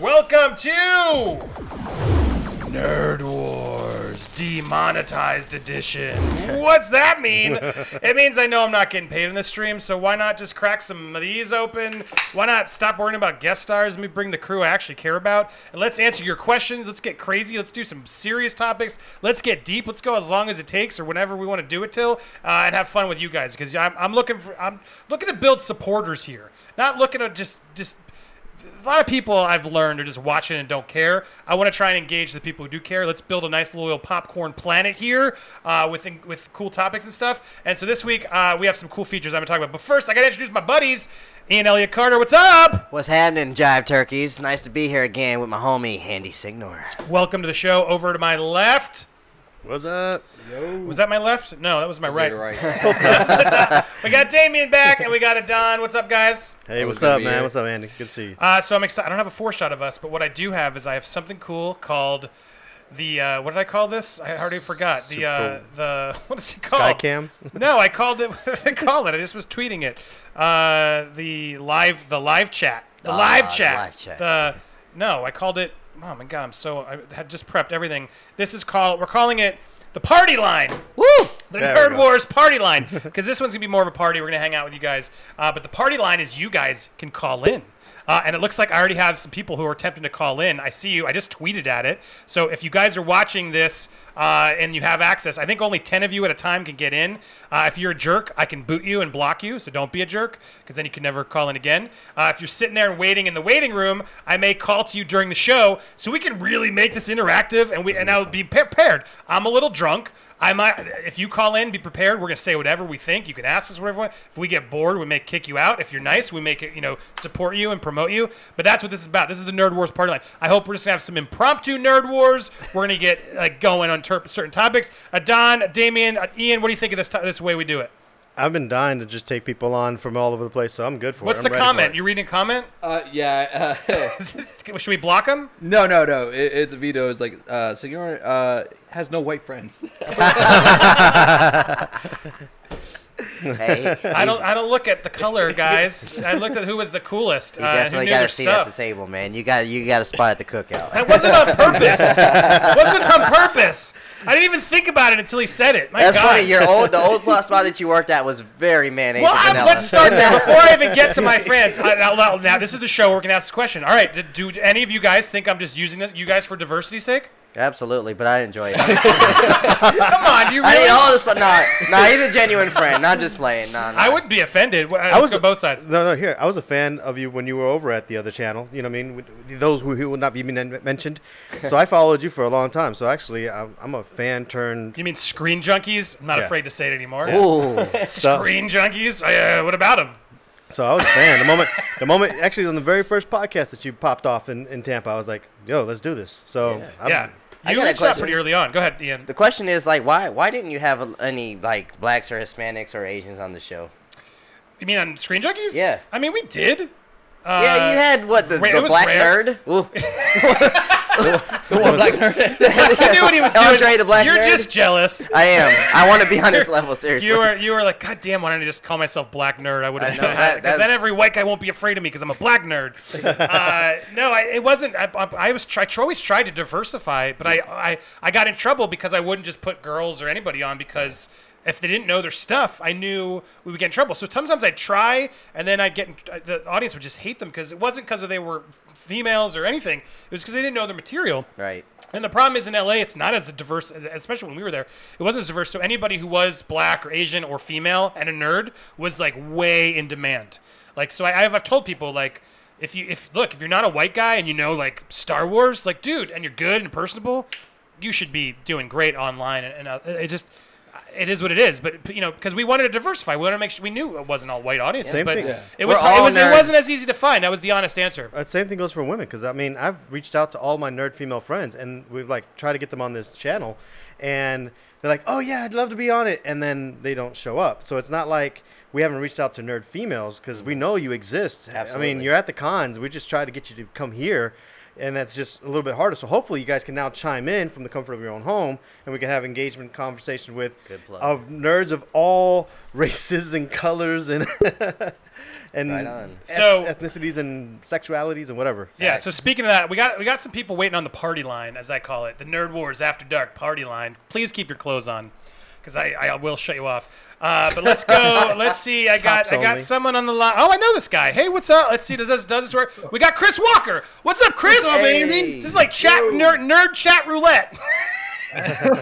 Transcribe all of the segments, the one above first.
Welcome to Nerd Wars Demonetized Edition. What's that mean? it means I know I'm not getting paid in this stream, so why not just crack some of these open? Why not stop worrying about guest stars and me bring the crew I actually care about? And let's answer your questions. Let's get crazy. Let's do some serious topics. Let's get deep. Let's go as long as it takes or whenever we want to do it till, uh, and have fun with you guys because I'm, I'm looking for I'm looking to build supporters here, not looking to just just a lot of people I've learned are just watching and don't care. I want to try and engage the people who do care. Let's build a nice loyal popcorn planet here uh, with with cool topics and stuff. And so this week uh, we have some cool features I'm gonna talk about. But first, I gotta introduce my buddies. Ian Elliott Carter, what's up? What's happening, Jive Turkeys? Nice to be here again with my homie, Handy Signor. Welcome to the show. Over to my left. What's up? Was that my left? No, that was my right. Right. we got Damien back and we got a Don. What's up, guys? Hey, was what's up, man? here. What's up, Andy? Good to see you. Uh, so I'm excited. I don't have a four shot of us, but what I do have is I have something cool called the uh, what did I call this? I already forgot. The Super uh, cool. the what is it called? Skycam? no, I called it. What did I call it? I just was tweeting it. Uh, the live the live chat. The Ah, live the chat. live chat. The no, I called it. Oh my god, I'm so I had just prepped everything. This is called. We're calling it the party line. Woo! The There Nerd. Wars party line. Because this one's going to be more of a party. We're going to hang out with you guys. Uh, but the party line is you guys can call in. Uh, and it looks like I already have some people who are attempting to call in. I see you. I just tweeted at it. So if you guys are watching this uh, and you have access, I think only 10 of you at a time can get in. Uh, if you're a jerk, I can boot you and block you. So don't be a jerk because then you can never call in again. Uh, if you're sitting there and waiting in the waiting room, I may call to you during the show so we can really make this interactive and we and I'll be prepared. I'm a little drunk. I might, if you call in, be prepared. We're gonna say whatever we think. You can ask us whatever. If we get bored, we may kick you out. If you're nice, we make it, you know, support you and promote you. But that's what this is about. This is the Nerd Wars party line. I hope we're just gonna have some impromptu Nerd Wars. We're gonna get like going on ter- certain topics. Uh, Don, Damien, uh, Ian, what do you think of this t- this way we do it? I've been dying to just take people on from all over the place, so I'm good for What's it. What's the I'm ready for comment? You reading a comment? Uh, yeah. Uh, Should we block them? no, no, no. It, it's a video. It's like, uh, Senor uh, has no white friends. Hey, I don't. I don't look at the color, guys. I looked at who was the coolest. You Uh, who definitely knew got their a seat at the table, man. You got you got a spot at the cookout. That wasn't on purpose. wasn't on purpose. I didn't even think about it until he said it. My That's God. funny. Your old the old spot that you worked at was very mayonnaise well, and I'm, let's start there before I even get to my friends. I, now, now, now, this is the show. where We're gonna ask this question. All right. Do, do any of you guys think I'm just using this? You guys for diversity's sake? Absolutely, but I enjoy it. Come on, you I really? need all this, but not. Nah, he's a genuine friend, not just playing. Nah, nah. I wouldn't be offended. I Let's was go both sides. No, no, here. I was a fan of you when you were over at the other channel. You know what I mean? Those who, who will not be mentioned. So I followed you for a long time. So actually, I'm, I'm a fan turned. You mean screen junkies? I'm not Yeah. afraid to say it anymore. Ooh. Screen junkies? Uh, what about them? So I was a fan. The moment, the moment, actually, on the very first podcast that you popped off in, in Tampa, I was like, yo, let's do this. So I'm- Yeah. I You got a reached out pretty early on. Go ahead, Ian. The question is like, why why didn't you have any like blacks or Hispanics or Asians on the show? You mean on Screen Junkies? Yeah. I mean, we did. Uh, yeah, you had what the, ra- the black rare. nerd. The one black nerd. He knew what he was doing. Andre the Black You're Nerd? just jealous. I am. I want to be on this level seriously. You were you were like, God damn, why don't I just call myself Black Nerd? I would have know, that- because then every white guy won't be afraid of me because I'm a black nerd. uh, no, I, it wasn't. I, I, I was try, I always tried to diversify, but I, I I got in trouble because I wouldn't just put girls or anybody on because. If they didn't know their stuff, I knew we would get in trouble. So sometimes I'd try, and then I'd get in, the audience would just hate them because it wasn't because they were females or anything. It was because they didn't know their material. right. And the problem is in LA, it's not as diverse, especially when we were there. It wasn't as diverse. So anybody who was black or Asian or female and a nerd was like way in demand. Like, so I, I've told people like, if you if look if you're not a white guy and you know like Star Wars, like dude, and you're good and personable, you should be doing great online. And, and uh, it just it is what it is. But you know, because we wanted to diversify, we wanted to make sure we knew it wasn't all white audiences. Same but thing. Yeah. it was We're it all was it was not as easy to find. That was the honest answer. Uh, same thing goes for women because I mean I've reached out to all my nerd female friends and we've like tried to get them on this channel, and they're like, oh yeah, I'd love to be on it, and then they don't show up. So it's not like we haven't reached out to nerd females because we know you exist. Absolutely. I mean you're at the cons. We just try to get you to come here. And that's just a little bit harder. So hopefully you guys can now chime in from the comfort of your own home, and we can have engagement conversation with of nerds of all races and colors and and Right on. eth- So- ethnicities and sexualities and whatever. Yeah. So speaking of that, we got we got some people waiting on the party line, as I call it, the Nerd Wars After Dark party line. Please keep your clothes on, because I, I will shut you off. Uh, but let's go. let's see. I got Tops I got only. someone on the line. Oh, I know this guy. Hey, what's up? Let's see. Does this does this work? We got Chris Walker. What's up, Chris? up, baby? This is like chat nerd nerd chat roulette.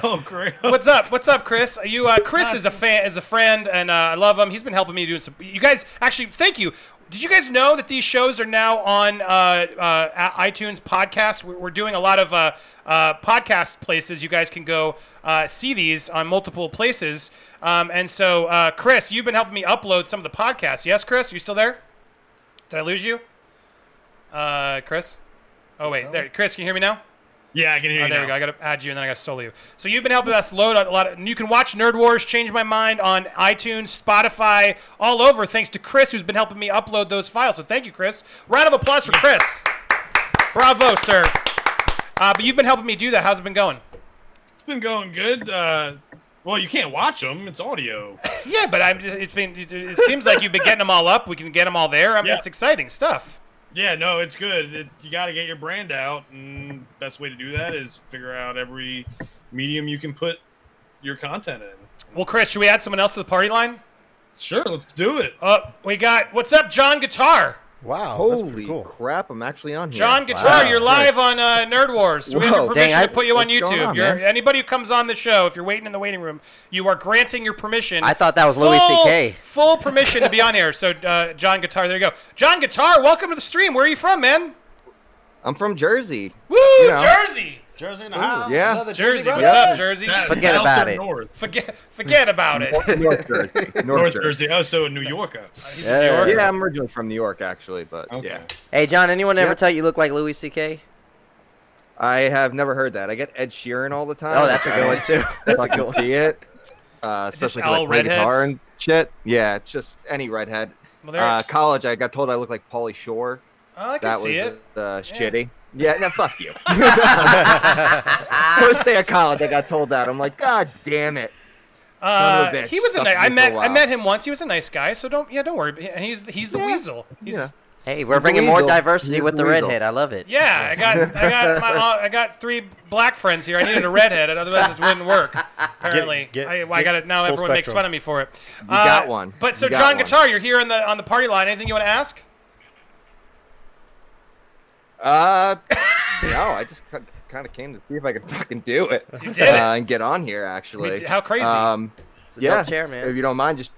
oh, great. What's up? What's up, Chris? Are you uh, Chris is a fan, is a friend, and uh, I love him. He's been helping me doing some. You guys actually, thank you. Did you guys know that these shows are now on uh, uh, iTunes podcast? We're, we're doing a lot of uh, uh, podcast places. You guys can go uh, see these on multiple places. Um, and so, uh, Chris, you've been helping me upload some of the podcasts. Yes, Chris, are you still there? Did I lose you? Uh, Chris? Oh wait, there. Chris, can you hear me now? Yeah, I can hear Oh, you. there now. we go. I got to add you, and then I got to solo you. So you've been helping us load a lot of. And you can watch Nerd Wars, Change My Mind on iTunes, Spotify, all over. Thanks to Chris, who's been helping me upload those files. So thank you, Chris. Round of applause for Chris. Bravo, sir. Uh, but you've been helping me do that. How's it been going? It's been going good. Uh, well, you can't watch them. It's audio. Yeah, but I'm. Just, it's been. It, it seems like you've been getting them all up. We can get them all there. I mean, Yeah. it's exciting stuff. Yeah, no, it's good. It, you got to get your brand out, and best way to do that is figure out every medium you can put your content in. Well, Chris, should we add someone else to the party line? Sure, let's do it. Uh, we got. What's up, John Guitar? Wow, Holy cool. crap! I'm actually on here. John Guitar, Wow. you're live on uh, Nerd Wars. So we have your permission Dang, to put you on YouTube. on, you're, anybody who comes on the show, if you're waiting in the waiting room, you are granting your permission. I thought that was Louis CK. Full permission to be on here. So, uh, John Guitar, there you go. John Guitar, welcome to the stream. Where are you from, man? I'm from Jersey. Woo, know. Jersey. Jersey in the house. Yeah. Another Jersey, what's brother. up, Jersey? That- Forget South about it. North, Forget, forget about it. North Jersey. North, North Jersey. Jersey. Oh, so New Yorker. He's from New York. Yeah, I'm originally from New York, actually, but Okay. yeah. Hey, John, anyone ever Yep. tell you you look like Louis C.K.? I have never heard that. I get Ed Sheeran all the time. Oh, that's a good one too. That's a I good one. see it. Uh, Just especially all like play guitar and shit. Yeah, it's just any redhead. Well, Uh, college, I got told I look like Pauly Shore. oh, I can That see was it. uh, shitty. Yeah, no, fuck you. First day of college, I got told that. I'm like, God damn it. of a Uh, bitch. he was a nice. I met. for a I met him once. He was a nice guy. So don't. Yeah, don't worry. And he's he's the Yeah. weasel. He's, Yeah. Hey, we're He's bringing more diversity He's with the the redhead. I love it. Yeah, I got, I got, my, uh, I got three black friends here. I needed a redhead, otherwise it wouldn't work. Apparently, get- I, I got it now. full Everyone makes fun of me for it. You got one. But so, John one. Guitar, you're here on the on the party line. Anything you want to ask? Uh, no, I just kind of came to see if I could fucking do it. You did it. Uh, and get on here, actually. d- how crazy. Um, It's a yeah, dope chair, man. if you don't mind, just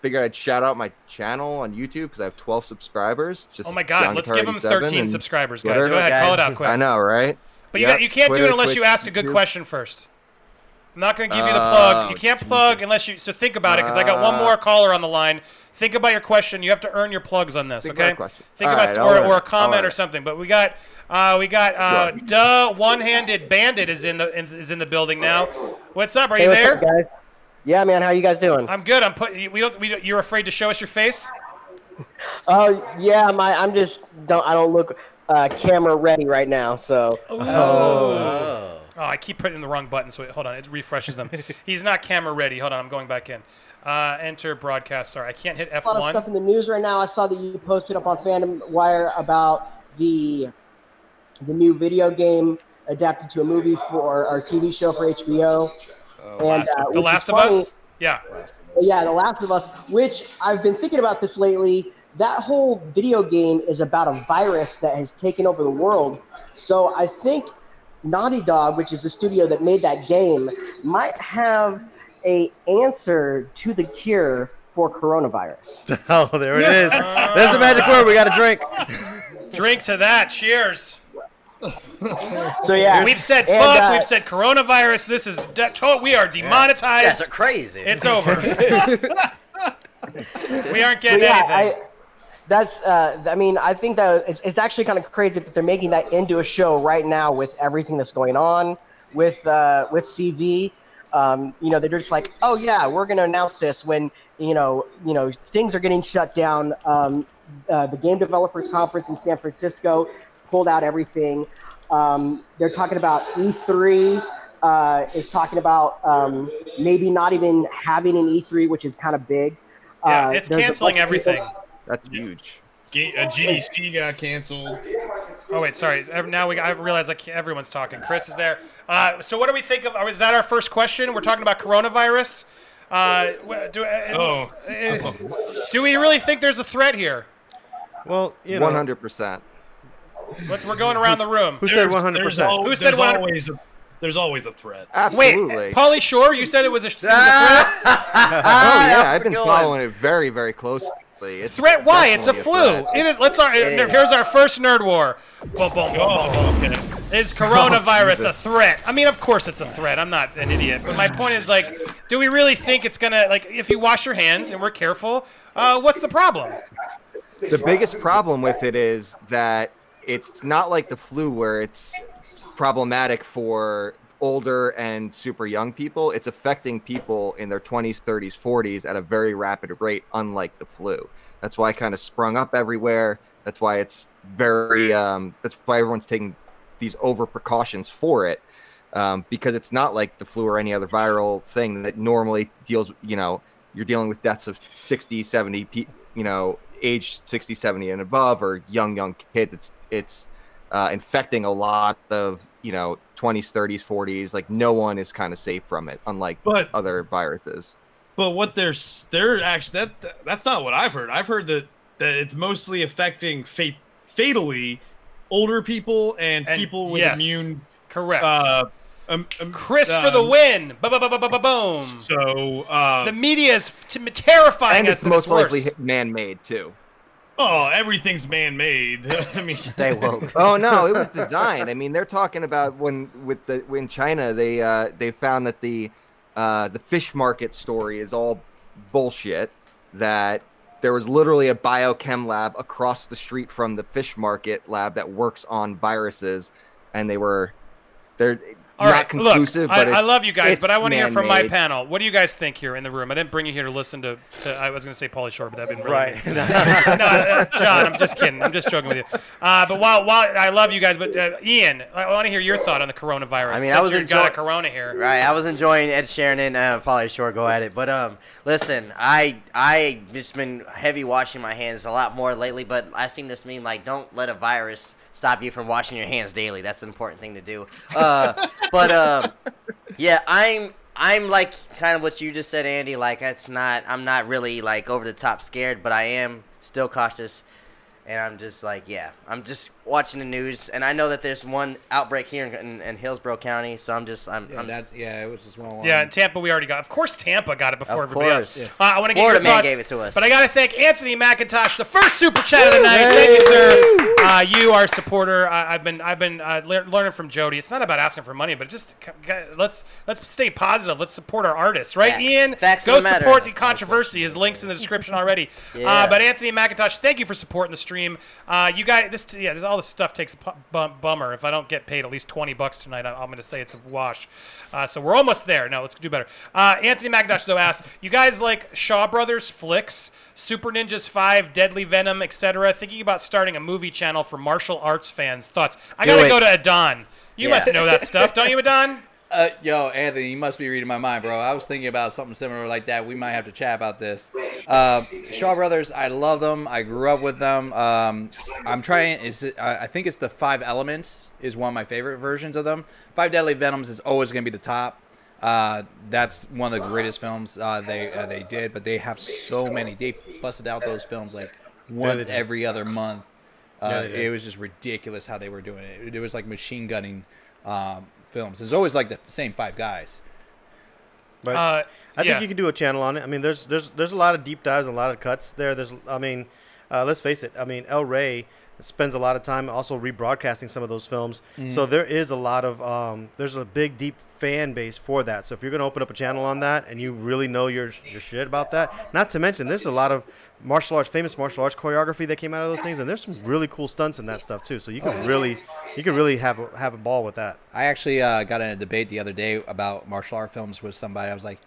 figured I'd shout out my channel on YouTube because I have 12 subscribers. Just oh my God, let's give him 87 13 subscribers, guys. Twitter. Go ahead, call it out quick. I know, right? But you, got, you can't do it unless you ask a good YouTube. question first. I'm not going to give you the plug. You Oh, can't plug unless you. So think about it, because I got one Uh, more caller on the line. Think about your question. You have to earn your plugs on this, Think okay? about. Think All about right, or, all or a comment all or something. But we got uh, we got uh, Sure. duh one-handed bandit is in the is in the building now. What's up? Are Hey, you what's there? up, guys? Yeah, man. How you guys doing? I'm good. I'm putting. We don't. We don't, you're afraid to show us your face? Oh, yeah. My, I'm just don't. I don't look uh, camera ready right now. So Oh. Oh, I keep putting the wrong button. So wait, hold on, it refreshes them. He's not camera ready. Hold on, I'm going back in. Uh, enter broadcast. Sorry, I can't hit F1. a lot of stuff in the news right now. I saw that you posted up on Fandom Wire about the the new video game adapted to a movie for our TV show for HBO. and uh, The Last of funny- Us. Yeah. Yeah, The Last of Us, which I've been thinking about this lately. That whole video game is about a virus that has taken over the world. So I think Naughty Dog, which is the studio that made that game, might have a answer to the cure for coronavirus. Oh, there it is. There's the magic word. We got a drink. Drink to that. Cheers. So yeah, We've said And, fuck. uh, we've said coronavirus. This is de- to- we are demonetized. That's crazy. it's over. we aren't getting yeah, anything. I, that's. Uh, I mean, I think that it's, it's actually kind of crazy that they're making that into a show right now with everything that's going on with uh, with CV. Um, you know, they're just like, oh yeah, we're going to announce this when you know, you know, things are getting shut down. Um, uh, the Game Developers Conference in San Francisco pulled out everything. Um, they're talking about E3 uh, is talking about um, maybe not even having an E3, which is kind of big. Yeah, Uh, it's canceling people- everything. That's huge. Ga- uh, GDC got canceled. Oh wait, sorry. Now we I realize like everyone's talking. Chris is there. Uh, so what do we think of? Is that our first question? We're talking about coronavirus. Uh, do, uh, Oh. uh, do we really think there's a threat here? Well, you know, One hundred percent. Let's, we're going around the room. Who said 100%? There's, Who said there's 100? always a, there's always a threat. Absolutely. Wait, Pauly Shore, you said it was a, it was a threat. oh yeah, I've been following it very, very closely. It's Threat? Why? It's a flu. threat. It is. Let's start. It is. Here's our first nerd war. Boom, boom, boom, boom, boom. Oh, okay. Is coronavirus a threat? I mean, of course it's a threat. I'm not an idiot, but my point is like, do we really think it's gonna like if you wash your hands and we're careful? Uh, what's the problem? The biggest problem with it is that it's not like the flu where it's problematic for older and super young people. It's affecting people in their 20s, 30s, 40s at a very rapid rate, unlike the flu. That's why it kind of sprung up everywhere. That's why it's very, um, that's why everyone's taking these over precautions for it. Um, because it's not like the flu or any other viral thing that normally deals, you know, you're dealing with deaths of 60, 70, you know, age 60, 70 and above or young, young kids. It's, it's, uh, infecting a lot of, you know, 20s, 30s, 40s. Like no one is kind of safe from it, unlike But other viruses. but what they're they're actually that that's not what I've heard. I've heard that that it's mostly affecting fate fatally older people and, And people with yes. immune Correct. uh um, um, Chris for the um, win. Ba ba ba ba ba ba boom. So uh The media is t- terrifying And us. it's most likely man-made too. Oh everything's man made. I mean Stay woke. Oh no, it was designed. I mean, they're talking about when with the in China they uh, they found that the uh, the fish market story is all bullshit. That there was literally a biochem lab across the street from the fish market lab that works on viruses, and they were they're All not right, conclusive. look, but I, it- I love you guys, but I want to hear from my panel. What do you guys think here in the room? I didn't bring you here to listen to. to I was going to say Pauly Shore, but that'd been really Right. no, uh, John, I'm just kidding. I'm just joking with you. Uh, but while while I love you guys, but uh, Ian, I want to hear your thought on the coronavirus. I mean, since I was you got a corona here. Right, I was enjoying Ed Sheeran and uh, Pauly Shore go at it, but um, listen, I I just been heavy washing my hands a lot more lately. But I seen this meme like, don't let a virus stop you from washing your hands daily. That's an important thing to do. Uh, but um, yeah, I'm I'm like kind of what you just said, Andy. Like it's not I'm not really like over the top scared, but I am still cautious. And I'm just like, yeah, I'm just watching the news, and I know that there's one outbreak here in, in, in Hillsborough County, so I'm just, I'm, Yeah, I'm that, yeah, it was a small one. Yeah, in Tampa we already got. Of course, Tampa got it before Of everybody course. else. Uh, I want to get your thoughts. gave it to us. But I got to thank Anthony McIntosh, the first super chat of the night. Thank you, sir. Uh, you, our supporter. I, I've been I've been uh, lear- learning from Jody. It's not about asking for money, but just c- c- let's let's stay positive. Let's support our artists, right, Facts. Ian? Facts Go of the matter. support the controversy. His links in the description already. Uh, Yeah. but Anthony McIntosh, thank you for supporting the stream. Uh, you guys, this yeah, this, all this stuff takes a bum- bummer. If I don't get paid at least twenty bucks tonight, I- I'm going to say it's a wash. Uh, so we're almost there. No, let's do better. Uh, Anthony McIntosh though asked, you guys like Shaw Brothers flicks, Super Ninjas Five, Deadly Venom, etc. Thinking about starting a movie channel for martial arts fans. Thoughts? I got to go to Adon. You Yeah. must know that stuff, don't you, Adon? Uh, yo, Anthony, you must be reading my mind, bro. I was thinking about something similar like that. We might have to chat about this. Uh, Shaw Brothers, I love them. I grew up with them. Um, I'm trying. Is it, I think it's the Five Elements is one of my favorite versions of them. Five Deadly Venoms is always going to be the top. Uh, that's one of the greatest films uh, they uh, they did. But they have so many. They busted out those films like once every other month. Uh, it was just ridiculous how they were doing it. It was like machine gunning um, films. There's always like the same five guys. But Uh, I yeah. think you can do a channel on it. I mean, there's there's there's a lot of deep dives and a lot of cuts there. There's I mean, uh, let's face it. I mean, El Rey spends a lot of time also rebroadcasting some of those films. Mm-hmm. So there is a lot of um, there's a big deep fan base for that. So if you're gonna open up a channel on that and you really know your your shit about that, not to mention there's a lot of martial arts, famous martial arts choreography that came out of those things, and there's some really cool stunts in that stuff too. So you can really you can really have a, have a ball with that. I actually uh, got in a debate the other day about martial art films with somebody. I was like,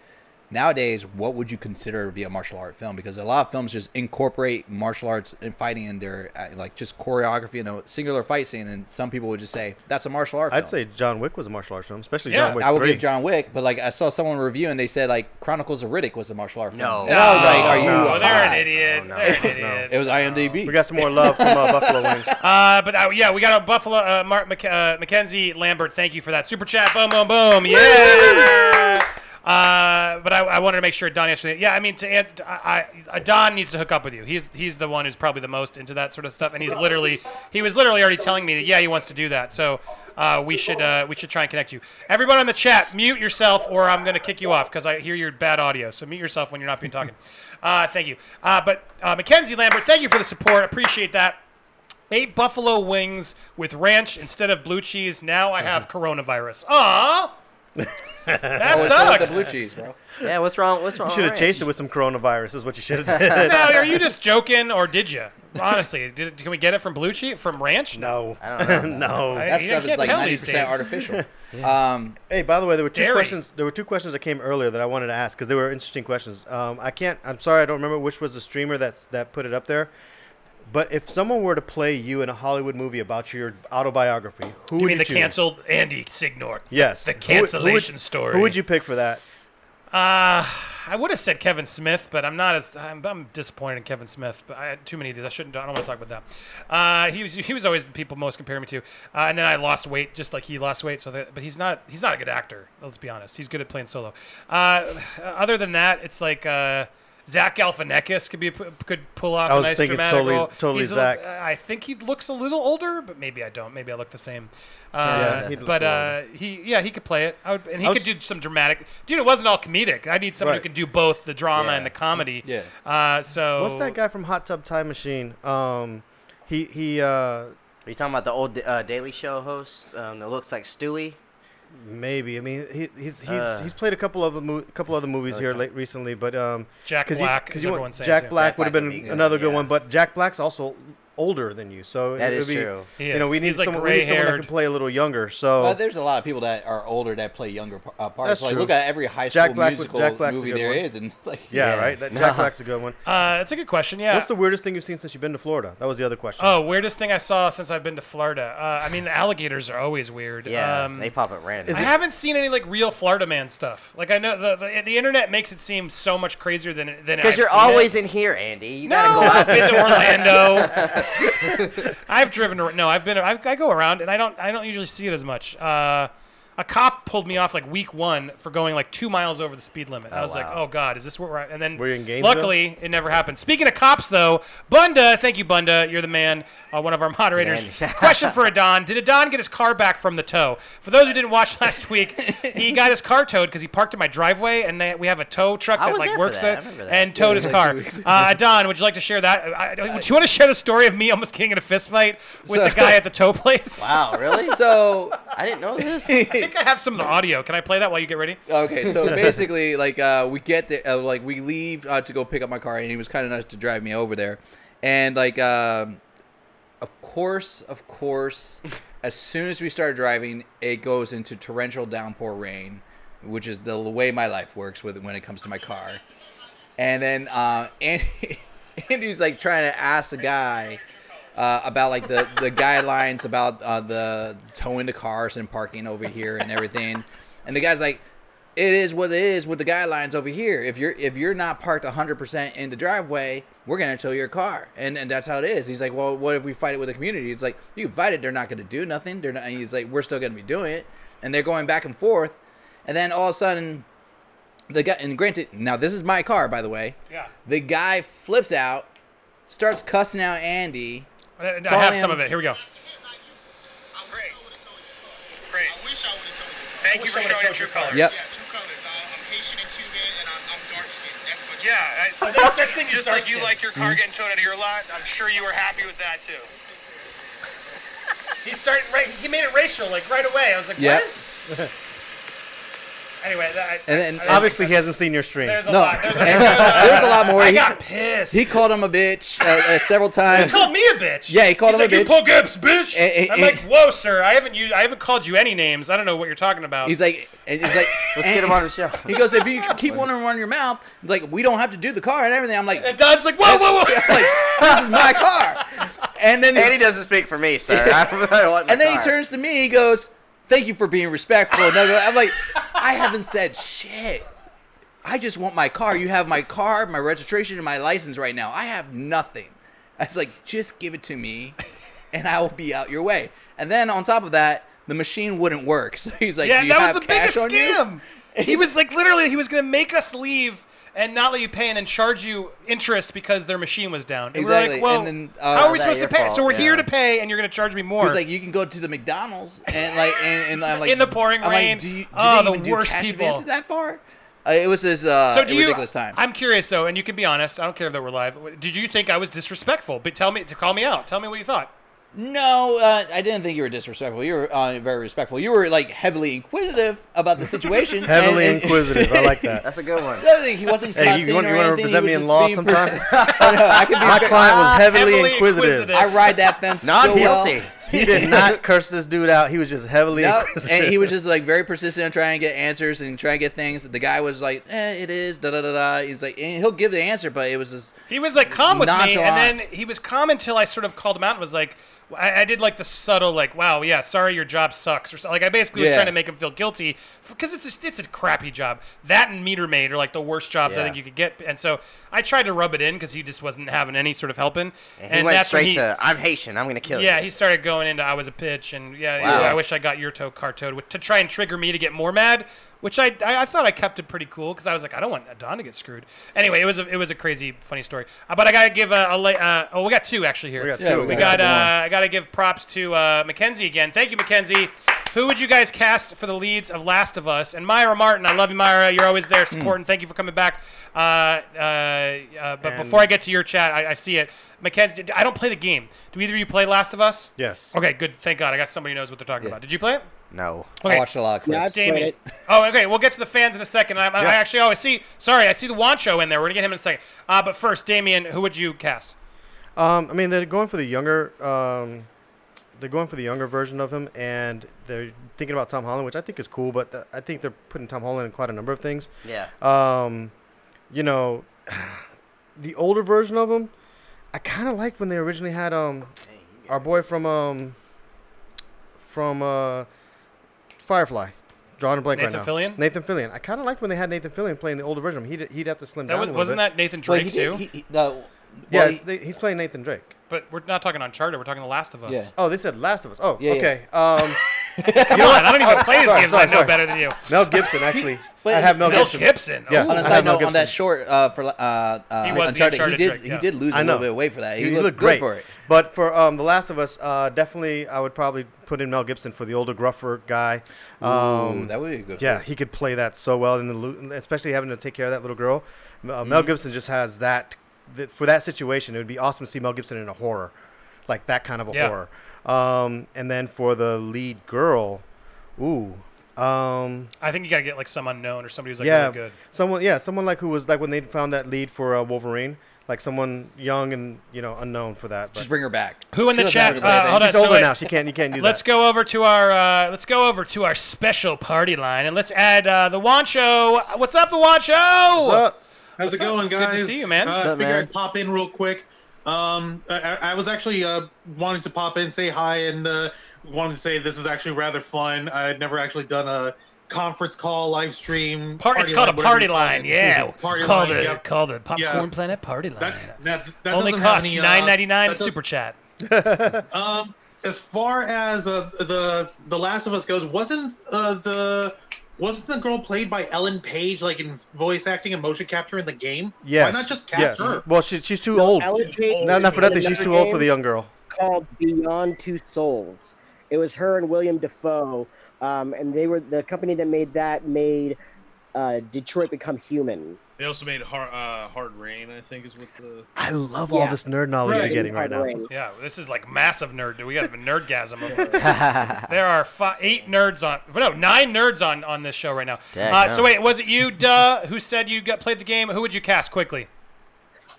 nowadays, what would you consider to be a martial art film? Because a lot of films just incorporate martial arts and fighting in their uh, like just choreography in a singular fight scene, and some people would just say that's a martial art. Film. I'd film. say John Wick was a martial arts film, especially Yeah, John Wick I would 3. give John Wick, but like I saw someone review and they said like Chronicles of Riddick was a martial art film. No. and I was like, are you? No, Oh, they're an idiot. Oh, no. They're an No. idiot. It was IMDb. we got some more love from uh, Buffalo Wings. Uh, but uh, yeah, we got a Buffalo. Uh, Mark Mc, uh, Mackenzie Lambert, thank you for that super chat. Boom, boom, boom. Yeah. Uh, but I, I wanted to make sure Don answered it. Yeah, I mean, to answer, I, I, Don needs to hook up with you. He's he's the one who's probably the most into that sort of stuff, and he's literally he was literally already telling me that yeah he wants to do that. So uh, we should uh, we should try and connect you. Everyone on the chat, mute yourself, or I'm gonna kick you off because I hear your bad audio. So mute yourself when you're not being talking. Uh, thank you. Uh, but uh, Mackenzie Lambert, thank you for the support. Appreciate that. Eight buffalo wings with ranch instead of blue cheese. Now I have coronavirus. Aw, that it's sucks. The blue cheese, bro. Yeah, what's wrong? What's wrong? You should have chased it with some coronavirus. Is what you should have done. Now, are you just joking, or did you? Honestly, did, can we get it from blue cheese from ranch? no, I don't know. no. I- That you stuff is like ninety percent days. artificial. Um, Hey, by the way, there were two Dairy. questions. There were two questions that came earlier that I wanted to ask because they were interesting questions. Um, I can't. I'm sorry, I don't remember which was the streamer that's that put it up there. But if someone were to play you in a Hollywood movie about your autobiography, who would You would mean you the choose? canceled Andy Signor? Yes. The Who would- who would- cancellation story. Who would you pick for that? Uh, I would have said Kevin Smith, but I'm not as I'm, I'm disappointed in Kevin Smith. But I had too many of these. I shouldn't. I don't want to talk about that. Uh, he was he was always the people most compare me to. Uh, and then I lost weight just like he lost weight. So that, but he's not he's not a good actor. Let's be honest. He's good at playing solo. Uh, other than that, it's like. Uh, Zach Galifianakis could be could pull off I a was nice dramatic totally- role. totally He's a- Zach. I think he looks a little older, but maybe I don't. Maybe I look the same. Yeah, Uh, he looks but uh, he yeah he could play it. I would, and he I could do some dramatic. Dude, it wasn't all comedic. I need someone who can do both the drama Yeah. and the comedy. Yeah. Uh, so What's that guy from Hot Tub Time Machine? Um, he he uh Are you talking about the old uh, Daily Show host um, that looks like Stewie? Maybe. I mean, he, he's he's Uh, he's played a couple of the mo- couple other movies Okay. here late recently, but um, Jack 'cause you- Black 'cause is you want- everyone's saying Jack. Black would have been would be good, another good one, but Jack Black's also older than you, so That it is be, true. He You know, is. we need He's like someone, we need someone that can play a little younger. So But there's a lot of people that are older that play younger uh, parts. That's like true. look at every high school Jack Black would- musical Jack Black's a movie good there one. is, and like yeah, Yeah. right. That, Jack Black's a good one. Uh, it's a good question. Yeah. What's the weirdest thing you've seen since you've been to Florida? That was the other question. oh, weirdest thing I saw since I've been to Florida. Uh, I mean, the alligators are always weird. Yeah, Um, they pop at random. I haven't seen any like real Florida man stuff. Like I know the the, the internet makes it seem so much crazier than than Because you're seen always it. in here, Andy. You No, gotta go I've out. been to Orlando. I've driven. ar- No, I've been. I, I go around, and I don't. I don't usually see it as much. Uh, a cop pulled me off like week one for going like two miles over the speed limit. I Oh, was like, "Oh God, is this what we're at?" And then, Were you in Gainesville? luckily, it never happened. Speaking of cops, though, Bunda, thank you, Bunda. You're the man. Uh, one of our moderators. Question for Adon: Did Adon get his car back from the tow? For those who didn't watch last week, he got his car towed because he parked in my driveway, and they, we have a tow truck that like works that. I there, and towed his car. two Uh, Adon, would you like to share that? I, I- do you want to share the story of me almost getting in a fist fight with the guy at the tow place? Wow, really? so I didn't know this. I think I have some of the audio. Can I play that while you get ready? okay, so basically, like uh, we get the, uh, like we leave uh, to go pick up my car, and he was kind of nice to drive me over there, and like, um, of course, of course, as soon as we start driving, it goes into torrential downpour rain, which is the way my life works with when it comes to my car, and then uh, Andy, Andy's like trying to ask the guy. Uh, about like the, the guidelines about uh, the towing the cars and parking over here and everything, and the guy's like, it is what it is with the guidelines over here. If you're if you're not parked 100% in the driveway, we're gonna tow your car, and and that's how it is. He's like, well, what if we fight it with the community? It's like you fight it, they're not gonna do nothing. They're not. And he's like, we're still gonna be doing it, and they're going back and forth, and then all of a sudden, the guy and granted, now this is my car, by the way. Yeah. The guy flips out, starts cussing out Andy. I, I Call have some of it. Here we go. Great. Great. I wish I would have told you. Thank you for showing your true colors. Yep. Yeah, true colors. I, I'm Haitian and Cuban, and I'm, I'm dark skinned. That's what. Yeah, I, Just like you like your car mm-hmm. getting towed out of your lot, I'm sure you were happy with that too. He started right. He made it racial like right away. I was like, Yep. what? Anyway, that, And then- I- I- Obviously, he hasn't seen your stream. there's a No, lot. There's a, there's a- there's a lot more. I He- got pissed. He called him a bitch uh, uh, several times. He called me a bitch. Yeah, he called He's him a like, bitch. You pull Gibbs, bitch. And- and- I'm like, whoa, sir. I haven't used, I haven't called you any names. I don't know what you're talking about. He's like, and he's like, Let's and get him on the show. He goes, if you keep one to run your mouth, like we don't have to do the car and everything. I'm like, and Don's like, whoa, whoa, whoa. like this is my car. And then And he doesn't speak for me, sir. I don't want my and then he turns to me. He goes, "Thank you for being respectful." I'm like, I haven't said shit. I just want my car. You have my car, my registration, and my license right now. I have nothing. I was like, just give it to me, and I will be out your way. And then on top of that, the machine wouldn't work. So he's like, yeah, that was the biggest scam. He was like, literally, he was going to make us leave and not let you pay and then charge you interest because their machine was down. And we're Exactly, like, well, and then, uh, how are we supposed to pay? fault? So we're here to pay and you're going to charge me more. He was like, you can go to the McDonald's and like, and, and I'm like, In the pouring I'm rain. Like, do you, do Oh, the worst cash people. that far? Uh, it was this uh, so do you? ridiculous time. I'm curious though, and you can be honest. I don't care that we're live. Did you think I was disrespectful? But tell me to call me out. Tell me what you thought. No, uh, I didn't think you were disrespectful. You were uh, very respectful. You were like heavily inquisitive about the situation. Heavily and- and- inquisitive. I like that. That's a good one. He wasn't Hey, you, want, or you want to anything. represent He me was in just law being sometime? I know, I could be My very- client was heavily, heavily inquisitive. inquisitive. I ride that fence Not so well. guilty. He did not curse this dude out. He was just heavily No, inquisitive. and he was just like very persistent on trying to get answers and trying to get things. The guy was like, "Eh, it is." Da da da da. He's like, and he'll give the answer, but it was just He was like calm with me, and then he was calm until I sort of called him out and was like, I, I did like the subtle like, wow, yeah, sorry, your job sucks, or so, like I basically was trying to make him feel guilty because it's a, it's a crappy job. That and meter maid are like the worst jobs I think you could get, and so I tried to rub it in because he just wasn't having any sort of helping, And he went straight he, to, I'm Haitian. I'm going to kill you. yeah, he started going into I was a pitch, and yeah, Wow. yeah, I wish I got your toe car with- to try and trigger me to get more mad. Which I, I, I thought I kept it pretty cool because I was like I don't want Don to get screwed. Anyway, it was a, it was a crazy funny story. Uh, but I gotta give a, a la- uh, oh we got two actually here. We got Yeah, two. we We Yeah, got. Uh, I got to give props to uh, Mackenzie again. Thank you, Mackenzie. Who would you guys cast for the leads of Last of Us? And Myra Martin, I love you, Myra. You're always there supporting. Thank you for coming back. Uh, uh, uh, but And- before I get to your chat, I, I see it. Mackenzie, I don't play the game. Do either of you play Last of Us? Yes. Okay, good. Thank God. I got somebody who knows what they're talking Yeah. about. Did you play it? No. Okay. I watched a lot of clips. Yeah, I've Damien. it. Oh, okay. We'll get to the fans in a second. I, I Yeah. actually, oh, I see. Sorry, I see the Wancho in there. We're gonna get him in a second. Uh, but first, Damien, who would you cast? Um, I mean, they're going for the younger. Um, they're going for the younger version of him, and they're thinking about Tom Holland, which I think is cool. But th- I think they're putting Tom Holland in quite a number of things. Yeah. Um, you know, the older version of him, I kind of liked when they originally had um our boy from um from uh Firefly. Drawing a blank Nathan right now. Nathan Fillion? Nathan Fillion. I kind of liked when they had Nathan Fillion playing the older version. He'd he'd have to slim That down was, a little wasn't bit. that Nathan Well, Drake he too? he- he- the- Yeah, well, it's, they, he's playing Nathan Drake. But we're not talking on Uncharted. We're talking The Last of Us. Yeah. Oh, they said Last of Us. Oh, Yeah, yeah. okay. Um, Come on, I don't even play his Sorry, games. sorry, I know sorry. better than you. Mel Gibson actually. But I have Mel, Mel Gibson. Gibson. Yeah. Ooh. on a I side note, on that short uh, for uh, uh, He was the Uncharted, he Uncharted did Drake, he yeah. did lose a I little bit of weight for that. He, He, looked, looked good great for it. But for um, The Last of Us, uh, definitely I would probably put in Mel Gibson for the older, gruffer guy. Ooh, Um, that would be a good. yeah, fit. he could play that so well, in the lo- especially having to take care of that little girl. Uh, Mel Mm-hmm. Gibson just has that. Th- for that situation, it would be awesome to see Mel Gibson in a horror, like that kind of a Yeah. horror. Um, and then for the lead girl, ooh, um, I think you gotta get like some unknown or somebody who's like yeah, really good. someone, yeah, someone like who was like when they found that lead for uh, Wolverine, like someone young and you know unknown for that. But Just bring her back. Who in She the chat? have Uh, anything. hold on. she's so older wait. now. She can't. You can't do Let's that. go over to our uh, let's go over to our special party line and let's add uh, the Wancho. What's up, the Wancho? Uh, How's What's it up? going, Good to see you, man. Uh, What's up, figured man? I'd pop in real quick. Um, I, I I was actually uh, wanting to pop in, say hi, and uh, wanted to say this is actually rather fun. I had never actually done a conference call, live stream. Par- it's called a party line. it. Yeah, party called line. the yep. called the Popcorn Yeah. Planet Party Line. That, that, that Only costs any, uh, nine ninety nine that super chat. Um, as far as uh, the the Last of Us goes, wasn't uh, the wasn't the girl played by Ellen Page like in voice acting and motion capture in the game? yes. Why not just cast yes. her? Well, she, she's too old. Ellen Page Not, not for was in nothing. She's too old for the young girl. Called Beyond Two Souls. It was her and William Dafoe, um, and they were the company that made that made uh, Detroit Become Human. They also made hard, uh, hard rain. I think is what the. I love all this nerd knowledge Right. you're getting right now. Yeah, this is like massive nerd. Do we got a nerdgasm over. There are fi- eight nerds on, no, nine nerds on on this show right now. Dang, Uh, so wait, was it you, Duh, who said you got played the game? Who would you cast quickly?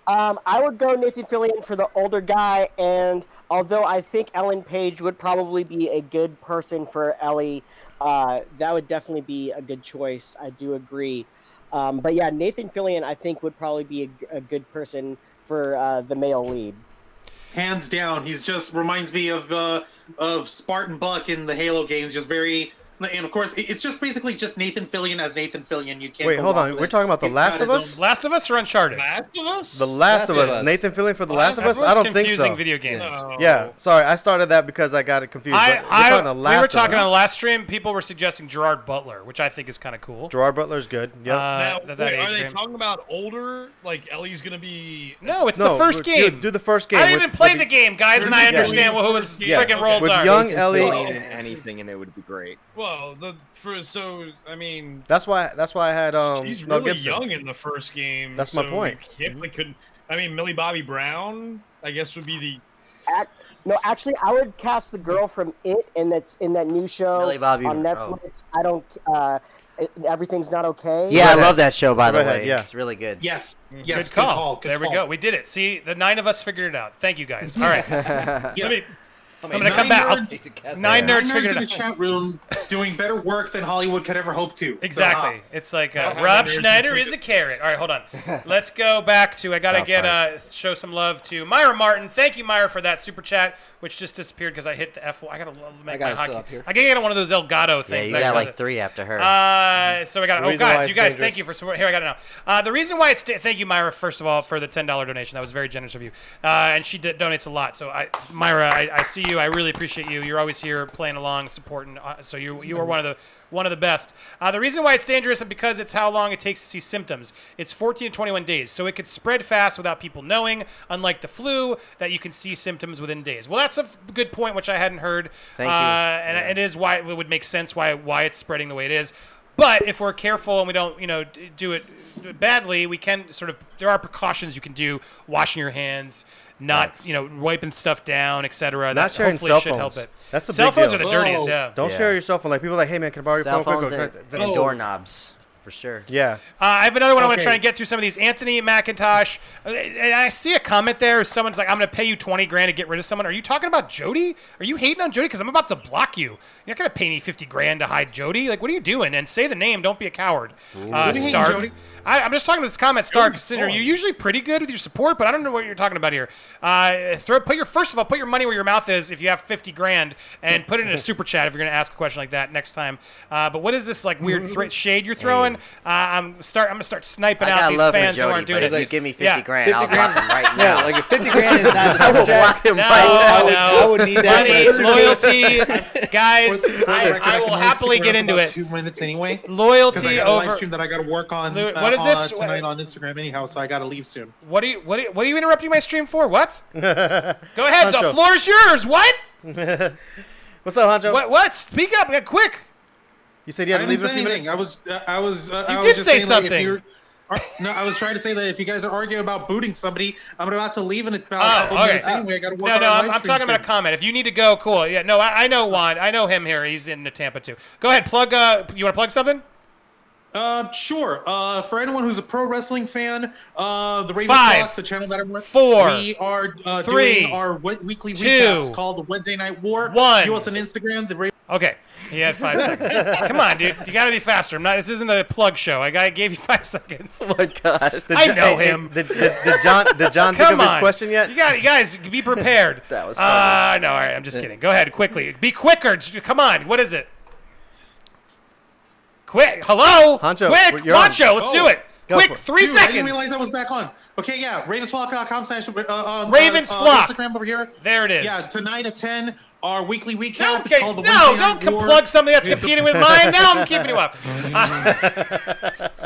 Um, I would go Nathan Fillion for the older guy, and although I think Ellen Page would probably be a good person for Ellie, uh, that would definitely be a good choice. I do agree. Um, but yeah, Nathan Fillion, I think, would probably be a, a good person for uh, the male lead. Hands down, he's just reminds me of uh, of Spartan Buck in the Halo games. Just very, and of course, it's just basically just Nathan Fillion as Nathan Fillion. You can't. Wait, hold on. We're it. talking about The He's Last of Us? own- Last of Us or Uncharted? Last of Us. The Last, Last of of Us. Us. Nathan Fillion for The Last Last of of Us. I don't think confusing so. video games. No. Yeah, sorry, I started that because I got it confused. I, but we're talking The we were talking on the last stream. People were suggesting Gerard Butler, which I think is kind of cool. Gerard Butler's good. Yeah. Uh, that- that are they group. talking about older? Like Ellie's gonna be? No, it's no, the first game. Do, the first game. I didn't even play the game, guys, and I understand Yeah. who his freaking friggin' roles With are. young Ellie- anything, and it would be great. Well, the for so I mean, That's why. That's why I had um. she's Mel really Gibson. young in the first game. That's my point. You can't, couldn't. I mean, Millie Bobby Brown, I guess, would be the. Act, no, actually, I would cast the girl from It in that in that new show Millie Bobby on Brown. Netflix. I don't. Uh, it- everything's not okay. Yeah, I love that show. By the Redhead, way, yeah. it's really good. Yes, yes, Good yes, call. good there we go. We did it. See, the nine of us figured it out. Thank you, guys. All right. Yeah. Let me, I'm going to come back. I'll- nerds- nine Nine nerds nerds figured in the it out. chat room doing better work than Hollywood could ever hope to. So, Exactly. It's like uh, Uh, Rob there's- Schneider is a carrot. All right, hold on. Let's go back to. I gotta South get Park. uh show some love to Myra Martin. Thank you, Myra, for that super chat, which just disappeared because I hit the F. I gotta l- make I got my it still hockey. up here. I gotta get one of those Elgato things. Yeah, things. you got like three after her. Uh, so I got. The Oh, reason why guys, it's you guys, dangerous. thank you for support. Here, I got it now. Uh, the reason why it's thank you, Myra, first of all, for the ten dollar donation. That was very generous of you. Uh, and she d- donates a lot. So I, Myra, I, I see you. I really appreciate you. You're always here playing along, supporting. Uh, so you you are one of the one of the best. Uh, the reason why it's dangerous is because it's how long it takes to see symptoms. It's 14 to 21 days, so it could spread fast without people knowing. Unlike the flu, that you can see symptoms within days. Well, that's a f- good point, which I hadn't heard. Thank you. Uh, and Yeah. it is why it would make sense why why it's spreading the way it is. But if we're careful and we don't, you know, do it badly, we can sort of. There are precautions you can do: washing your hands, not, you know, wiping stuff down, etc. Not That sharing hopefully cell should help phones. it. That's a cell big phones deal. are the dirtiest. Oh. Yeah. Don't Yeah. share your cell phone. Like people are like, hey man, can I borrow your Cell phone quick? phones Or and, can and Oh. doorknobs, for sure. Yeah. Uh, I have another one I want to Okay. try and get through some of these. Anthony McIntosh. uh, And I see a comment there. Someone's like, I'm going to pay you 20 grand to get rid of someone. Are you talking about Jody? Are you hating on Jody? Because I'm about to block you. You're not going to pay me 50 grand to hide Jody. Like, what are you doing? And say the name. Don't be a coward. Uh, What do you mean, Stark. Jody? I, I'm just talking to this comment, Stark. Jody's Cinder, fine. you're usually pretty good with your support, but I don't know what you're talking about here. Uh, throw, put your first of all, put your money where your mouth is. If you have 50 grand, and put it in a super chat if you're going to ask a question like that next time. Uh, but what is this like weird thre- shade you're throwing? Uh, I'm start. I'm going to start sniping I out these love for fans who aren't doing if it. you give me 50 Yeah. grand, 50 I'll grand block him right Yeah, now. like if 50 grand is not the I will block him No, right would- no. I would need that Money, for a loyalty, guys. I, I will happily get into about it. Two minutes anyway. Because I Loyalty got a live stream that I got to work on. Lu- uh, what is this? uh, tonight on Instagram anyhow? So I got to leave soon. What are you? What are you, what are you interrupting my stream for? What? Go ahead. The floor is yours. What? What's up, Honcho? What? What? Speak up, uh, quick. You said you I had to didn't leave say in a few anything. minutes. I was, uh, I was. Uh, You I did just say saying, like, if something. you're- uh, no, I was trying to say that if you guys are arguing about booting somebody, I'm about to leave in about Oh, a couple okay. minutes anyway. I got to work No, on no, a I'm, I'm stream talking about a comment. If you need to go, cool. Yeah, no, I, I know Juan. I know him here. He's in Tampa too. Go ahead, plug. Uh, you want to plug something? Uh, sure. Uh, for anyone who's a pro wrestling fan, uh, the Raven Five, Talk, the channel that I'm with, four, we are uh, three, doing our we- weekly two, recaps called the Wednesday Night War. one. View us on Instagram. The Ra- Okay, he had five seconds. Come on, dude. You got to be faster. I'm not. This isn't a plug show. I got gave you five seconds. Oh my god. Did I know hey, hey, him. Did, did, did John did John think Come of on. his question yet? You got you guys be prepared. That was Uh, no, all right. I'm just kidding. Go ahead, quickly. Be quicker. Come on. What is it? Quick. Hello. Honcho, Quick. you're. Macho. Let's Oh. do it. Go Quick. Three Dude, I didn't realize I was back on. Okay, yeah, ravensflock.com slash uh, on Ravens uh, uh, Flock. Instagram over here. There it is. Yeah, tonight at 10, our weekly recap. Don't, It's get- called the no, don't Night plug something that's competing with mine. Now I'm keeping you up. Uh,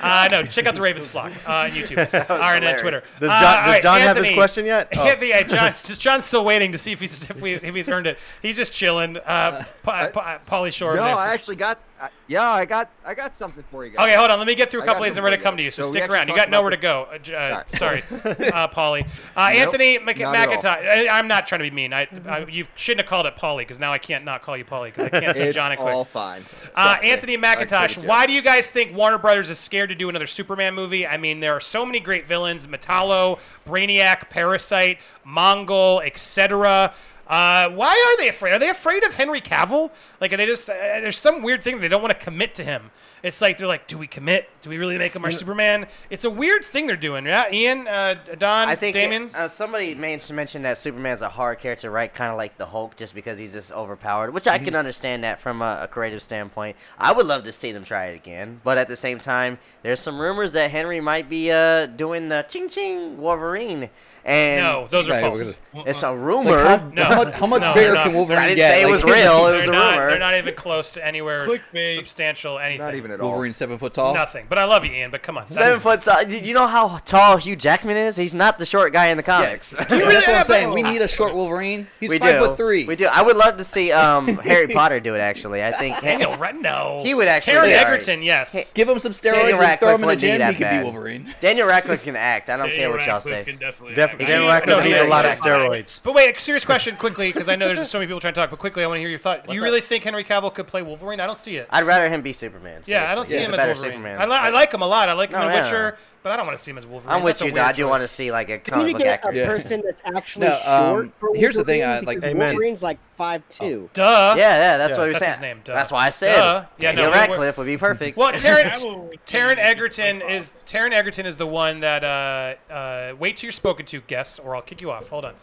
Uh, no, check out the Ravens flock uh, on YouTube or and. Twitter. Does Uh, John, all does right, John have his question yet? Oh. Anthony, yeah, John's, just, John's still waiting to see if he's if, we, if he's earned it. He's just chilling. Uh, Pa- Pa- Pauly Shore. No. I actually got. I yeah, I got. I got something for you guys. Okay, hold on. Let me get through a couple these and we're to come to you. So, So stick around. You got nowhere to go. Uh, uh, sorry, uh, Pauly. Uh, Nope, Anthony Mc- not at all. McIntyre. I'm not trying to be mean. I, I, you shouldn't have called it Pauly because now I can't not call you Pauly because I can't say John quick. all fine. Uh, Anthony McIntosh, why do you guys think Warner Brothers is scared to do another Superman movie? I mean, there are so many great villains: Metallo, Brainiac, Parasite, Mongul, etc. Uh, why are they afraid? Are they afraid of Henry Cavill? Like, are they just? Uh, there's some weird thing they don't want to commit to him. It's like they're like, do we commit? Do we really make him our Superman? It's a weird thing they're doing. Yeah, Ian, uh, Don, I think Damien. uh, somebody mentioned that Superman's a hard character, right? Kind of like the Hulk, just because he's just overpowered. Which I can understand that from a, a creative standpoint. I would love to see them try it again, but at the same time, there's some rumors that Henry might be uh, doing the ching ching Wolverine. And no, those are Right, we're false. gonna- it's a Like, rumor. how, No. how much, how much No, bigger they're can not. Wolverine I didn't get? say it Like, was real. It was They're a not, rumor. they're not even close to anywhere Clickbait. substantial anything. Not even at all. Wolverine seven foot tall. Nothing. But I love you, Ian. But come on. Seven foot tall. You you know how tall Hugh Jackman is? He's not the short guy in the comics. Do you really That's what I'm saying. We need a short Wolverine. He's we five do. foot three. We do. I would love to see um, Harry Potter do it. Actually, I think Daniel Radno. He would actually Taron be alright. Egerton, yes. Give him some Daniel steroids and Radcliffe throw him in a gym. that He could be Wolverine. Daniel Radcliffe can act. I don't care what y'all say. definitely Def- act. Daniel no, Radcliffe he need a lot of steroids. But wait, a serious question quickly, because I know there's so many people trying to talk. But quickly, I want to hear your thought. Do you What's really think Henry Cavill could play Wolverine? I don't see it. I'd rather him be Superman. yeah, I don't see seriously. He's him as Wolverine. Superman. I, li- I like him a lot. I like him No, in oh, yeah. Witcher, but I don't want to see him as Wolverine. I'm with That's a you, though. I do want to see like a Can we comic book get a. Yeah. person that's actually No, um, short for here's the thing, I- like- Amen. Wolverine's like five two. Duh. Yeah, yeah, that's Yeah. what we were That's saying. his name, duh. That's why I said Duh. Yeah, no, Daniel we were- Radcliffe would be perfect. Well, Taron, Cavill Taron Egerton is Taron Egerton is the one that uh, uh, wait till you're spoken to, guess, or I'll kick you off. Hold on.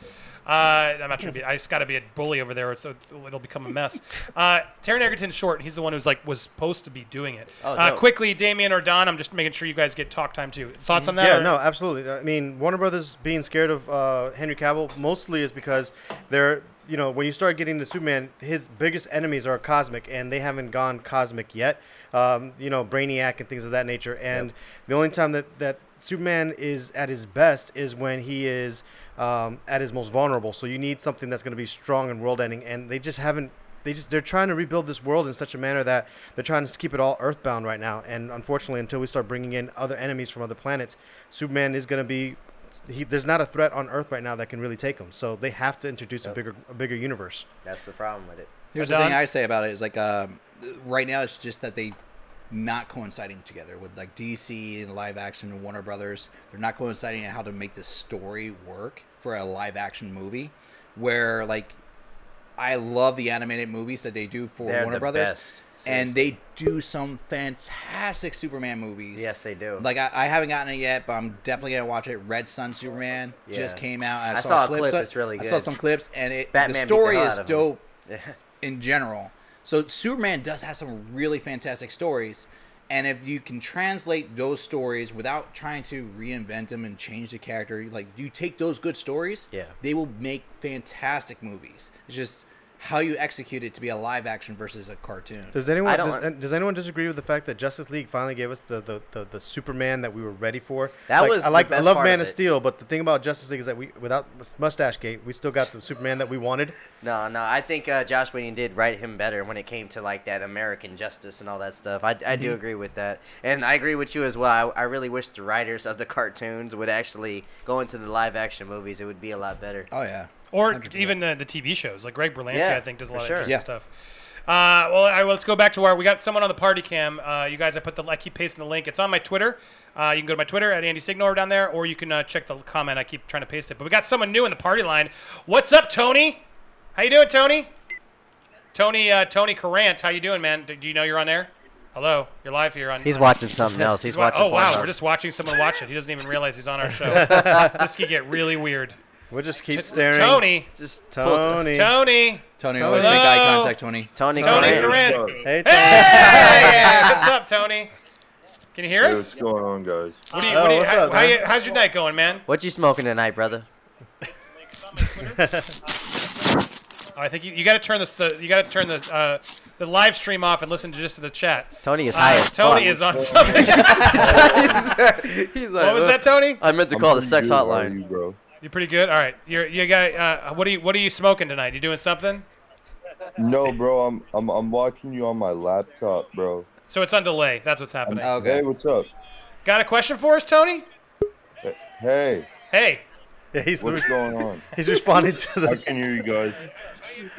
Uh, I'm not trying to be. I just got to be a bully over there, so it'll become a mess. Uh, Taron Egerton's short. He's the one who's like was supposed to be doing it. Oh, uh, quickly, Damien or Don, I'm just making sure you guys get talk time too. Thoughts on that? Yeah, or- no, absolutely. I mean, Warner Brothers being scared of uh, Henry Cavill mostly is because they're, you know, when you start getting to Superman, his biggest enemies are cosmic, and they haven't gone cosmic yet. Um, you know, Brainiac and things of that nature. And the only time that that Superman is at his best is when he is um, at his most vulnerable. So you need something that's going to be strong and world-ending, and they just haven't. They just they're trying to rebuild this world in such a manner that they're trying to keep it all earthbound right now. And unfortunately, until we start bringing in other enemies from other planets, Superman is going to be. He, there's not a threat on Earth right now that can really take him. So they have to introduce a bigger a bigger universe. That's the problem with it. Here's Don? the thing I say about it is like um, right now it's just that they not coinciding together with like DC and live action and Warner Brothers. They're not coinciding on how to make the story work for a live action movie. Where like I love the animated movies that they do for They're Warner the Brothers, best, and they do some fantastic Superman movies. Yes, they do. Like I, I haven't gotten it yet, but I'm definitely gonna watch it. Red Sun Superman just came out. I, I saw, saw a clip, it's really good. I saw some clips, and it Batman the beat the story is out of him. dope in general. So Superman does have some really fantastic stories, and if you can translate those stories without trying to reinvent them and change the character, like you take those good stories, Yeah. they will make fantastic movies. It's just how you execute it to be a live action versus a cartoon. Does anyone does, want- does anyone disagree with the fact that Justice League finally gave us the, the, the, the Superman that we were ready for? That Like, was I the like I love Man of of. Steel, but the thing about Justice League is that we without Mustache Gate, we still got the Superman that we wanted. No, no, I think uh, Joss Whedon did write him better when it came to like that American justice and all that stuff. I, I Mm-hmm. do agree with that, and I agree with you as well. I, I really wish the writers of the cartoons would actually go into the live action movies. It would be a lot better. Oh yeah. Or 100%. even the, the TV shows. Like Greg Berlanti, Yeah, I think does a lot sure. of interesting Yeah. stuff. Uh, well, I, well, let's go back to where we got someone on the party cam. Uh, you guys, I put the I keep pasting the link. It's on my Twitter. Uh, you can go to my Twitter at Andy Signore down there, or you can uh, check the comment. I keep trying to paste it. But we got someone new in the party line. What's up, Tony? How you doing, Tony? Tony, uh, Tony Carant, how you doing, man? Do, do you know you're on there? Hello, you're live here on. He's on- watching something else. He's, wa- watching. Oh wow, we're just watching someone watch it. He doesn't even realize he's on our show. this could get really weird. We'll just keep T- staring. Tony, just pulls- Tony. Tony, Tony, always Hello? make eye contact, Tony. Tony, Tony Corrin. Carant. Hey, Tony. Hey, what's up, Tony? Can you hear Hey, us? what's going on, guys? What do you, Oh, what do you, what's how, up, how man? you, how's your night going, man? What you smoking tonight, brother? All I think you, you got to turn this. The, you got to turn the uh, the live stream off and listen to just to the chat. Tony is Uh, high Tony is on something. He's like, what was that, Tony? I meant to I'm call the sex good. Hotline. you, bro? You pretty good. All right. You're you got. Uh, what are you What are you smoking tonight? You doing something? No, bro. I'm I'm I'm watching you on my laptop, bro. So it's on delay. That's what's happening. Oh, Hey, what's up? Got a question for us, Tony? Hey, Hey. Yeah, he's what's going on? he's responding to the. I can hear you guys. Pretty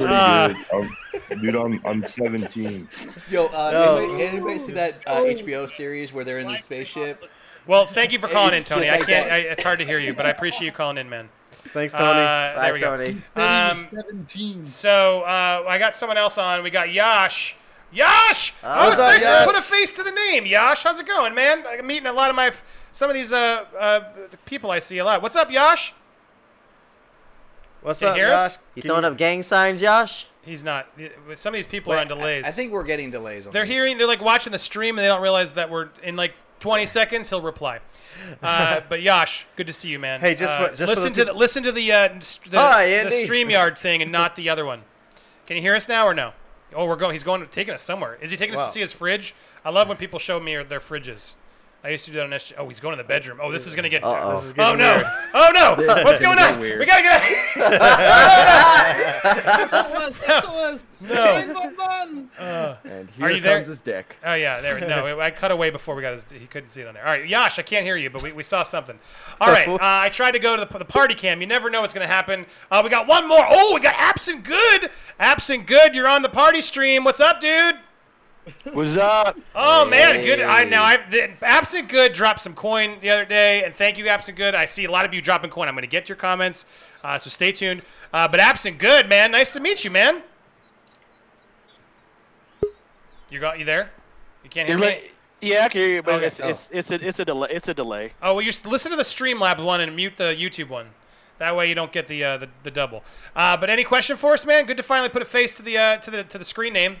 Ah. good. I'm, dude, I'm I'm 17. Yo, uh, No. anybody, anybody see that uh, HBO series where they're in the spaceship? Well, thank you for calling in, Tony. I can't. I, it's hard to hear you, but I appreciate you calling in, man. Thanks, Tony. Uh, Bye, there we go. Tony. Um, 17. so uh, I got someone else on. We got Yash. Yash! oh, what's it's up, nice to put a face to the name. Yash, how's it going, man? I'm meeting a lot of my, some of these uh, uh, people I see a lot. What's up, Yash? What's Can up, hear us? You Can throwing up gang signs, Yash? He's not. Some of these people are on delays. I think we're getting delays on They're this. hearing, they're like watching the stream, and they don't realize that we're in like 20 seconds. He'll reply. Uh, but Yash, good to see you, man. Hey, just uh, for- just listen to the listen to the uh, s- the, Hi, the Streamyard thing and not the other one. Can you hear us now or no? Oh, we're going. He's going taking us somewhere. Is he taking us to see his fridge? I love when people show me their fridges. I used to do that on this. Oh, he's going to the bedroom. Oh, this is gonna get. Uh-oh. This is Oh no! weird. Oh no! What's going on? weird. We gotta get. out. SOS. No. 911. Uh, And here Are you there? comes his dick. Oh yeah, there. No, I cut away before we got his. He couldn't see it on there. All right, Yash, I can't hear you, but we, we saw something. All right, uh, I tried to go to the, the party cam. You never know what's gonna happen. Uh, we got one more. Oh, we got Absent Good. Absent Good, you're on the party stream. What's up, dude? What's up? Oh man, good. I now I the, Absent Good dropped some coin the other day, and thank you, Absent Good. I see a lot of you dropping coin. I'm gonna get your comments, uh, so stay tuned. Uh, but Absent Good, man, nice to meet you, man. You got you there? You can't hear me. yeah, I can hear you, but Okay. it's, it's it's a it's a delay. It's a delay. Oh, well, you listen to the Streamlabs one and mute the YouTube one. That way you don't get the uh, the, the double. Uh, but any question for us, man? Good to finally put a face to the uh, to the to the screen name.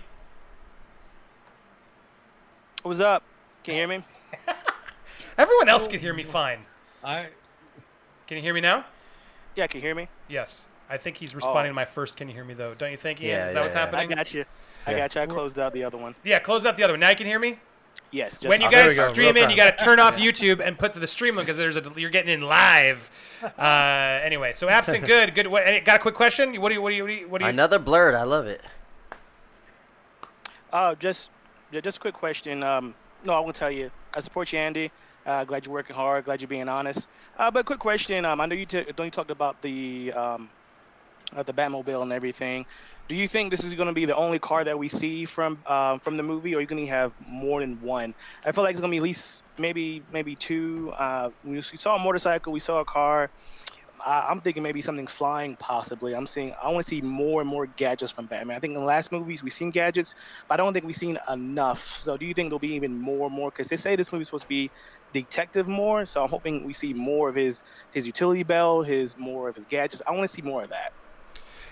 What's up? Can you hear me? Everyone else can hear me fine. I Can you hear me now? Yeah, can you hear me? Yes. I think he's responding Oh. to my first. Can you hear me though? Don't you think, Ian? Yeah, Is that what's yeah, yeah. I happening? got you. I got you. I closed out the other one. Yeah. Close out the other one. Now you can hear me. Yes. Just when you Oh, guys we go, stream in, you got to turn off YouTube and put to the stream because there's a you're getting in live. Uh, anyway, so absent good. Good. What, got a quick question? What do you what do you what do you, what do you Another blurred. I love it. Uh, just yeah, just a quick question. Um, no, I will tell you. I support you, Andy. Uh, glad you're working hard. Glad you're being honest. Uh, but quick question. Um, I know you don't you talked about the um, uh, the Batmobile and everything. Do you think this is going to be the only car that we see from um, from the movie, or you're you going to have more than one? I feel like it's going to be at least maybe maybe two. Uh, we saw a motorcycle. We saw a car. I- I'm thinking maybe something flying, possibly. I'm seeing. I want to see more and more gadgets from Batman. I think in the last movies we've seen gadgets, but I don't think we've seen enough. So, do you think there'll be even more and more? Because they say this movie's supposed to be detective more, so I'm hoping we see more of his his utility belt, his more of his gadgets. I want to see more of that.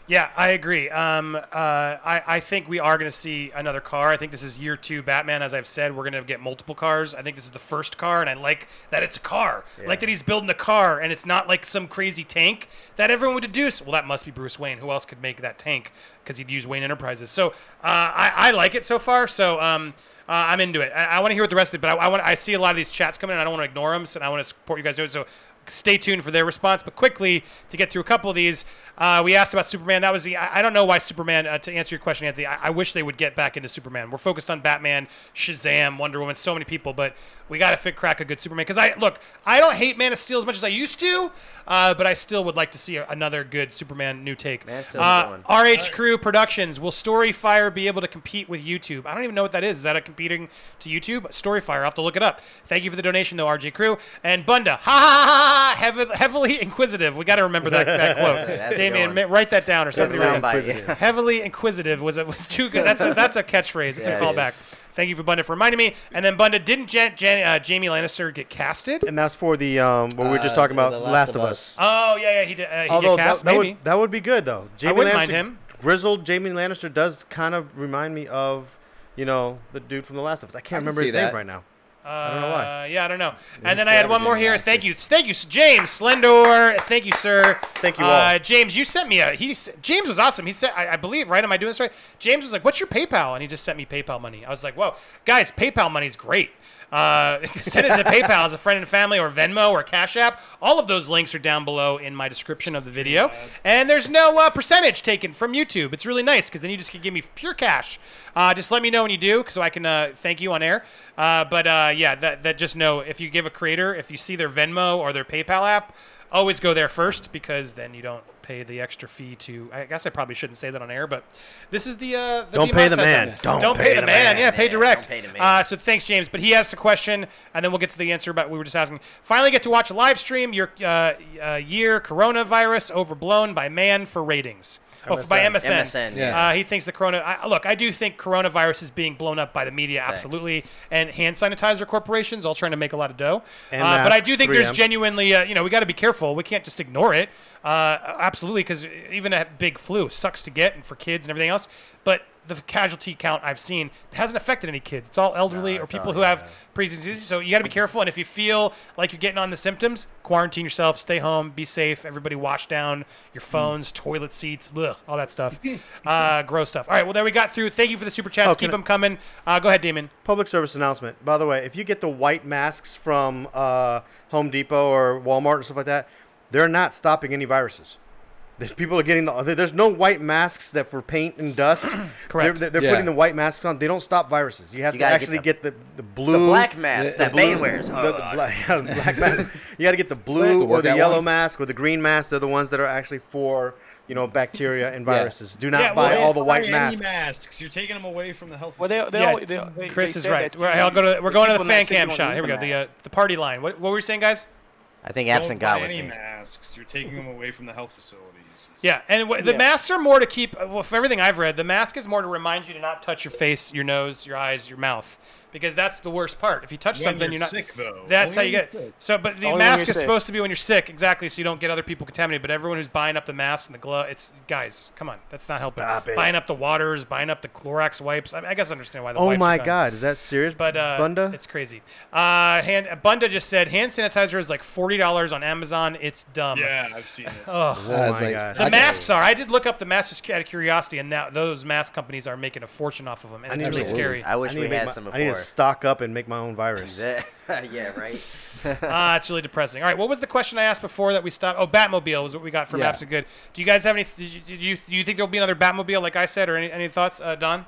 Yeah, I agree. Um, uh, I, I think we are going to see another car. I think this is year two Batman. As I've said, we're going to get multiple cars. I think this is the first car, and I like that it's a car. I like that he's building a car, and it's not like some crazy tank that everyone would deduce. Well, that must be Bruce Wayne. Who else could make that tank? Because he'd use Wayne Enterprises. So uh, I, I like it so far. So um, uh, I'm into it. I, I want to hear what the rest of it, but I, I want I see a lot of these chats coming in. I don't want to ignore them, so I want to support you guys doing it. So stay tuned for their response. But quickly to get through a couple of these, uh, we asked about Superman. That was the. I, I don't know why Superman. Uh, to answer your question, Anthony, I, I wish they would get back into Superman. We're focused on Batman, Shazam, Wonder Woman, so many people, but we got to fit crack a good Superman. Because I look, I don't hate Man of Steel as much as I used to, uh, but I still would like to see a, another good Superman new take. Man of Steel's Uh, going. RH Crew Productions will Storyfire be able to compete with YouTube? I don't even know what that is. Is that a competing to YouTube? Storyfire. I'll have to look it up. Thank you for the donation, though, RJ Crew and Bunda. Ha ha ha! Ha heavily, heavily inquisitive. We got to remember that, that quote. That's Damien, ma- write that down or something. sound write it. yeah. Heavily inquisitive was a, was too good. That's a that's a catchphrase. It's Yeah, a callback. is. Thank you for Bunda for reminding me. And then Bunda didn't Jan, Jan, uh, Jaime Lannister get casted? And that's for the um what we were just Uh, talking about, The Last, of Us. Oh yeah, yeah, he did. Uh, he Although get that, cast, that maybe. would that would be good though. Jaime wouldn't Lannister, mind him. Grizzled Jaime Lannister does kind of remind me of, you know, the dude from The Last of Us. I I can't can remember his that. name right now. Uh, don't know why. Yeah, I don't know. Just and then I had one more here. Thank you, thank you, James Slendor. Thank you, sir. Thank you Uh, all. James, you sent me a. He James was awesome. He said, I, I believe, right? Am I doing this right? James was like, "What's your PayPal?" And he just sent me PayPal money. I was like, "Whoa, guys, PayPal money is great." Uh, send it to PayPal as a friend and family, or Venmo, or Cash App. All of those links are down below in my description of the video. And there's no uh, percentage taken from YouTube. It's really nice because then you just can give me pure cash. Uh, just let me know when you do, so I can uh, thank you on air. Uh, but uh, yeah, that that just know if you give a creator, if you see their Venmo or their PayPal app, always go there first because then you don't pay the extra fee to. I guess I probably shouldn't say that on air, but this is the. Uh, the Don't pay the demonetized man. side. Don't pay, pay the the man. man. Yeah, pay Yeah, direct. don't pay the man. Uh, so thanks, James. But he asked a question, and then we'll get to the answer But we were just asking. Finally, get to watch a live stream. Your uh, uh, year coronavirus overblown by man for ratings. Oh, by MSN. MSN, yeah. Uh, he thinks the corona. I, look, I do think coronavirus is being blown up by the media, absolutely, and hand sanitizer corporations all trying to make a lot of dough. And uh, but I do think there's 3M. genuinely, uh, you know, we got to be careful. We can't just ignore it. Uh, absolutely, because even a big flu sucks to get, and for kids and everything else. But the casualty count I've seen hasn't affected any kids. It's all elderly or people who have pre-existing. So you got to be careful. And if you feel like you're getting on the symptoms, quarantine yourself, stay home, be safe. Everybody wash down your phones, toilet seats, ugh, all that stuff. uh, gross stuff. All right. Well, there we got through. Thank you for the super chats. Oh, Keep can I- them coming. Uh, go ahead, Damon. Public service announcement. By the way, if you get the white masks from uh, Home Depot or Walmart and stuff like that, they're not stopping any viruses. There's people are getting the. There's no white masks that for paint and dust. Correct. They're, they're Yeah. putting the white masks on. They don't stop viruses. You have You to gotta get actually the- get the the The black mask the that blue- Bane wears. the, the black, yeah, black mask. You got to get the blue or the yellow one? mask or the green mask. They're the ones that are actually for you know bacteria and viruses. Do not Yeah, buy well, all the Buy white any masks. masks. You're taking them away from the health. Well, they, they, Yeah, always, they, they, Chris they is right. We're, you- I'll go to, we're going to the fan cam shot. Here we go. The uh, the party line. What, what were you saying, guys? I think Don't Absent buy God was any masks. You're taking them away from the health facilities. Yeah, and w- the Yeah. masks are more to keep. Well, for everything I've read, the mask is more to remind you to not touch your face, your nose, your eyes, your mouth, because that's the worst part. If you touch When something, you're not sick, though. That's Only how you get. sick. So, but the Only mask is sick. supposed to be when you're sick, exactly, so you don't get other people contaminated. But everyone who's buying up the masks and the glove, it's guys, come on, that's not helping. Stop it. Buying up the waters, buying up the Clorox wipes. I, I guess I understand why the Oh wipes my gone. God, is that serious? But uh, Bunda? it's crazy. Uh, hand, Bunda just said hand sanitizer is like forty dollars on Amazon. It's dumb. Yeah, I've seen it. Ugh. oh my like, gosh. The masks are. I did look up the masks just out of curiosity, and now those mask companies are making a fortune off of them, and I it's really scary. I wish we had some I need to before. Stock up and make my own virus. yeah, right. Ah, it's really depressing. All right, what was the question I asked before that we stopped? Oh, Batmobile was what we got from Yeah. Absent Good. Do you guys have any? Did you, did you do you think there'll be another Batmobile, like I said, or any, any thoughts, uh, Don?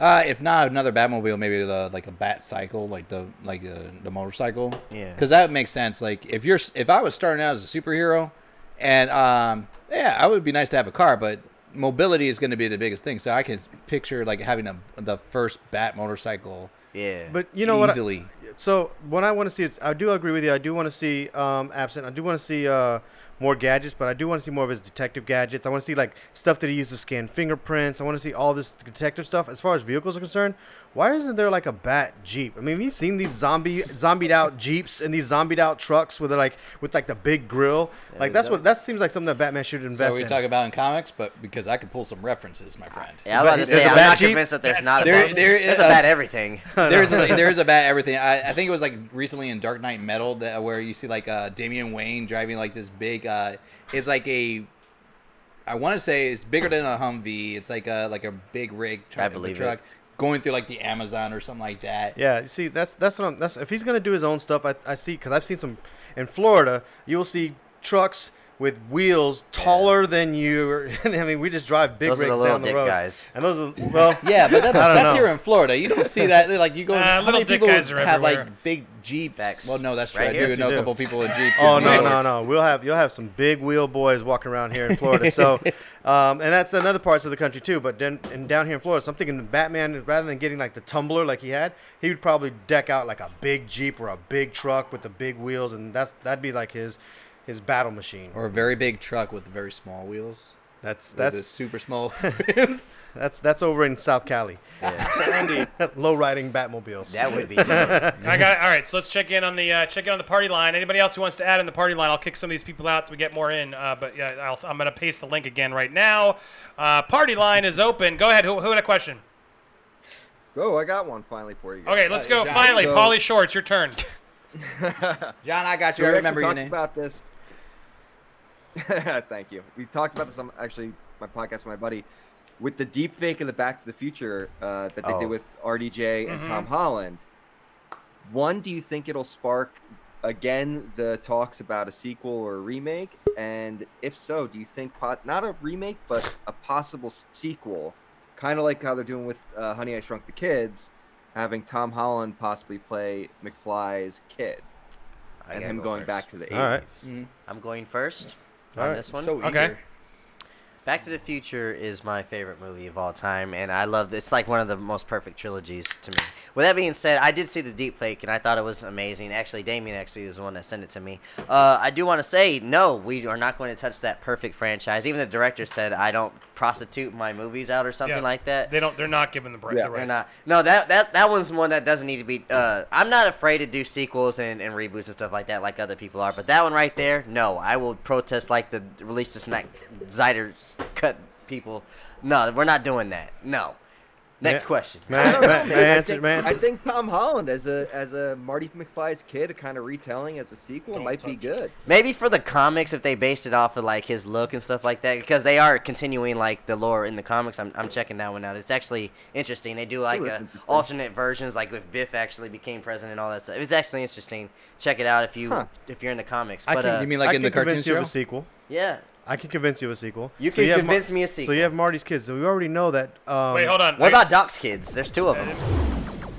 Uh, if not another Batmobile, maybe the like a Bat cycle, like the like the, the motorcycle. Yeah. Because that makes sense. Like if you're if I was starting out as a superhero, and um, yeah, I would be nice to have a car, but mobility is going to be the biggest thing. So I can picture like having a the first Bat motorcycle. Yeah. But you know what? Easily. so what I want to see is, I do agree with you. I do want to see um, absent. I do want to see uh, more gadgets, but I do want to see more of his detective gadgets. I want to see like stuff that he uses to scan fingerprints. I want to see all this detective stuff. As far as vehicles are concerned, why isn't there like a bat jeep? I mean, have you seen these zombie zombied out jeeps and these zombied out trucks with like with like the big grill? like that's what that seems like something that Batman should invest So we in. talk about in comics, but because I could pull some references, my friend. yeah, I'm about to There's say a I'm bad not Jeep? convinced that there's not a There- bad. there is there's a- a bad everything. there's a, there's a bad everything. I, I think it was like recently in Dark Knight Metal that where you see like uh, Damian Wayne driving like this big. Uh, it's like a. I want to say it's bigger than a Humvee. It's like a like a big rig truck, I believe it. Going through like the Amazon or something like that. Yeah, see, that's that's what I'm. That's if he's gonna do his own stuff. I, I see because I've seen some in Florida. You will see trucks with wheels taller than you. I mean, we just drive big Those are the rigs little down the dick road, guys. and those are well. Yeah, but that, that's know. here in Florida. You don't see that. Like you go. Uh, how many people guys have everywhere. like big Jeeps? Well, no, that's true. Right I here? do know you a do. couple people with Jeeps. Oh in no Florida. no no! We'll have you'll have some big wheel boys walking around here in Florida. So, um, and that's in other parts of the country too. But then and down here in Florida, so I'm thinking Batman rather than getting like the tumbler like he had, he would probably deck out like a big Jeep or a big truck with the big wheels, and that's that'd be like his his battle machine. Or a very big truck with very small wheels. That's that's the super small rims. That's that's over in South Cali. Yeah. So Andy, Low riding Batmobiles. That would be. I got all right. So let's check in on the uh, check in on the party line. Anybody else who wants to add in the party line, I'll kick some of these people out so we get more in. Uh, but yeah, I'll, I'm gonna paste the link again right now. Uh, party line is open. Go ahead. Who, who had a question? Oh, I got one finally for you. Okay, let's go. John, Finally, so- Pauly Shore, it's your turn. John, I got you. So I remember your name. about this. Thank you. We talked about this on actually my podcast with my buddy with the deep fake of the Back to the Future uh, that they Oh. did with RDJ and Mhm. Tom Holland. One, do you think it'll spark again the talks about a sequel or a remake? And if so, do you think pot not a remake but a possible sequel, kind of like how they're doing with uh, Honey I Shrunk the Kids, having Tom Holland possibly play McFly's kid I and him go going first. back to the 80s? All right. Mhm. I'm going first All on right. this one. So Okay. eager. Back to the Future is my favorite movie of all time, and I love it's like one of the most perfect trilogies to me. With that being said, I did see the deep fake, and I thought it was amazing. Actually, Damien actually was the one that sent it to me. Uh, I do want to say, no, we are not going to touch that perfect franchise. Even the director said I don't prostitute my movies out or something Yeah. like that. They don't. They're not giving the, bra- Yeah. the They're not. No, that that that one's one that doesn't need to be. Uh, I'm not afraid to do sequels and, and reboots and stuff like that, like other people are. But that one right there, no, I will protest like the release this night, Snyder cut people. No, we're not doing that. No. Next Yeah. question. Man, I man, man. man, I think, man. I think Tom Holland as a as a Marty McFly's kid, kind of retelling as a sequel, Don't might be touch it. good. Maybe for the comics, if they based it off of like his look and stuff like that, because they are continuing like the lore in the comics. I'm, I'm checking that one out. It's actually interesting. They do like Ooh, uh, that's interesting. alternate versions, like with Biff actually became president and all that stuff. It's actually interesting. Check it out if you Huh. if you're into comics. I But can- uh, You mean like I in can the cartoon convince you of show? a sequel. yeah, I can convince you of a sequel. You So can have convince me a sequel. So you have Marty's kids. So we already know that. Um, Wait, hold on. what I- about Doc's kids? There's two of them.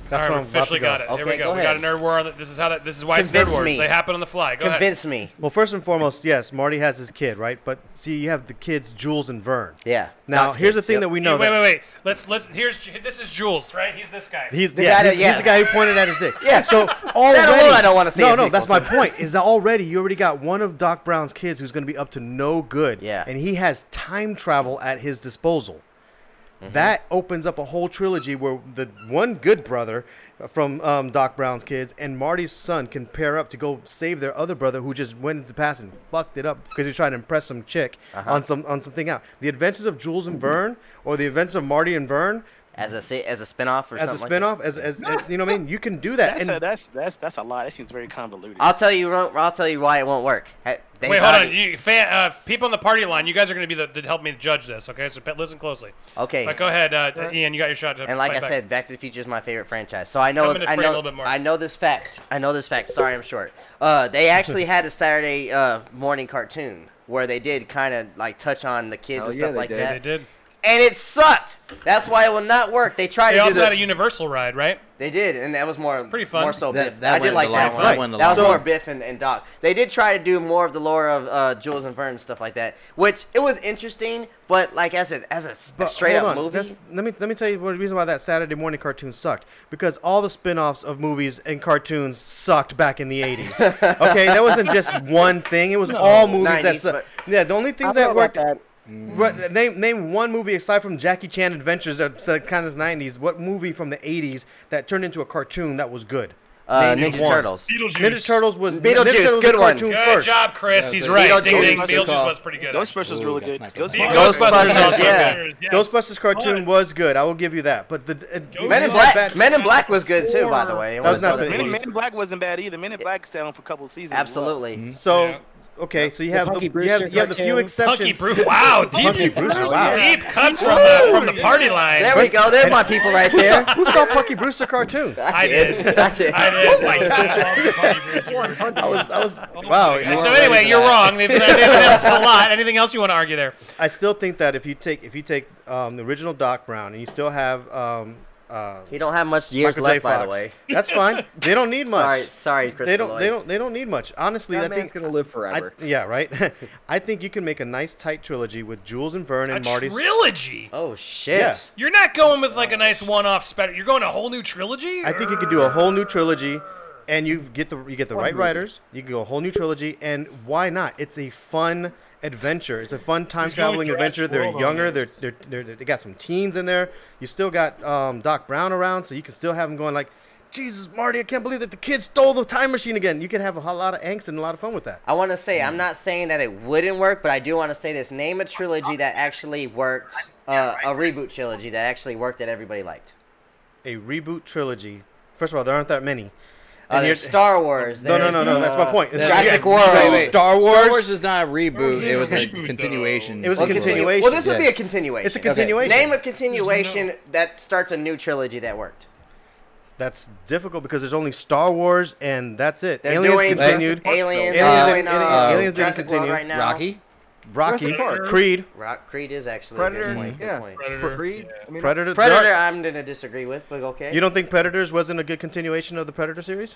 That's All what right, I'm we about officially to go. got it. Here we go. go we got a nerd war. On. This is how that. This is why it's nerd wars. me. They happen on the fly. Go ahead. Convince me. Well, first and foremost, yes, Marty has his kid, right? But see, you have the kids, Jules and Vern. Yeah. Now, Doc's here's the thing yep. that we ahead. know. wait, wait, wait. Let's let's. Here's this is Jules, right? He's this guy. He's, The yeah, guy he's, yeah. he's the guy who pointed at his dick. Yeah. So already, alone I don't wanna see No, no, that's my point. Is that already you already got one of Doc Brown's kids who's going to be up to no good. Yeah. And he has time travel at his disposal. Mm-hmm. That opens up a whole trilogy where the one good brother from um, Doc Brown's kids and Marty's son can pair up to go save their other brother who just went into the past and fucked it up because he's trying to impress some chick Uh-huh. on some on something out. The Adventures of Jules and Vern or the Adventures of Marty and Vern as a se- as a spinoff or something. as a something. spinoff, as, as, as you know, what I mean, you can do that. That's and a, that's that's that's a lot. That seems very convoluted. I'll tell you. I'll tell you why it won't work. They've Wait, hold on. You fan, uh, people on the party line. You guys are going to be the to help me judge this. Okay, so listen closely. Okay. But go ahead, uh, Ian. You got your shot. To And like I back. said, Back to the Future is my favorite franchise. So I know, Come I frame a know, little bit more. I know this fact. I know this fact. Sorry, I'm short. Uh, they actually had a Saturday uh, morning cartoon where they did kind of like touch on the kids Hell and yeah, stuff they like did. that. they did. And it sucked. That's why it will not work. They tried They to do They also the, had a Universal ride, right? They did, and that was more It's pretty fun. More so That- Biff. that I did went like that one. that went the That was more. Biff and, and Doc. They did try to do more of the lore of uh, Jules and Vern and stuff like that, which it was interesting. But like as a as a, s- a But straight up on, movie, that's- Let me let me tell you what the reason why that Saturday morning cartoon sucked. Because all the spin-offs of movies and cartoons sucked back in the 80s. okay, that wasn't just one thing. It was all movies that sucked. Yeah, the only things I don't that about worked. that. Right, name name one movie aside from Jackie Chan Adventures of the kind of 90s. What movie from the 80s that turned into a cartoon that was good? uh, Name Ninja one. Turtles. Beetlejuice. Ninja Turtles was Beetlejuice, Ninja Turtles was good a one. cartoon Good first. job, Chris. Yeah, He's so- right. Beetlejuice. Ding ding. Ghostbusters Beetlejuice was pretty good. Ghostbusters Ooh, really that's good. not Ghostbusters. bad. Ghostbusters Ghostbusters also yeah. good. Yes. Ghostbusters cartoon was good. I will give you that. But the uh, Men in Black. bad- Men in Black was good too, by the way. I That was not the Men, in. 80s. Men in Black wasn't bad either. Men in Black sat on for a couple of seasons. as well. Absolutely. So, Yeah. Okay, so you The have the, Punky you have, Brewster you have a few exceptions. Punky Brew. Wow, deep, Punky Brewster, wow. deep cuts from the from the party line. There we go. There's my people right there. who saw Punky Brewster cartoon? I did. I did. I did. Oh my God. I was, I was, wow. you So anyway, you're wrong. They've, they've a lot. Anything else you want to argue there? I still think that if you take, if you take um, the original Doc Brown and you still have um, uh, He don't have much years Michael left, by the way. that's fine. They don't need much. Sorry, sorry, Christopher They don't, Lloyd. they don't, they don't need much. Honestly, That I man's think. gonna live I, forever. yeah, right. I think you can make a nice tight trilogy with Jules and Vern A and Marty's. trilogy. Oh shit. Yeah. You're not going with like a nice one-off special. You're going a whole new trilogy. I think you could do a whole new trilogy, and you get the you get the One right movie. writers. You can go a whole new trilogy, and why not? It's a fun adventure. It's a fun time He's traveling adventure. They're World on younger. they're, they're, they're they got some teens in there. You still got um, Doc Brown around, so you can still have them going like, Jesus, Marty, I can't believe that the kid stole the time machine again. You can have a whole lot of angst and a lot of fun with that. I want to say I'm not saying that it wouldn't work, but I do want to say this: name a trilogy that actually worked, uh, a reboot trilogy that actually worked that everybody liked. a reboot trilogy, first of all, there aren't that many. Uh, And there's you're- Star Wars. No, no, no, no. there's, That's my point. It's Jurassic yeah, World. Wait, wait. Star Wars. Star Wars is not a reboot. It was a continuation. It was a continuation. Well, this would be a continuation. It's a continuation. Name a continuation that starts a new trilogy that worked. That's difficult because there's only Star Wars and that's it. They're Aliens doing continued. Aliens, Aliens, uh, didn't- uh, Aliens didn't Jurassic World continue. right now. Rocky. Rocky, Jurassic Park. Creed, Rock, Creed is actually a Predator, good point. Good yeah. point. Predator. Creed. yeah. I mean, Predator. Predator, there I'm gonna disagree with, but okay. You don't think Predators wasn't a good continuation of the Predator series?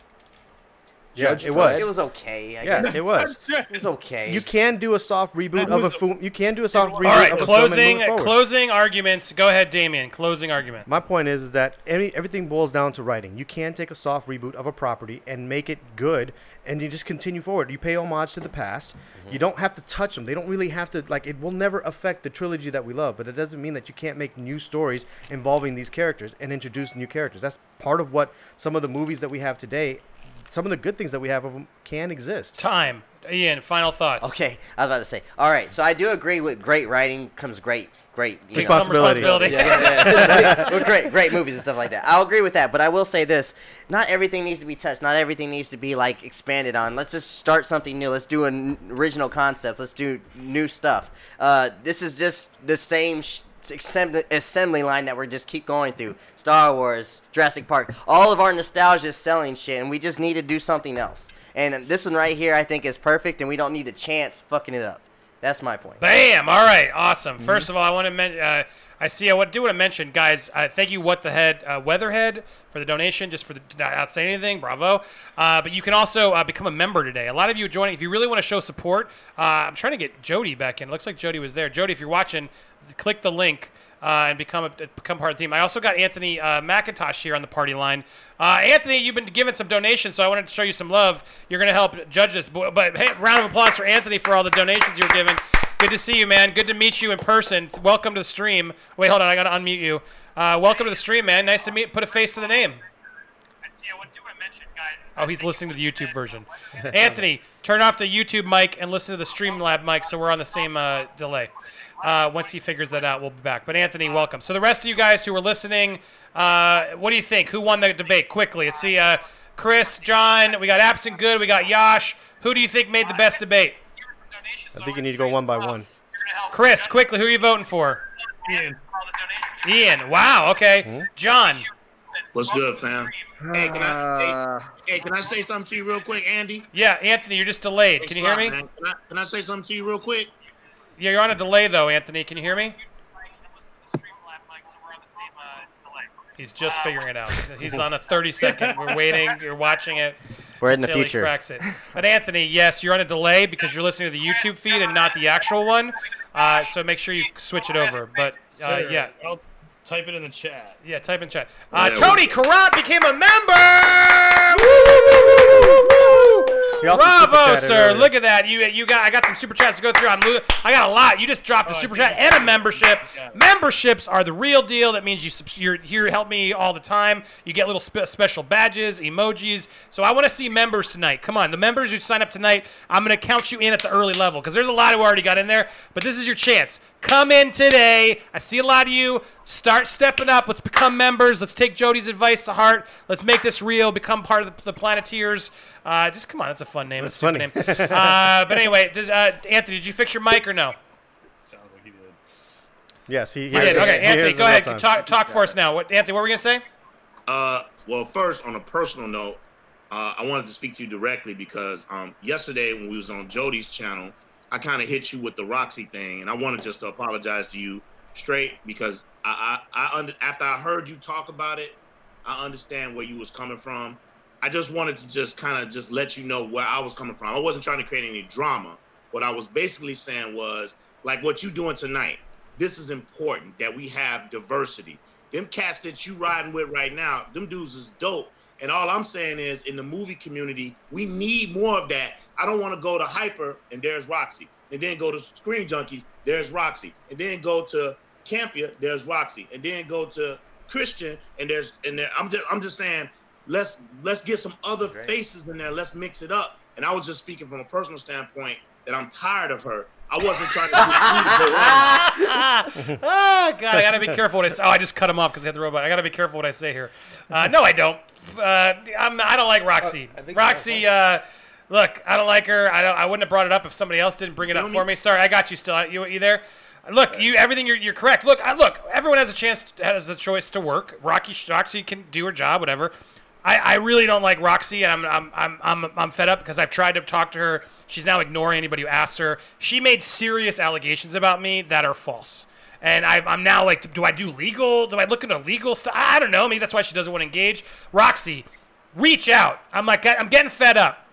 Judge yeah, it Dredd. was. It was okay. I Yeah, guess. it was. It was okay. You can do a soft reboot of a film. You can do a soft reboot All right, of a film and closing move closing arguments. Go ahead, Damien. Closing argument. My point is, is that any, everything boils down to writing. You can take a soft reboot of a property and make it good, and you just continue forward. You pay homage to the past. You mm-hmm. don't have to touch them. They don't really have to like. It will never affect the trilogy that we love, but it doesn't mean that you can't make new stories involving these characters and introduce new characters. That's part of what some of the movies that we have today. Some of the good things that we have of them can exist. Time. Ian, final thoughts. Okay, I was about to say. All right, so I do agree with great writing comes great, great you know, Responsibility. Responsibility. yeah, with great, great movies and stuff like that. I'll agree with that, but I will say this: not everything needs to be touched. Not everything needs to be like expanded on. Let's just start something new. Let's do an original concept. Let's do new stuff. Uh, this is just the same. Sh- assembly, assembly line that we're just keep going through Star Wars, Jurassic Park, all of our nostalgia is selling shit, and we just need to do something else. And this one right here, I think, is perfect, and we don't need a chance fucking it up. That's my point. Bam! All right, Mm-hmm. awesome. First of all, I want to men- uh, I see. I want do want to mention, guys. Uh, thank you, what the head, uh, Weatherhead, for the donation, just for the not not saying anything. Bravo. Uh, but you can also uh, become a member today. A lot of you are joining. If you really want to show support, uh, I'm trying to get Jody back in. It Looks like Jody was there. Jody, if you're watching, click the link. Uh, and become a, become part of the team. I also got Anthony uh, McIntosh here on the party line. Uh, Anthony, you've been given some donations, so I wanted to show you some love. You're going to help judge this. But, but hey, round of applause for Anthony for all the donations you're giving. Good to see you, man. Good to meet you in person. Welcome to the stream. Wait, hold on. I got to unmute you. Uh, welcome to the stream, man. Nice to meet. Put a face to the name. Oh, he's listening to the YouTube version. Anthony, turn off the YouTube mic and listen to the Streamlab mic so we're on the same uh, delay. Uh, once he figures that out, we'll be back. But Anthony, welcome. So the rest of you guys who are listening, uh, what do you think? Who won the debate? Quickly, let's see. Uh, Chris, John, we got Absent Good, we got Yash. Who do you think made the best debate? I think you need to go one by one. Chris, quickly, who are you voting for? Ian. Ian. Wow. Okay. John. What's good, fam? Hey, can I, Uh, hey, hey, can I say something to you real quick, Andy? Yeah, Anthony, you're just delayed. Can you hear me? Can I, can I say something to you real quick? Yeah, you're on a delay though, Anthony. Can you hear me? He's just figuring it out. He's on a 30 second. We're waiting. You're watching it. We're in the until he future. cracks it. But Anthony, yes, you're on a delay because you're listening to the YouTube feed and not the actual one. Uh, so make sure you switch it over. But uh, yeah, I'll type it in the chat. yeah, type in chat. Uh, Yeah, Tony Karat became a member. He also super Bravo, sir! Look at that. You you got I got some super chats to go through. I'm lo- I got a lot. You just dropped a Oh, I super chat and a membership. Memberships are the real deal. That means you subs- you're here to help me all the time. You get little spe- special badges, emojis. So I want to see members tonight. Come on, the members who sign up tonight, I'm gonna count you in at the early level because there's a lot who already got in there. But this is your chance. Come in today. I see a lot of you. Start stepping up. Let's become members. Let's take Jody's advice to heart. Let's make this real. Become part of the, the Planeteers. Uh, just come on. That's a fun name. That's That's a stupid funny. name. uh, but anyway, does uh, Anthony? Did you fix your mic or no? Sounds like he did. Yes, he, he You did. hears- Okay, he Anthony, go ahead. Talk, talk for us now. What, Anthony? What were we gonna say? Uh, well, first, on a personal note, uh, I wanted to speak to you directly because um, yesterday when we was on Jody's channel, I kind of hit you with the Roxy thing, and I wanted just to apologize to you straight because I, I, I under, after I heard you talk about it, I understand where you was coming from. I just wanted to just kind of just let you know where I was coming from. I wasn't trying to create any drama. What I was basically saying was like what you doing tonight. This is important that we have diversity. Them cats that you riding with right now, them dudes is dope. And all I'm saying is, in the movie community, we need more of that. I don't want to go to Hyper and there's Roxy, and then go to Screen Junkie, there's Roxy, and then go to Campea, there's Roxy, and then go to Christian, and there's and there. I'm just I'm just saying, let's let's get some other faces in there. Let's mix it up. And I was just speaking from a personal standpoint that I'm tired of her I wasn't trying to. Be rude, oh God, I gotta be careful what I say. Oh, I just cut him off because I had the robot. I gotta be careful what I say here. Uh, no, I don't. Uh, I'm, I don't like Roxy. Roxy, uh, look, I don't like her. I don't. I wouldn't have brought it up if somebody else didn't bring it up for me. Sorry, I got you. Still, you, you there? Look, you everything. You're, you're correct. Look, I, look. Everyone has a chance, has a choice to work. Rocky, Roxy can do her job, whatever. I, I really don't like Roxy, and I'm I'm I'm I'm, I'm fed up because I've tried to talk to her. She's now ignoring anybody who asks her. She made serious allegations about me that are false. And i I'm now like, do I do legal? Do I look into legal stuff? I don't know. Maybe that's why she doesn't want to engage. Roxy, reach out. I'm like, I'm getting fed up.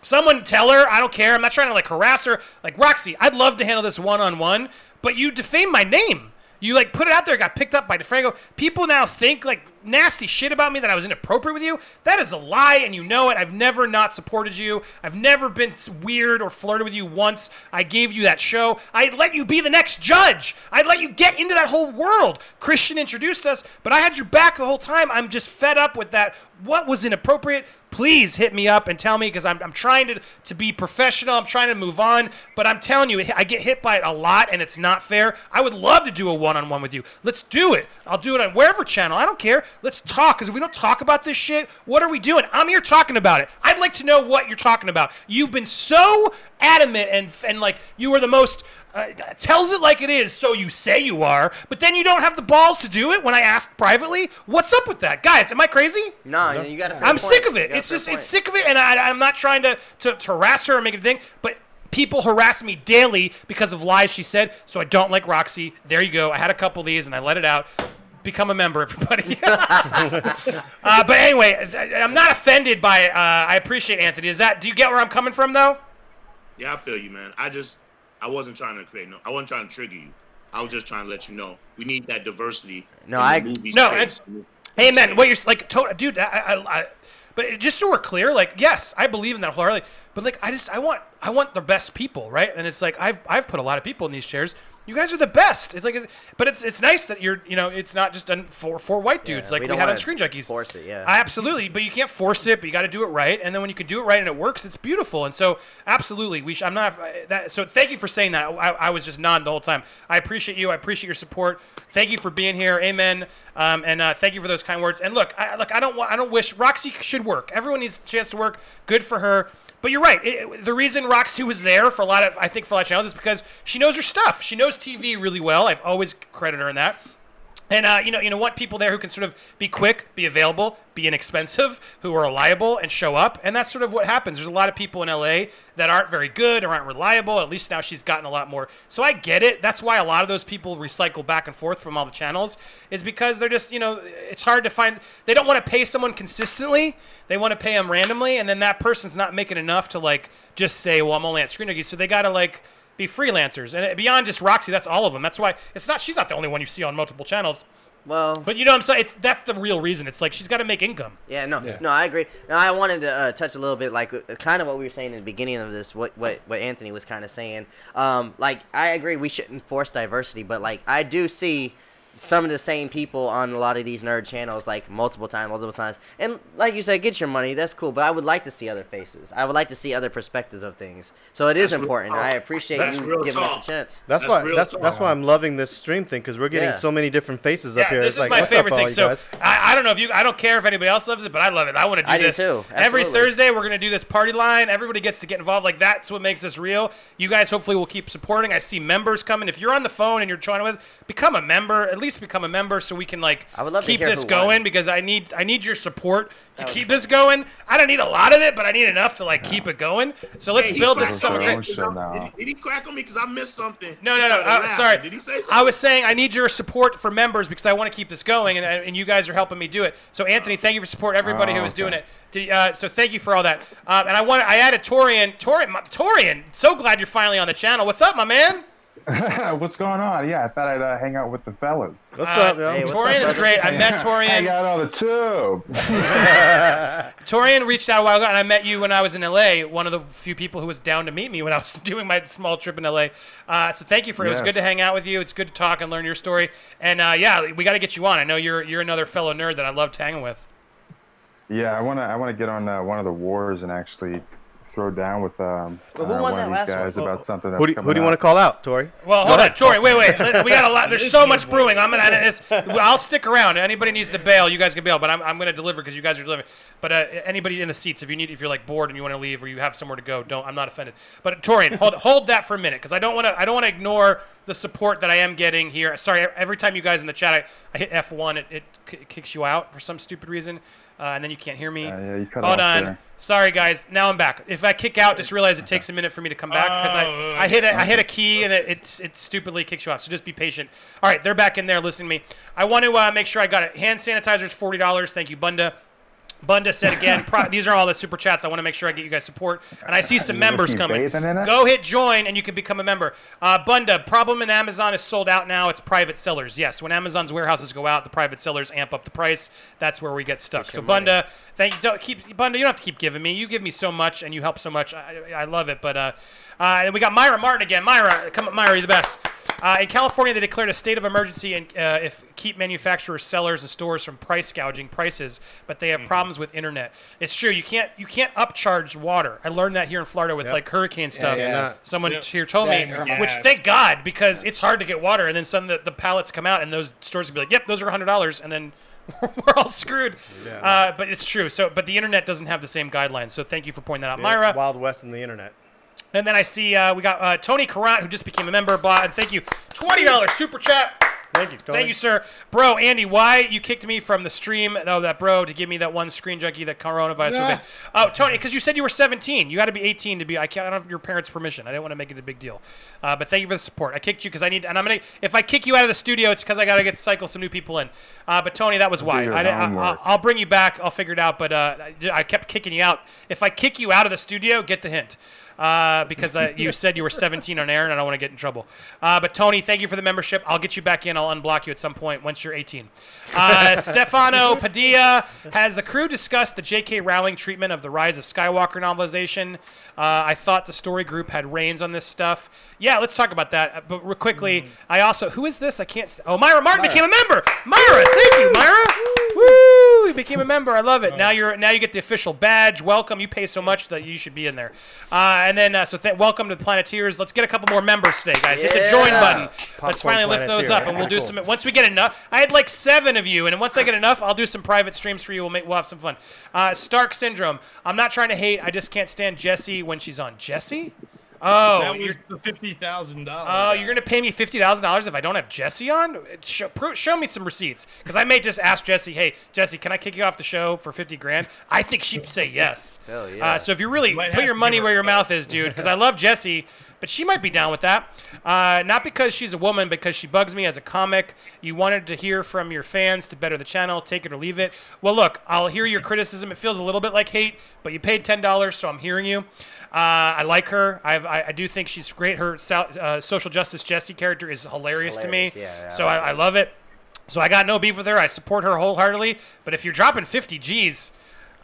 Someone tell her. I don't care. I'm not trying to like harass her. Like Roxy, I'd love to handle this one on one, but you defame my name. You like put it out there, got picked up by DeFranco. People now think like nasty shit about me that I was inappropriate with you. That is a lie, and you know it. I've never not supported you. I've never been weird or flirted with you once. I gave you that show. I'd let you be the next judge. I'd let you get into that whole world. Christian introduced us, but I had your back the whole time. I'm just fed up with that. What was inappropriate? Please hit me up and tell me because I'm, I'm trying to, to be professional. I'm trying to move on, but I'm telling you, I get hit by it a lot and it's not fair. I would love to do a one on one with you. Let's do it. I'll do it on wherever channel. I don't care. Let's talk because if we don't talk about this shit, what are we doing? I'm here talking about it. I'd like to know what you're talking about. You've been so adamant and, and like you were the most uh, tells it like it is, so you say you are, but then you don't have the balls to do it when I ask privately. What's up with that, guys? Am I crazy? No, you got a I'm point. sick of it. It's just point. it's sick of it, and I, I'm not trying to, to to harass her or make it a thing, but. People harass me daily because of lies she said, so I don't like Roxy. There you go. I had a couple of these and I let it out. Become a member, everybody. uh, but anyway, th- I'm not offended by it. Uh, I appreciate Anthony. Is that? Do you get where I'm coming from, though? Yeah, I feel you, man. I just, I wasn't trying to create no, I wasn't trying to trigger you. I was just trying to let you know we need that diversity. No, in I- the movie No, space. man, What you're like, to, dude. I, I, I, but just so we're clear, like, yes, I believe in that wholeheartedly. But like, I just, I want, I want the best people, right? And it's like, I've, I've put a lot of people in these chairs. You guys are the best. It's like, but it's, it's nice that you're, you know, it's not just done for for white dudes Yeah, like we we, had on Screen Junkies. force it, yeah. Absolutely, but you can't force it. But you got to do it right. And then when you can do it right and it works, it's beautiful. And so, absolutely, we. Sh- I'm not that. So thank you for saying that. I, I was just nodding the whole time. I appreciate you. I appreciate your support. Thank you for being here. Amen. Um, and uh, thank you for those kind words. And look, I, look, I don't want. I don't wish Roxy should work. Everyone needs a chance to work. Good for her. But you're right. It, the reason Roxy was there for a lot of, I think, for a lot of channels is because she knows her stuff. She knows TV really well. I've always credited her in that. And uh, you know, you know, want people there who can sort of be quick, be available, be inexpensive, who are reliable, and show up. And that's sort of what happens. There's a lot of people in LA that aren't very good or aren't reliable. At least now she's gotten a lot more. So I get it. That's why a lot of those people recycle back and forth from all the channels, is because they're just, you know, it's hard to find. They don't want to pay someone consistently. They want to pay them randomly, and then that person's not making enough to like just say, well, I'm only at Screen Junkies. So they got to like be freelancers. And beyond just Roxy, that's all of them. That's why it's not. She's not the only one you see on multiple channels. Well, but you know what I'm saying. It's that's the real reason. It's like she's got to make income. Yeah, no, no, I agree. Now, I wanted to uh, touch a little bit, like, uh, kind of what we were saying in the beginning of this, what what, what Anthony was kind of saying. Um, like, I agree, we shouldn't force diversity, but like, I do see some of the same people on a lot of these nerd channels, like multiple times, multiple times. And like you said, get your money, that's cool. But I would like to see other faces. I would like to see other perspectives of things. So it is That's important. talk. I appreciate That's you real giving us a chance. That's, why that's that's why I'm loving this stream thing because we're getting Yeah. so many different faces Yeah, up here. this It's is like, my favorite thing. So? I, I don't know if you, I don't care if anybody else loves it, but I love it. I want to do I do this too. every Thursday. We're gonna do this party line. Everybody gets to get involved. Like that's what makes this real. You guys hopefully will keep supporting. I see members coming. If you're on the phone and you're joining with, become a member. At least become a member so we can like I would love to keep hear this who going won. because I need I need your support to keep this going. I don't need a lot of it, but I need enough to like keep it going. So let's Hey, he build this cracked summer. on me. Did, he- did he crack on me because I missed something? No, He no, no. started Uh, laughing. sorry. Did he say something? I was saying I need your support for members because I want to keep this going, and, and you guys are helping me do it. So, Anthony, thank you for support everybody who Oh, is doing it. Do- Uh, so, thank you for all that. Um, and I want I added Torian. Torian, my- Torian, so glad you're finally on the channel. What's up, my man? what's going on? Yeah, I thought I'd uh, hang out with the fellas. What's up, yo? Hey, Torian is great. I met Torian. I got on the tube. Torian reached out a while ago, and I met you when I was in LA. One of the few people who was down to meet me when I was doing my small trip in LA. Uh, so thank you for it. It was good to hang out with you. It's good to talk and learn your story. And uh, yeah, we got to get you on. I know you're you're another fellow nerd that I loved hanging with. Yeah, I wanna I wanna get on uh, one of the wars and actually throw throw down with um, Well, who uh, won one that of these last guys one? about something that's Who do, coming who do you want to call out, Tori? Well, hold on. Tori. Wait, wait. Let- We got a lot. There's so much brewing. I'm gonna. It's, I'll stick around. Anybody needs to bail, you guys can bail. But I'm, I'm gonna deliver because you guys are delivering. But uh, anybody in the seats, if you need, if you're like bored and you want to leave or you have somewhere to go, don't. I'm not offended. But Torian, hold hold that for a minute because I don't want to. I don't want to ignore the support that I am getting here. Sorry, every time you guys in the chat, I, I hit F1, it, it k- kicks you out for some stupid reason, uh, and then you can't hear me. Uh, yeah, you cut Hold off on. there. Sorry, guys. Now I'm back. If I kick out, just realize it takes a minute for me to come back because Oh, I, I hit a, I hit a key and it, it it stupidly kicks you off. So just be patient. All right, they're back in there listening to me. I want to uh, make sure I got it. Hand sanitizer is forty dollars. Thank you, Bunda. Bunda said again. Pro- these are all the super chats. I want to make sure I get you guys support. And I see some Is members coming. in? Go hit join and you can become a member. Uh, Bunda, problem in Amazon is sold out now. It's private sellers. Yes, when Amazon's warehouses go out, the private sellers amp up the price. That's where we get stuck. So Bunda, thank you. Don't keep Bunda. You don't have to keep giving me. You give me so much and you help so much. I, I love it. But uh, uh, and we got Myra Martin again. Myra, come on, Myra, you're the best. Uh, in California, they declared a state of emergency and uh, if keep manufacturers, sellers, and stores from price gouging prices, but they have problems with internet. It's true. You can't you can't upcharge water. I learned that here in Florida with Yep. like hurricane stuff. yeah. Someone Yep. here told me, Yeah. which thank God because it's hard to get water, and then some the, the pallets come out, and those stores will be like, "Yep, those are hundred dollars," and then we're all screwed. Uh, but it's true. So, but the internet doesn't have the same guidelines. So, thank you for pointing that out, Yeah, Myra. Wild West in the internet. And then I see uh, we got uh, Tony Carant, who just became a member. Blah, and thank you, twenty dollars super chat. Thank you, Tony. Thank you, sir. Bro, Andy, why you kicked me from the stream? Oh, that bro to give me that one screen junkie that coronavirus. Yeah. Yeah. Oh, Tony, because you said you were 17. You got to be 18 to be. I can't. I don't have your parents' permission. I didn't want to make it a big deal. Uh, but thank you for the support. I kicked you because I need. And I'm gonna. If I kick you out of the studio, it's because I got to get cycle some new people in. Uh, but Tony, that was why. your I, didn't- I, homework. I'll, I'll bring you back. I'll figure it out. But uh, I- I kept kicking you out. If I kick you out of the studio, get the hint. Uh, because uh, you said you were 17 on air, and I don't want to get in trouble. Uh, but Tony, thank you for the membership. I'll get you back in. I'll unblock you at some point once you're 18. Uh, Stefano Padilla has the crew discussed the J.K. Rowling treatment of the Rise of Skywalker novelization. Uh, I thought the story group had reins on this stuff. Yeah, let's talk about that. Uh, But real quickly, I also who is this? I can't. Oh, Myra Martin became a member. Myra, thank you, Myra. Woo! You became a member. I love it. Now you're now you get the official badge. Welcome. You pay so much that you should be in there. Uh, and then uh, so th- welcome to the Planeteers. Let's get a couple more members today, guys. Hit the join Yeah. button. Let's Popcorn finally lift those Planeteer. up, and we'll do Cool. some. Once we get enough, I had like seven of you, and once I get enough, I'll do some private streams for you. We'll make we'll have some fun. Uh, Stark syndrome. I'm not trying to hate. I just can't stand Jesse when she's on. Jesse? Oh, that you're, was the fifty thousand oh, dollars. you're gonna pay me fifty thousand dollars if I don't have Jesse on? Show, pro, show me some receipts, because I may just ask Jesse, "Hey, Jesse, can I kick you off the show for fifty grand?" I think she'd say yes. Hell yeah. Uh, so if you really Might put your money where your mouth is, dude, because I love Jesse, but she might be down with that. Uh, not because she's a woman, because she bugs me as a comic. You wanted to hear from your fans to better the channel. Take it or leave it. Well, look, I'll hear your criticism. It feels a little bit like hate, but you paid ten dollars, so I'm hearing you. Uh, I like her. I've, I I do think she's great. Her so- uh, social justice Jesse character is hilarious, to me. Yeah, yeah, so I I, love it. So I got no beef with her. I support her wholeheartedly. But if you're dropping 50 G's,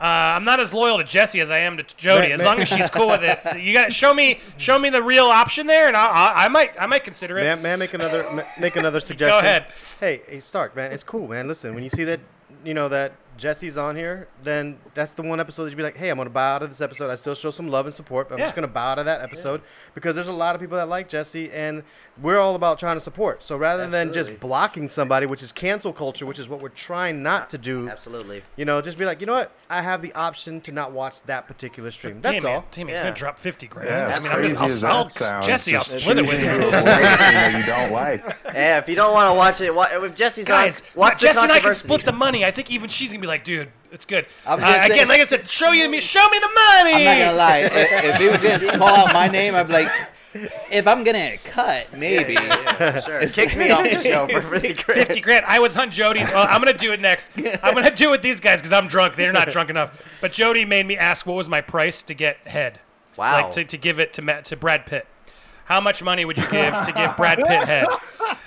uh, I'm not as loyal to Jesse as I am to Jody. As long as she's cool with it, you got to show me show me the real option there, and I, I, I might I might consider it. May, I- may I make another make another suggestion? Go ahead. Hey, hey, Stark, man, it's cool, man. Listen, when you see that, you know that Jesse's on here, then that's the one episode that you'd be like, hey, I'm gonna bow out of this episode. I still show some love and support, but I'm Yeah. just gonna bow out of that episode because there's a lot of people that like Jesse, and we're all about trying to support. So rather than just blocking somebody, which is cancel culture, which is what we're trying not to do, Absolutely. you know, just be like, you know what? I have the option to not watch that particular stream. That's Damn, all. man, Damn, he's Yeah. gonna drop 50 grand. Yeah, I mean, I'm just, I'll, that I'll Jesse, I'll split it with you. to avoid something that you don't like. Yeah, if you don't want to watch it, wa- if Jesse's Guys, on, watch Jesse and I can split the money. I think even she's gonna be like, dude, it's good. I was Uh, gonna say- again, like I said, show you me, show me the money. I'm not gonna lie. if, if he was gonna call out my name, I'd be like, if I'm gonna cut, maybe. Yeah, yeah, sure. Kick me off the show for 50 grand. 50 grand. I was on Jody's. Well, I'm going to do it next. I'm going to do it with these guys because I'm drunk. They're not drunk enough. But Jody made me ask what was my price to get head. Wow. Like to, to give it to Matt, to Brad Pitt. How much money would you give to give Brad Pitt head?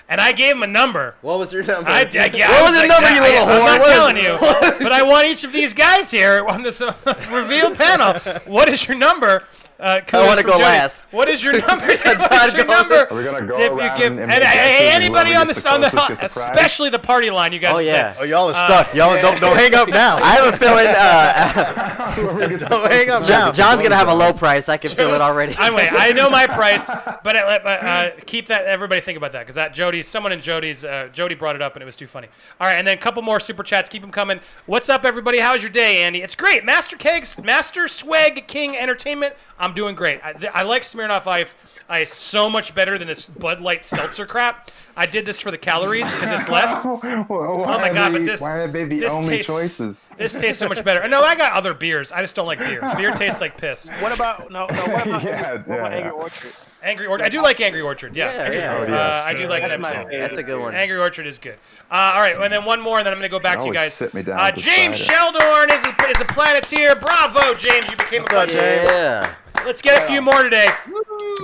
And I gave him a number. What was your number? I, I, yeah, what I was your like, number, yeah, you I- little I'm not telling you. but I want each of these guys here on this uh, revealed panel. What is your number? Uh, I wanna go Jody. last. What is your number? what trying is your number? Are we gonna go If you give, and and, make and anybody on the the on the, the especially the party line, you guys. Oh, should yeah. say. Oh, y'all are Uh, stuck. Y'all don't don't hang up now. I have a feeling uh, don't hang up now. John's gonna have a low price. I can feel it already. I wait. I know my price, but I, uh, keep that. Everybody think about that because that Jody, someone in Jody's, uh, Jody brought it up and it was too funny. All right, and then a couple more super chats. Keep them coming. What's up, everybody? How's your day, Andy? It's great. Master Kegs, Master Swag King Entertainment. I'm doing great. I, th- I like Smirnoff Ice. I so much better than this Bud Light seltzer crap. I did this for the calories because it's less. Why Oh my god! they- But this why are they the this only tastes, choices? This tastes so much better. No, I got other beers. I just don't like beer. Beer tastes like piss. What about no? no what about, Yeah, Angry, what about yeah, Angry. Orchard? Angry Orchard. I do like Angry Orchard. Yeah, Yeah, Angry- yeah. Oh, uh, yes. I do like That's that my That's a good one. Angry Orchard is good. Uh, all right, and then one more, and then I'm going to go back to you guys. sit me down Uh, James cider. Sheldorn is a, is a planeteer. Bravo, James. You became What's a planeteer. Yeah. Let's get a few more today.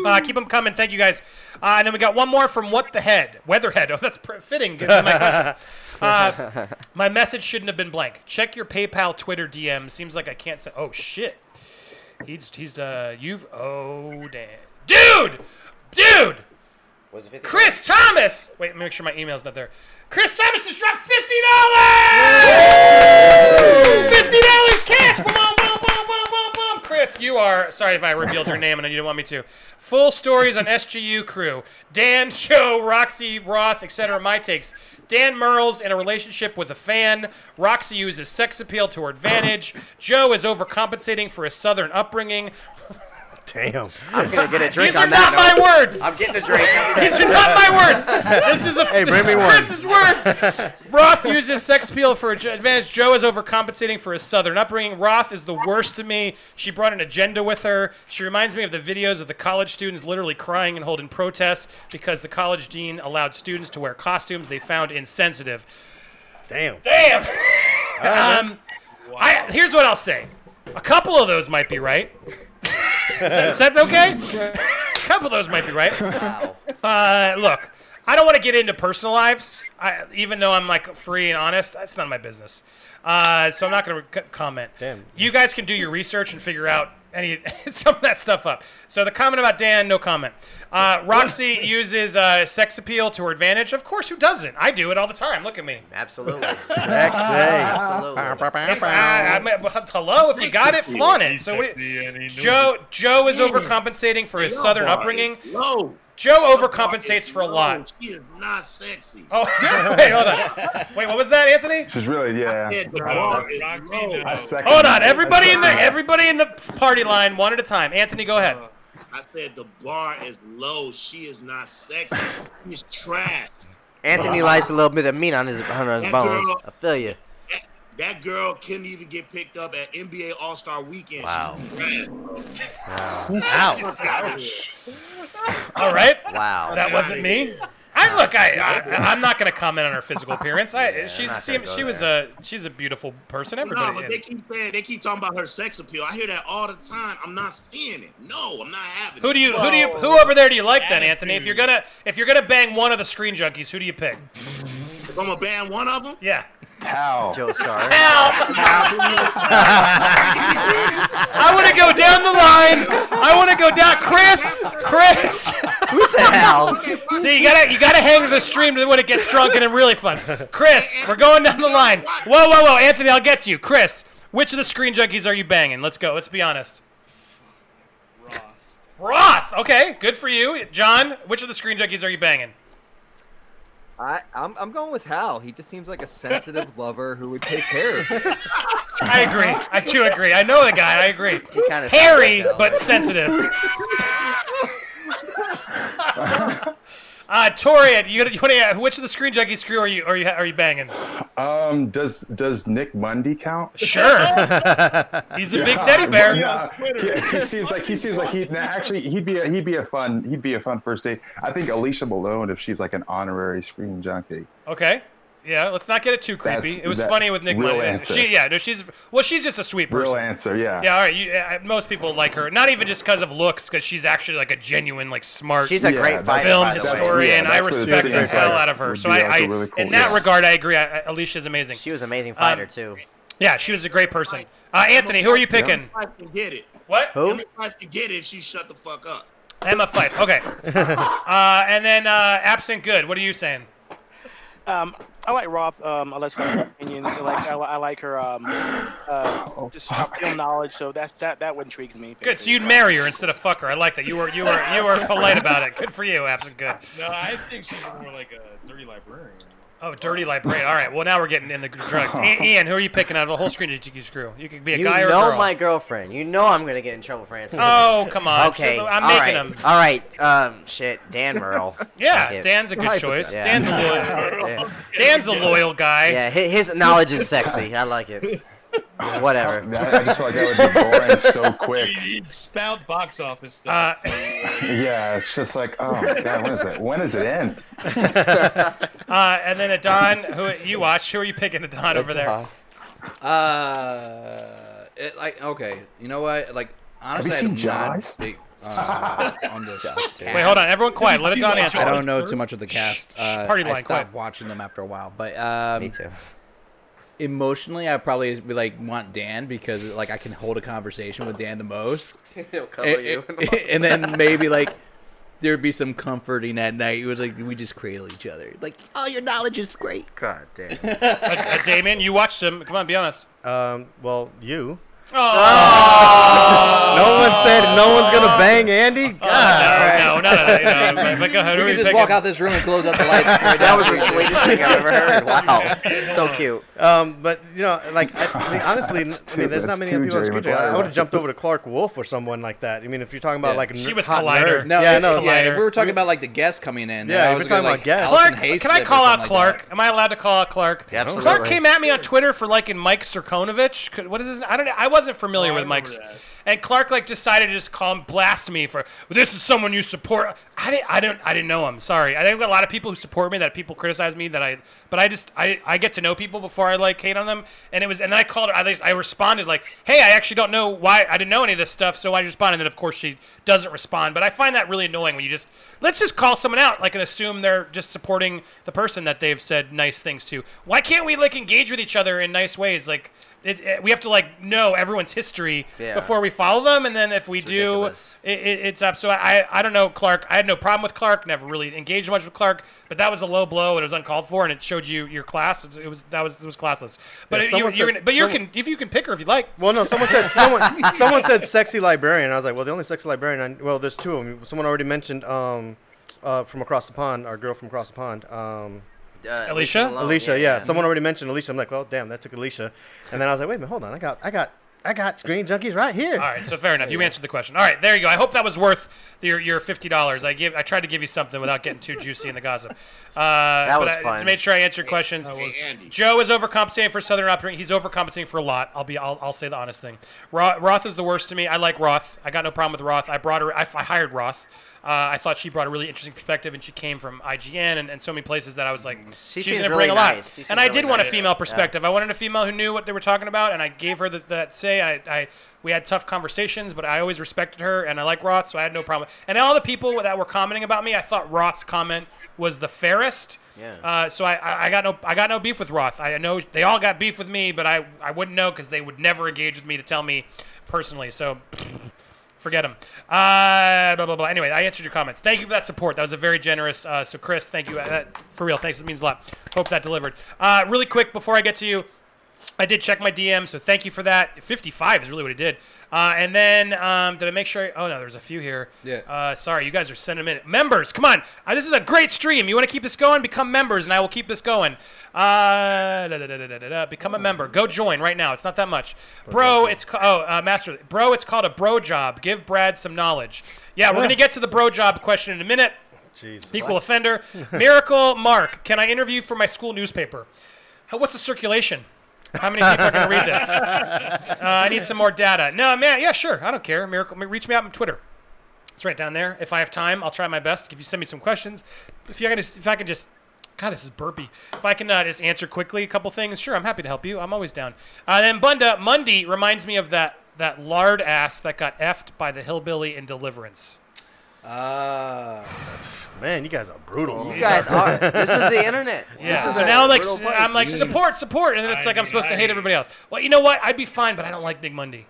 Uh, keep them coming. Thank you guys. Uh, and then we got one more from What the Head? Weatherhead. Oh, that's fitting to my question. Uh, my message shouldn't have been blank. Check your PayPal, Twitter DM. Seems like I can't say. Oh shit. He's he's uh you've oh damn dude dude Was it 50? Chris Thomas. Wait, let me make sure my email's not there. Chris Thomas just dropped fifty dollars. Fifty dollars cash. Boom, boom, boom, boom, boom, boom, boom. Chris, you are sorry if I revealed your name and you didn't want me to. Full stories on SGU crew. Dan, Joe, Roxy, Roth, etc. My takes. Dan Murrell's in a relationship with a fan. Roxy uses sex appeal to her advantage. Joe is overcompensating for his southern upbringing. Damn. I'm gonna get a drink These are not my note. words. I'm getting a drink. These are not my words. This is a Hey, this bring is me one. Chris's words. Roth uses sex appeal for advantage. Joe is overcompensating for his southern upbringing. Roth is the worst to me. She brought an agenda with her. She reminds me of the videos of the college students literally crying and holding protests because the college dean allowed students to wear costumes they found insensitive. Damn. Damn. um, I, here's what I'll say. A couple of those might be right. Is, that, is that okay? A couple of those might be right. Wow. Uh, look, I don't want to get into personal lives, I, even though I'm like free and honest. That's none of my business. Uh, so I'm not going to comment. Damn. You guys can do your research and figure out any some of that stuff up. So the comment about Dan, no comment. Uh, Roxy uses uh, sex appeal to her advantage. Of course, who doesn't? I do it all the time. Look at me. Absolutely. Sexy. Absolutely. If, I, I mean, hello, if you got it, flaunt it. So what, Joe Joe is overcompensating for his southern upbringing. No. Joe overcompensates for a lot. She is not sexy. Oh, wait, hold on. Wait, what was that, Anthony? She's really yeah. I- I- is Roxy, low. no. I second Hold on, everybody in the everybody in the party line, one at a time. Anthony, go ahead. I said the bar is low. She is not sexy. She's trash. Anthony likes a little bit of meat on his on his That bones. girl- I feel you. That, that girl couldn't even get picked up at NBA All Star Weekend. Wow. She's trash. Ow. All right. Wow. That wasn't me. I look. I, I I'm not going to comment on her physical appearance. I she's not seem, gonna she was a she's a beautiful person. No, Everybody. but they keep saying they keep talking about her sex appeal. I hear that all the time. I'm not seeing it. No, I'm not having who do you who do you who over there do you like then, Anthony? If you're gonna if you're gonna bang one of the screen junkies, who do you pick? If I'm gonna ban one of them, Yeah. How? Joe Starr. I want to go down the line. I want to go down. Chris, Chris. Who said hell? See, you gotta you gotta hang with the stream when it gets drunk and it's really fun. Chris, we're going down the line. Whoa, whoa, whoa, Anthony, I'll get to you. Chris, which of the screen junkies are you banging? Let's go. Let's be honest. Roth. Roth. Okay, good for you, John. Which of the screen junkies are you banging? I, I'm, I'm going with Hal. He just seems like a sensitive lover who would take care of you. I agree. I too agree. I know the guy. I agree. kinda Hairy like but sensitive. Uh, Tori, you, you want to? Which of the screen junkies screw are you are you are you banging? Um, does does Nick Mundy count? Sure. He's a big teddy bear. Yeah, he, he seems like he seems like he nah, actually he'd be a, he'd be a fun he'd be a fun first date. I think Alicia Malone if she's like an honorary screen junkie. Okay. Yeah, let's not get it too creepy. That's- it was funny with Nick. real Money. She, yeah, no, she's well, she's just a sweet person. Real answer, yeah. Yeah, all right. You, uh, most people like her, not even just because of looks, because she's actually like a genuine, like smart. She's a Yeah, great that's- fighter, film by the way. historian. Yeah, I that's what it respect is. the hell out of her. So I, I really cool, in that yeah. regard, I agree. I, I- Alicia's amazing. She was an amazing Um, fighter too. Yeah, she was a great person. Uh, Anthony, who are you picking? I can get it. What? Who? Emma Fyffe could get it if she shut the fuck up. Emma Fyffe. Okay. uh, and then uh, absent good. What are you saying? Um, I like Roth. Um, I like her opinions. I like I, I like her um, uh, just her film knowledge. So that that that intrigues me. Good. So you'd marry her instead of fuck her. I like that. You were you were you were polite about it. Good for you, absent good. No, I think she's more like a dirty librarian. Oh, dirty librarian. All right. Well, now we're getting in the drugs. Ian, who are you picking out of the whole screen? Did you screw? You could be a You guy or a know girl. my girlfriend. You know I'm gonna get in trouble for answering. Oh, this. come on. Okay, So I'm all making right, them. All right. Um, shit. Dan Murrell. Yeah, it. Dan's a good choice. Yeah. Dan's a loyal. Dan's a loyal guy. Yeah, hi- his knowledge is sexy. I like it. Whatever. I just feel like that would be boring so quick. Spout box office Uh, stuff. Yeah, it's just like, oh god, when is it? When does it end? Uh, and then Adon, who you watch? Who are you picking, Adon, over there? Uh, it, like okay, you know what? Like honestly, Have you seen Jaws? big uh, on this. Wait, hold on. Everyone quiet. Let Adon answer. I don't know too much of the cast. Shh, Uh, party I line, stopped quiet. watching them after a while, but um, Me too. Emotionally, I probably be like want Dan because like I can hold a conversation with Dan the most. He'll cuddle and, you. and then maybe like there'd be some comforting at night. It was like we just cradle each other. Like, oh, your knowledge is great. God damn. Uh, Damien, you watched him. Come on, be honest. Um, well, you. Oh. no one said no one's gonna bang Andy. God. no, no, no, no, no, no, but- but go ahead. Who We can just picking? walk out this room and close out the lights. That was the sweetest thing I've ever heard. Wow. So cute. Um, but you know, like I, I mean, honestly, n- I mean, there's not many people on Jerry screen. I would have jumped over to Clarke Wolfe or someone like that. I mean, if you're talking about Yeah. like She was hot Collider. nerd. No, yeah, it's- no, yeah. If we were talking about like the guests coming in, Yeah, I was we're talking gonna, about guests. Clarke, Hayslip can I call out Clarke? Am I allowed to call out Clarke? Yeah, absolutely. Clarke came at me on Twitter for liking Mike Cernovich. What is his? I don't. Know I wasn't familiar with Mike's. that. And Clarke like decided to just call him, blast me for this is someone you support. I didn't. I don't. I didn't know him. Sorry. I think a lot of people who support me that people criticize me that I. But I just I, I get to know people before I like hate on them. And it was and I called her. I, I responded like, hey, I actually don't know why I didn't know any of this stuff. So I responded. And then of course she doesn't respond. But I find that really annoying when you just let's just call someone out like and assume they're just supporting the person that they've said nice things to. Why can't we like engage with each other in nice ways? Like. It, it- we have to like know everyone's history Yeah. before we follow them, and then if we do, it, it, it's up. So I, I don't know Clarke. I had no problem with Clarke. Never really engaged much with Clarke, but that was a low blow and it was uncalled for, and it showed you your class. It's- It was that was it was classless. But Yeah, it- you, you're, said- gonna, but you someone- can if you can pick her if you like. Well, no, someone said someone someone said sexy librarian. I was like, well, the only sexy librarian. I, well, there's two of them. Someone already mentioned um, uh, from across the pond, our girl from across the pond. Um, Uh, Alicia? Malone, Alicia, yeah, Someone already mentioned Alicia. I'm like, well, damn, that took Alicia. And then I was like, wait a minute, hold on. I got, I got, I got Screen Junkies right here. All right, so fair enough. You answered the question. All right, there you go. I hope that was worth your your fifty dollars. I give I tried to give you something without getting too juicy in the gossip. Uh, that was but I, fun. To make sure I answer your questions. Hey, Andy. Joe is overcompensating for Southern Operating. He's overcompensating for a lot. I'll be. I'll, I'll say the honest thing. Roth, Roth is the worst to me. I like Roth. I got no problem with Roth. I brought her. I, I hired Roth. Uh, I thought she brought a really interesting perspective, and she came from IGN and, and so many places that I was like, She she's going to really bring a lot. And I really did want a nice. female Yeah. perspective. I wanted a female who knew what they were talking about, and I gave her the, that say. I, I we had tough conversations, but I always respected her, and I like Roth, so I had no problem. And all the people that were commenting about me, I thought Roth's comment was the fairest. Yeah. Uh, so I, I, I got no I got no beef with Roth. I know they all got beef with me, but I, I wouldn't know because they would never engage with me to tell me personally. So forget them. Uh, blah blah blah. Anyway, I answered your comments. Thank you for that support. That was a very generous. Uh, so Chris, thank you uh, for real. Thanks. It means a lot. Hope that delivered. Uh, really quick before I get to you. I did check my DM, so thank you for that. 55 is really what he did. Uh, and then, um, did I make sure? I, oh, no, there's a few here. Yeah. Uh, sorry, you guys are sending them in. Members, come on. Uh, this is a great stream. You want to keep this going? Become members, and I will keep this going. Uh, da, da, da. Become a member. Go join right now. It's not that much. Bro, it's oh, uh, Master. Bro, it's called a bro job. Give Brad some knowledge. Yeah, we're to get to the bro job question in a minute. Jesus. Equal offender. Miracle Mark, can I interview for my school newspaper? How, what's the circulation? How many people are going to read this? Uh, I need some more data. No, man, yeah, sure. I don't care. Miracle, reach me out on Twitter. It's right down there. If I have time, I'll try my best. If you send me some questions, if you can, if I can just, God, this is burpy. If I can uh, just answer quickly a couple things, sure, I'm happy to help you. I'm always down. Uh, then Bunda Mundy reminds me of that that lard ass that got effed by the hillbilly in Deliverance. Uh, Man, you guys are brutal. You guys are. This is the internet. Yeah. This is So now I'm like, brutal place. I'm like support, support, and then it's like I'm supposed to hate everybody else. Well, you know what? I'd be fine, but I don't like Nick Mundy.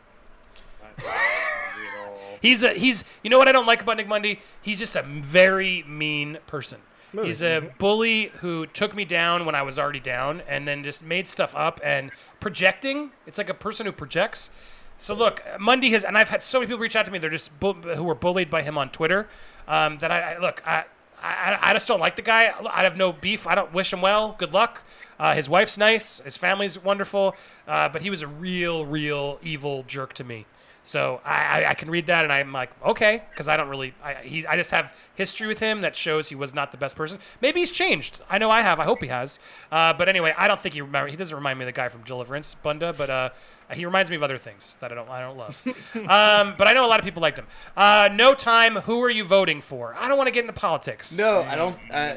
He's a he's you know what I don't like about Nick Mundy? He's just a very mean person. Really? He's a bully who took me down when I was already down, and then just made stuff up and projecting. It's like a person who projects. So look, Mundy has, and I've had so many people reach out to me. They're just bu- who were bullied by him on Twitter. Um, that I, I look, I, I, I just don't like the guy. I have no beef. I don't wish him well. Good luck. Uh, his wife's nice. His family's wonderful. Uh, but he was a real, real evil jerk to me. So I, I, I can read that and I'm like, okay, because I don't really, I, he, I just have history with him that shows he was not the best person. Maybe he's changed. I know I have. I hope he has. Uh, but anyway, I don't think he remember. He doesn't remind me of the guy from Deliverance, Bunda, but uh, he reminds me of other things that I don't, I don't love. um, but I know a lot of people liked him. Uh, no time. Who are you voting for? I don't want to get into politics. No, I don't. Uh,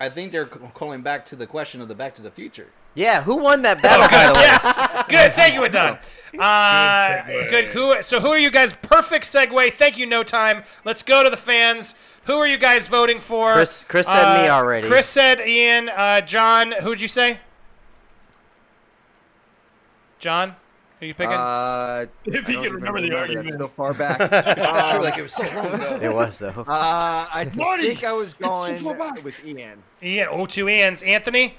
I think they're calling back to the question of the Back to the Future. Yeah, who won that battle? by the way? yes. Good. Thank you, Adon. Uh, good. Who? So who are you guys? Perfect segue. Thank you. No time. Let's go to the fans. Who are you guys voting for? Chris- Chris said me Uh, already. Chris said Ian. Uh, John. Who'd you say? John. Who are you picking? Uh, If you can even remember the that argument. so far back. You're like, it was so long ago. It was though. Uh, I Marty, think I was it's so going with Ian. Ian. Oh, two Ians. Anthony.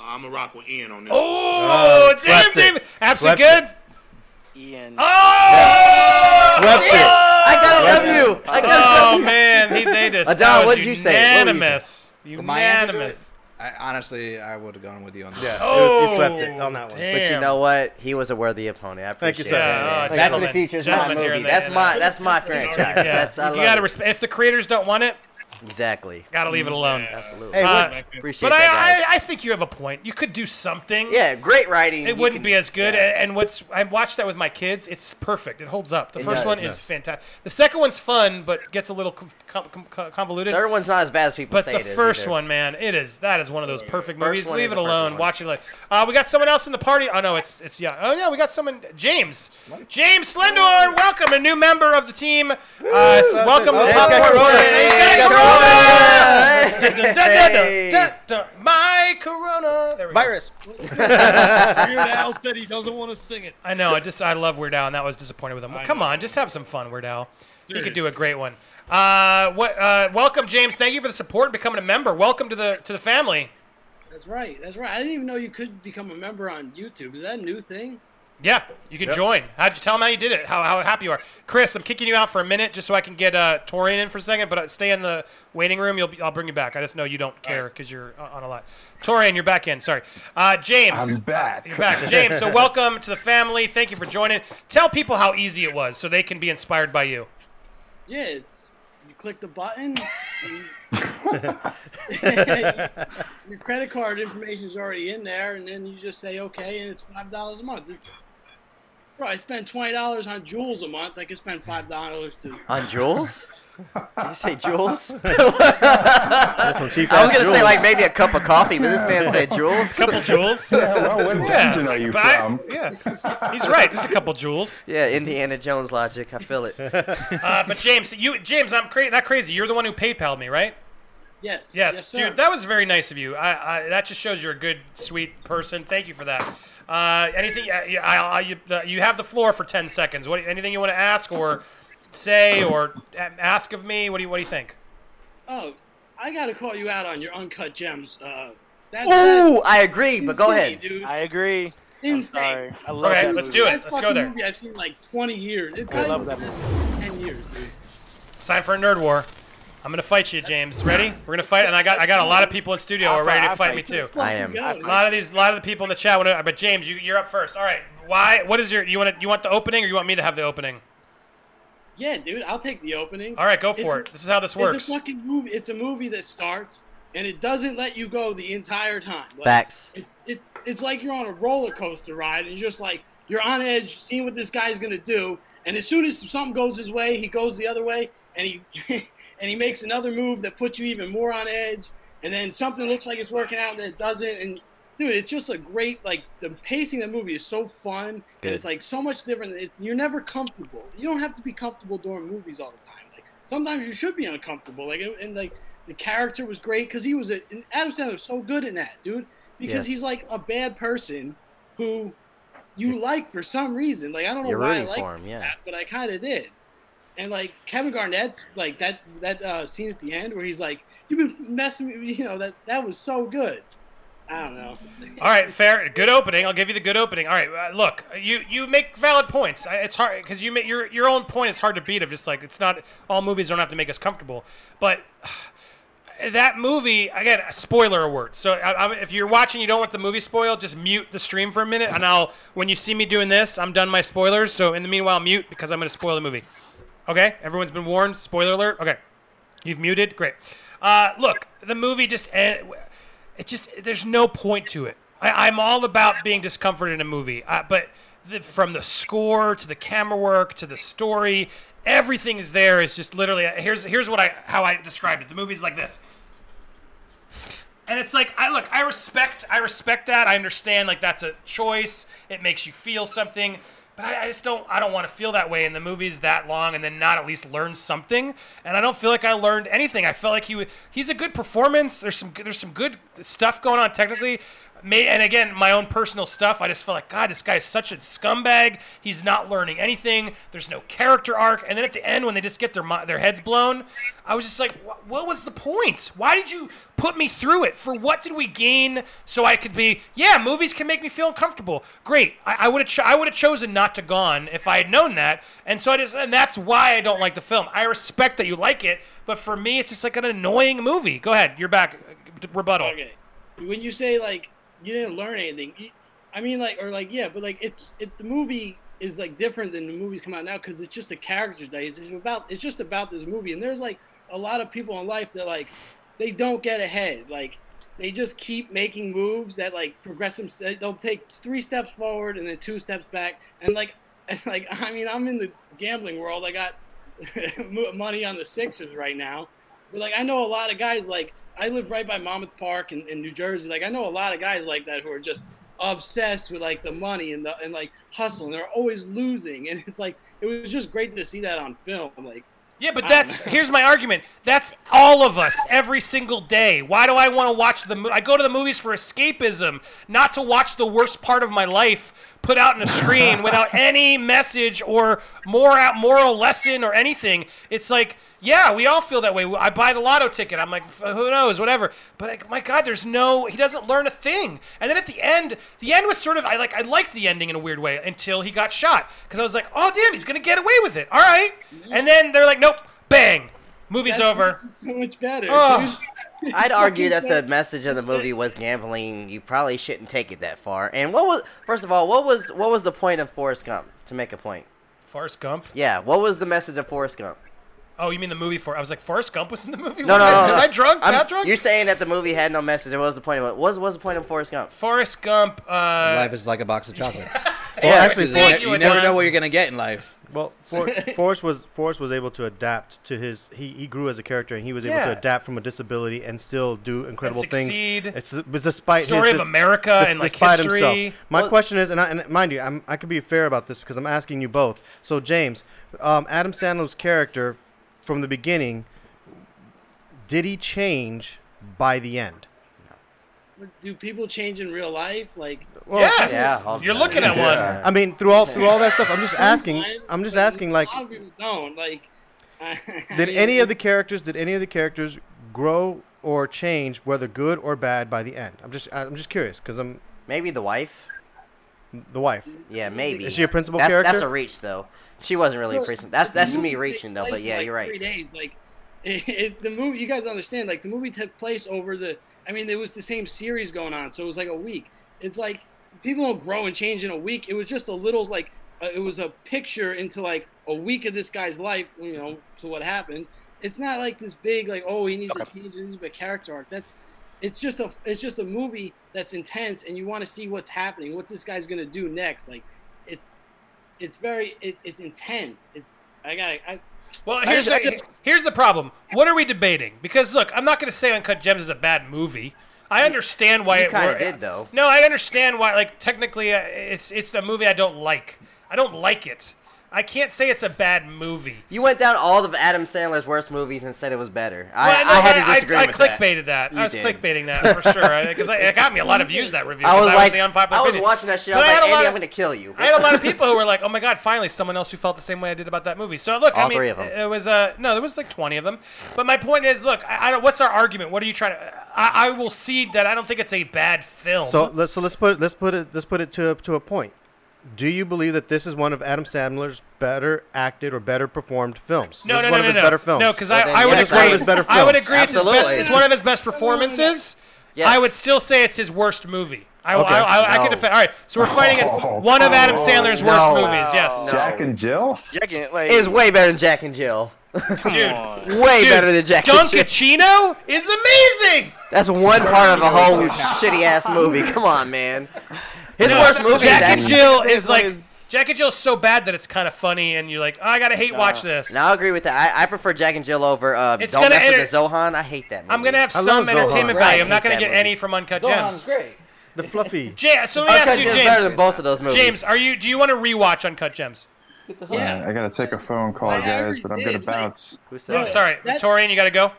I'm a rock with Ian on this. Oh, Uh, damn, damn. it. Absolutely Swept good. Ian. Oh! Swept it. I got a W. I got a Oh man, he, they just Adon, that was what did you say? What you unanimous. My answer Unanimous. I, honestly, I would have gone with you on this. Yeah, Oh, you swept it on that one. damn. But you know what? He was a worthy opponent. I Thank you, appreciate sir. that. Yeah, man. oh, Back to the Future is my Gentlemen movie. in the- That's in my the- that's my franchise. Yeah, That's I you love gotta it. respect. If the creators don't want it, Exactly. gotta leave it alone. Absolutely. Hey, Uh, Appreciate but that, guys. I, I, I think you have a point. You could do something. yeah, great writing. It You wouldn't can- be as good. yeah. And what's I watched that with my kids. It's perfect. It holds up. The It first does, one yeah. is fantastic. The second one's fun, but gets a little com- com- com- convoluted. Third one's not as bad as people But say the it is first either. one, man, it is. That is one of those perfect First movies. Leave it alone. one. Watch it. Like, uh, we got someone else in the party. Oh no, it's it's yeah. Oh yeah, we got someone. James, James Slendorn, welcome, a new member of the team. Uh, welcome to the Popcorn got Corner. Corona. My Corona. There we go. Virus. Weird Al said he doesn't want to sing it. I know. I just I love Weird Al, and that was disappointed with him. Well, I come know. on, just have some fun, Weird Al. You could do a great one. Uh, what? Uh, welcome, James. Thank you for the support and becoming a member. Welcome to the to the family. That's right. That's right. I didn't even know you could become a member on YouTube. Is that a new thing? Yeah, you can join. How'd you tell him how you did it? How, how happy you are, Chris? I'm kicking you out for a minute just so I can get uh, Torian in for a second, but uh, stay in the waiting room. You'll be, I'll bring you back. I just know you don't care because you're uh, on a lot. Torian, you're back in. Sorry, uh, James. I'm back. You're back, James. So welcome to the family. Thank you for joining. Tell people how easy it was so they can be inspired by you. Yeah, it's you click the button. your credit card information is already in there, and then you just say okay, and it's five dollars a month. It's, bro, I spend twenty dollars on jewels a month. I could spend five dollars to On jewels. Did you say jewels? That's some cheap I was gonna say like maybe a cup of coffee, but this man said jewels. A couple jewels. Yeah, well, what Yeah, dungeon are you but I- from? yeah, he's right. Just a couple jewels. Yeah, Indiana Jones logic. I feel it. Uh, but James, you James, I'm cra- not crazy. You're the one who PayPal me, right? yes, Yes, sir. dude, that was very nice of you. I, I, that just shows you're a good, sweet person. Thank you for that. Uh, anything? Uh, yeah, I, I, you, uh, you have the floor for ten seconds. What? Anything you want to ask or say or ask of me? What do you What do you think? Oh, I gotta call you out on your uncut gems. Uh, that, Ooh, I agree, but go ahead. dude. I agree. I'm Insane. sorry. I love Okay, that let's movie. do it. Best Let's go there. Movie I've seen like 20 years. It's I love that been 10 years, dude. It's time for a nerd war. I'm gonna fight you, James. Ready? We're gonna fight, and I got I got a lot of people in studio who I'll are ready to fight fight me too. I am. A lot of these, a lot of the people in the chat want to, but James, you, you're up first. All right. Why? What is your? You want to? You want the opening, or you want me to have the opening? Yeah, dude, I'll take the opening. All right, go for a- it. This is how this works. It's a fucking movie. It's a movie that starts and it doesn't let you go the entire time. Like, Facts. It, it, it's like you're on a roller coaster ride and you're just like you're on edge, seeing what this guy's gonna do. And as soon as something goes his way, he goes the other way, and he and he makes another move that puts you even more on edge. And then something looks like it's working out, and it doesn't. And dude, it's just a great like the pacing of the movie is so fun, Good. and it's like so much different. It's, you're never comfortable. You don't have to be comfortable during movies all the time. Like sometimes you should be uncomfortable. Like and, and like the character was great because he was a and Adam Sandler was so good in that dude because Yes. he's like a bad person who you like for some reason. Like I don't know why I like him, yeah. that, but I kind of did. And like Kevin Garnett's like that that uh, scene at the end where he's like, "You've been messing with me," you know that that was so good. I don't know. All right, fair. Good opening. I'll give you the good opening. All right, uh, look, you you make valid points. It's hard because you make your your own point is hard to beat. Of just like it's not all movies don't have to make us comfortable, but that movie again. A spoiler alert. So I, I, if you're watching, you don't want the movie spoiled. Just mute the stream for a minute, and I'll when you see me doing this, I'm done my spoilers. So in the meanwhile, mute because I'm going to spoil the movie. Okay, everyone's been warned. Spoiler alert. Okay, you've muted. Great. Uh, look, the movie just eh, it just there's no point to it. I, I'm all about being discomforted in a movie, uh, but the, from the score to the camera work to the story, everything is there. It's just literally here's here's what I how I described it. The movie's like this. And it's like I look, I respect, I respect that. I understand, like that's a choice. It makes you feel something, but I, I just don't, I don't want to feel that way in the movies that long and then not at least learn something. And I don't feel like I learned anything. I felt like he, he's a good performance. There's some, there's some good stuff going on technically. May, and again, my own personal stuff. I just felt like God, this guy is such a scumbag. He's not learning anything. There's no character arc. And then at the end, when they just get their their heads blown, I was just like, what, was the point? Why did you put me through it? For what did we gain? So I could be, yeah, movies can make me feel uncomfortable. Great. I, would have I would have chosen not to gone if I had known that. And so I just, and that's why I don't like the film. I respect that you like it, but for me, it's just like an annoying movie. Go ahead, you're back. Rebuttal. Okay. When you say like you didn't learn anything, I mean like or like yeah, but like it's it the movie is like different than the movies come out now because it's just the characters that it's about. It's just about this movie, and there's like a lot of people in life that like they don't get ahead. Like they just keep making moves that like progress them. They'll take three steps forward and then two steps back, and like it's like I mean I'm in the gambling world. I got money on the Sixers right now, but like I know a lot of guys like I live right by Monmouth Park in, in New Jersey. Like I know a lot of guys like that who are just obsessed with like the money and the and like hustle and they're always losing and it's like it was just great to see that on film like Yeah, but that's here's my argument. That's all of us every single day. Why do I want to watch the? Mo- I go to the movies for escapism, not to watch the worst part of my life put out in a screen without any message or more out moral lesson or anything. It's like, yeah, we all feel that way. I buy the lotto ticket. I'm like, who knows, whatever. But like, my God, there's no. He doesn't learn a thing. And then at the end, the end was sort of. I like. I liked the ending in a weird way until he got shot because I was like, oh damn, he's gonna get away with it. All right. And then they're like, nope, bang, movie's That's over. so much better Oh. I'd argue that the message of the movie was gambling. You probably shouldn't take it that far. And what was first of all, what was what was the point of Forrest Gump to make a point? Forrest Gump. Yeah, what was the message of Forrest Gump? Oh, you mean the movie for? I was like, Forrest Gump was in the movie. No, no, no. Am. I drunk? I'm- Not drunk? You're saying that the movie had no message. What was the point of it? What was, what was the point of Forrest Gump? Forrest Gump. Uh, life is like a box of chocolates. Well, actually, you, Forrest- you never know what you're gonna get in life. Well, For, Forrest was Forrest was able to adapt to his. He, he grew as a character, and he was able Yeah. to adapt from a disability and still do incredible succeed. things. It's, it's despite Story his, of America des- and, like, history. Himself. My Well- question is, and, I, and mind you, I'm, I could be fair about this because I'm asking you both. So James, um, Adam Sandler's character from the beginning, did he change by the end? Do people change in real life like Well, yes. Yeah, You're time. looking at one. I mean, through all through all that stuff, I'm just asking. I'm just asking, like, a lot of people don't like Did any of the characters did any of the characters grow or change whether good or bad by the end? I'm just I'm just curious because I'm Maybe the wife. the wife. Yeah, maybe. Is she a principal that's, character? That's a reach though. She wasn't really a principal. That's that's me reaching though. But yeah, like, you're right. Three days, like it, it, the movie. You guys understand? Like the movie took place over the. I mean, it was the same series going on, so it was like a week. It's like people don't grow and change in a week. It was just a little like uh, it was a picture into like a week of this guy's life. You know, to what happened. It's not like this big like oh he needs to change. This is a character arc. That's it's just a it's just a movie that's intense and you want to see what's happening, what this guy's gonna do next. Like it's it's very it, it's intense. It's I got to, I Well, here's just- the, here's the problem. What are we debating? Because look, I'm not going to say Uncut Gems is a bad movie. I understand why You it kinda did, though. No, I understand why. Like technically, uh, it's it's a movie I don't like. I don't like it. I can't say it's a bad movie. You went down all of Adam Sandler's worst movies and said it was better. I, Well, no, I had to I, disagree I with that. clickbaited that. You I was did. clickbaiting that for sure because it got me a lot of views that review. I 'cause was like, the unpopular I was opinion. watching that shit. I was had like, a lot Andy, of- I'm gonna kill you. I had a lot of people who were like, "Oh my god, finally someone else who felt the same way I did about that movie." So look, I All mean, three of 'em. it was uh no, there was like twenty of them. But my point is, look, I, I don't. What's our argument? What are you trying to? I, I will cede that I don't think it's a bad film. So let's so let's put let's put it let's put it to to a point. Do you believe that this is one of Adam Sandler's better acted or better performed films? No, This no, no, one no, of his no. better films. No, because I, I It would is one agree. of his better I would agree. It's, his best, it's one of his best performances. Yes. I would still say it's his worst movie. I, Okay. I, I, I can defend. All right, so we're fighting as Oh, one of Adam oh, Sandler's on. worst No. movies. Yes. No. Jack and Jill. Jack and like It's way better than Jack and Jill. Dude, way dude, better than Jack and Jill. Dunkaccino is amazing. That's one part of a whole shitty ass movie. Come on, man. His No, worst movie Jack and actually. Jill is like Jack and Jill's so bad that it's kind of funny, and you're like, oh, I gotta hate watch this. Now I agree with that. I, I prefer Jack and Jill over uh, It's Don't gonna Mess with the Zohan. I hate that movie. I'm gonna have I some love Zohan. entertainment Right, value. I'm I not hate gonna that get movie. any from Uncut Zohan's Gems. great. The fluffy. Jay, so let me Uncut ask you, Gems James. better than both of those movies. James, are you? Do you want to rewatch Uncut Gems? Get the Uh, I gotta take a phone call, I guys, already but I'm gonna like- bounce. Who said Oh, that? sorry, That- Victorian, you gotta go.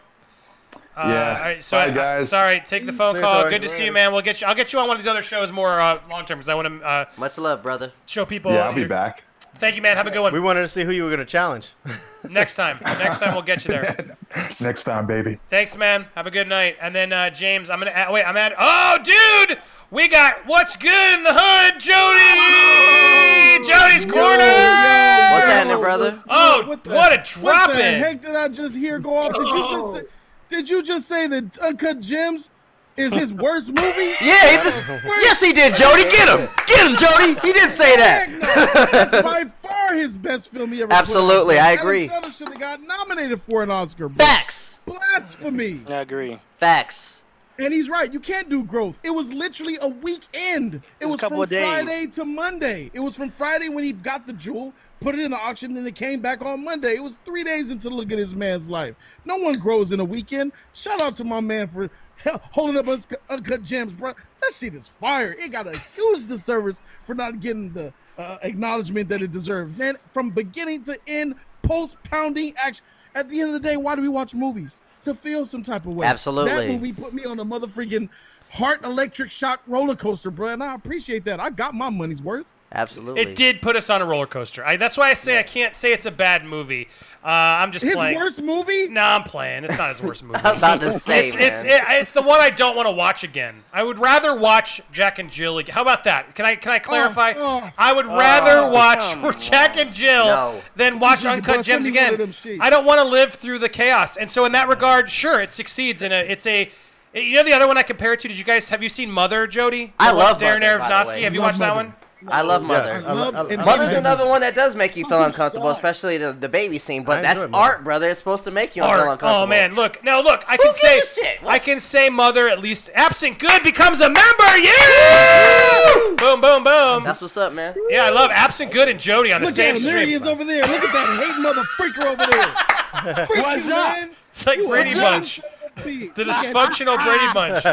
Uh, Yeah. All right, so Bye, I- guys. sorry, take the phone See call. Good to see you, man. We'll get you. I'll get you on one of these other shows more uh, long term because I want to uh, Much love, brother. show people. Yeah, I'll be your- back. Thank you, man. Have a good one. We wanted to see who you were going to challenge. Next time. Next time we'll get you there. Next time, baby. Thanks, man. Have a good night. And then uh, James, I'm gonna add, wait. I'm at. Oh, dude, we got what's good in the hood, Jody. Jody's corner. What's happening, brother? Oh, What the- what a drop What the in. heck did I just hear go off? Did you just say, did you just say that Uncut Gems is his worst movie? Yeah, he just, yes, he did, Jody. Get him, get him, Jody. He did say Heck no. that. That's by far his best film he ever. put out. Absolutely, I agree. Sandler should have got nominated for an Oscar. bro. Facts, Blasphemy. I agree. facts. And he's right. You can't do growth. It was literally a weekend. It was was from. Friday to Monday. It was from Friday when he got the jewel, put it in the auction, and it came back on Monday. It was three days into look at this man's life. No one grows in a weekend. Shout out to my man for holding up Uncut- Uncut Gems, bro. That shit is fire. It got a huge disservice for not getting the uh, acknowledgement that it deserves. Man, from beginning to end, post pounding action. At the end of the day, why do we watch movies? To feel some type of way. Absolutely. That movie put me on a motherfucking heart electric shock roller coaster, bro, and I appreciate that. I got my money's worth. Absolutely. It did put us on a roller coaster. I, that's why I say I can't say it's a bad movie. Uh, I'm just His playing. worst movie? No, I'm playing. It's not his worst movie. I was about to say, it's, it's, it, it's the one I don't want to watch again. I would rather watch Jack and Jill. Again. How about that? Can I can I clarify? oh. I would rather Oh, watch come Jack and Jill No. than watch Uncut bust Gems me one of again. I don't want to live through the chaos. And so in that regard, sure, it succeeds. And it's a. You know the other one I compare it to? Did you guys have you seen Mother, Jody? I love Darren Mother, by the Aronofsky. Have you Love watched that one? I love Yes, Mother. I love- I- and- I- Mother's another one that does make you feel uncomfortable, stop. especially the, the baby scene. But I that's enjoy art, brother. It's supposed to make you feel uncomfortable. Oh man, look now. Look, I Who can gives say a shit? I can say mother at least. Absent good becomes a member. Yeah. boom, boom, boom. That's what's up, man. yeah, I love absent good and Jody on the Look same at him. There he stream. is over there. Look at that hating mother freaker over there. Freak What's up? man. It's like You Brady Bunch, P. the dysfunctional Brady Bunch.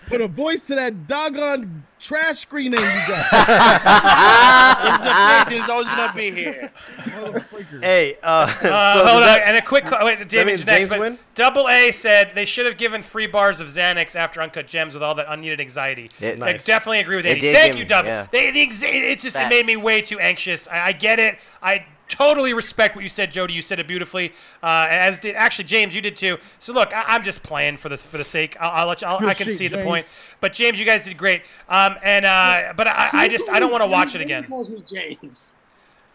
Put a voice to that doggone trash screen name you got. It's always gonna be here. Hey, uh, Uh, does hold on, that- and a quick. co- Wait, means David's next. James But win? Double A said they should have given free bars of Xanax after Uncut Gems with all that unneeded anxiety. It- I Nice. definitely agree with It Andy. Thank you, me- Double. yeah. They, the, exa- it just it Facts. made me way too anxious. I, I get it. I totally respect what you said, Jody. You said it beautifully. Uh, as did actually James. You did too. So look, I, I'm just playing for this for the sake. I'll, I'll let you. I'll, I can shit, see the point. But James, you guys did great. Um, and uh, but I, I just I don't want to watch it again. calls me James.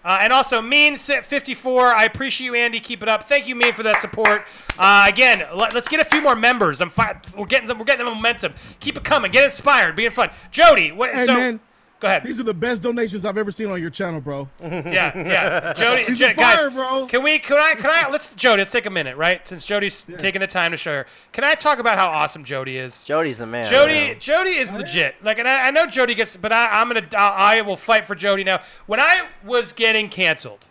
Uh, and also, Mean Sit 54. I appreciate you, Andy. Keep it up. Thank you, Mean, for that support. Uh, again, let, us get a few more members. I'm fi- We're getting them. We're getting the momentum. Keep it coming. Get inspired. Being fun. Jody, what? Hey, so man. Go ahead. These are the best donations I've ever seen on your channel, bro. Yeah, yeah. Jody, He's Jo- guys, fire, bro. can we? Can I? Can I? Let's Jody. Let's take a minute, right? Since Jody's taking the time to show her. Can I talk about how awesome Jody is? Jody's the man. Jody, Jody is oh, legit. Like, and I, I know Jody gets, but I, I'm gonna, I, I will fight for Jody now. When I was getting canceled,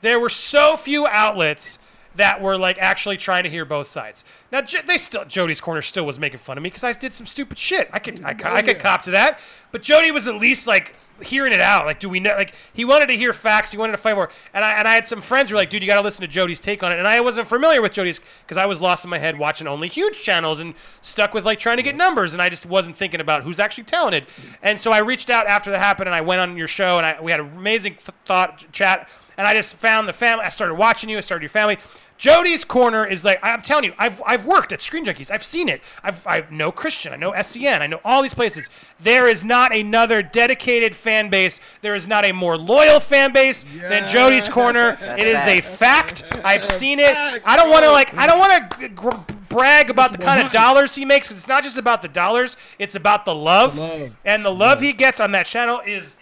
there were so few outlets that were like actually trying to hear both sides. Now J- they still Jody's corner still was making fun of me because I did some stupid shit. I could I, co- oh, I could cop to that, but Jody was at least like hearing it out. Like, do we know? Like, he wanted to hear facts. He wanted to fight more. And I and I had some friends who were like, dude, you got to listen to Jody's take on it. And I wasn't familiar with Jody's because I was lost in my head watching only huge channels and stuck with like trying to get numbers. And I just wasn't thinking about who's actually talented. And so I reached out after that happened and I went on your show and I, we had an amazing th- thought chat. And I just found the family. I started watching you. I started your family. Jody's corner is like I'm telling you, I've, I've worked at Screen Junkies. I've seen it. I've I know Christian. I know SCN. I know all these places. There is not another dedicated fan base. There is not a more loyal fan base than Jody's corner. it is a fact. I've seen it. I don't want to like. I don't want to gr- brag about the kind of dollars he makes because it's not just about the dollars. It's about the love, and the love he gets on that channel is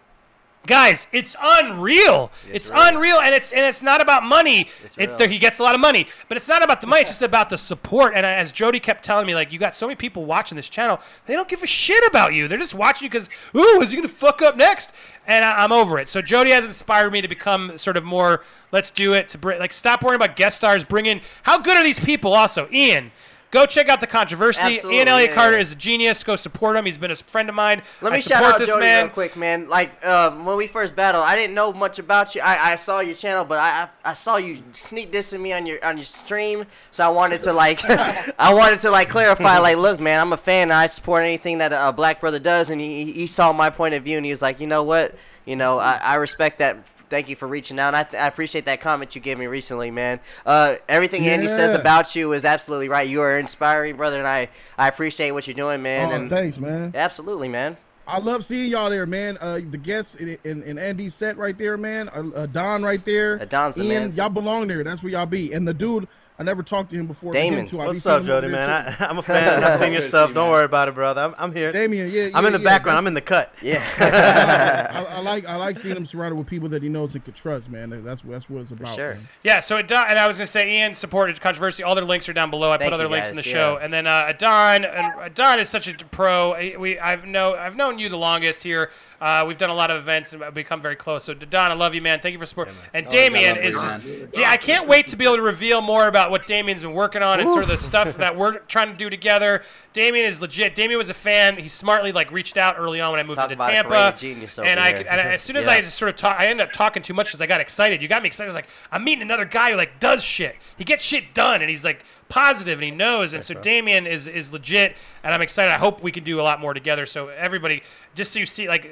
Guys, it's unreal. It's, unreal, and it's and it's not about money. It, he gets a lot of money, but it's not about the money. It's just about the support. And as Jody kept telling me, like you got so many people watching this channel, they don't give a shit about you. They're just watching you because, ooh, is he gonna fuck up next? And I, I'm over it. So Jody has inspired me to become sort of more. Let's do it to bring like stop worrying about guest stars. Bring in how good are these people? Also, Ian. Go check out the controversy. Absolutely, Ian Elliott yeah, Carter yeah. is a genius. Go support him. He's been a friend of mine. Let I me shout out this Jody man. real quick, man. Like um, when we first battled, I didn't know much about you. I, I saw your channel, but I, I I saw you sneak dissing me on your on your stream. So I wanted to like I wanted to like clarify. Like, look, man, I'm a fan. And I support anything that a black brother does, and he he saw my point of view, and he was like, you know what, you know, I, I respect that. Thank you for reaching out. I, I appreciate that comment you gave me recently, man. Uh, everything Andy says about you is absolutely right. You are inspiring, brother, and I, I appreciate what you're doing, man. Oh, and thanks, man. Absolutely, man. I love seeing y'all there, man. Uh, the guests in, in, in Andy's set right there, man. Uh, uh, Don right there. Don's the Ian, man. y'all belong there. That's where y'all be. And the dude, I never talked to him before. Damon. too. him what's up, Jody? Man, I, I'm a fan. I've seen your stuff. Don't worry about it, brother. I'm, I'm here. Damien, yeah, I'm in the yeah, background. I'm in the cut. I, I like I like seeing him surrounded with people that he knows and can trust, man. That's that's what it's about. sure. man. Yeah, so Adon, and I was gonna say Ian supported controversy. All their links are down below. I Thank put other you, links in the guys, show, yeah. and then uh, Adon, and Adon is such a pro. We I've know I've known you the longest here. Uh, we've done a lot of events and become very close. So Adon, I love you, man. Thank you for support. And Oh, Damien is just yeah. I can't wait to be able to reveal more about what Damien's been working on and sort of the stuff that we're trying to do together. Damien is legit. Damien was a fan. He smartly like reached out early on when I moved Talk into about Tampa, creative genius over and I here. could- and I- as soon as Yeah. I just sort of talk, I ended up talking too much because I got excited. You got me excited. I was like, I'm meeting another guy who like does shit. He gets shit done, and he's like positive, and he knows. And so Damien is is legit, and I'm excited. I hope we can do a lot more together. So everybody, just so you see, like.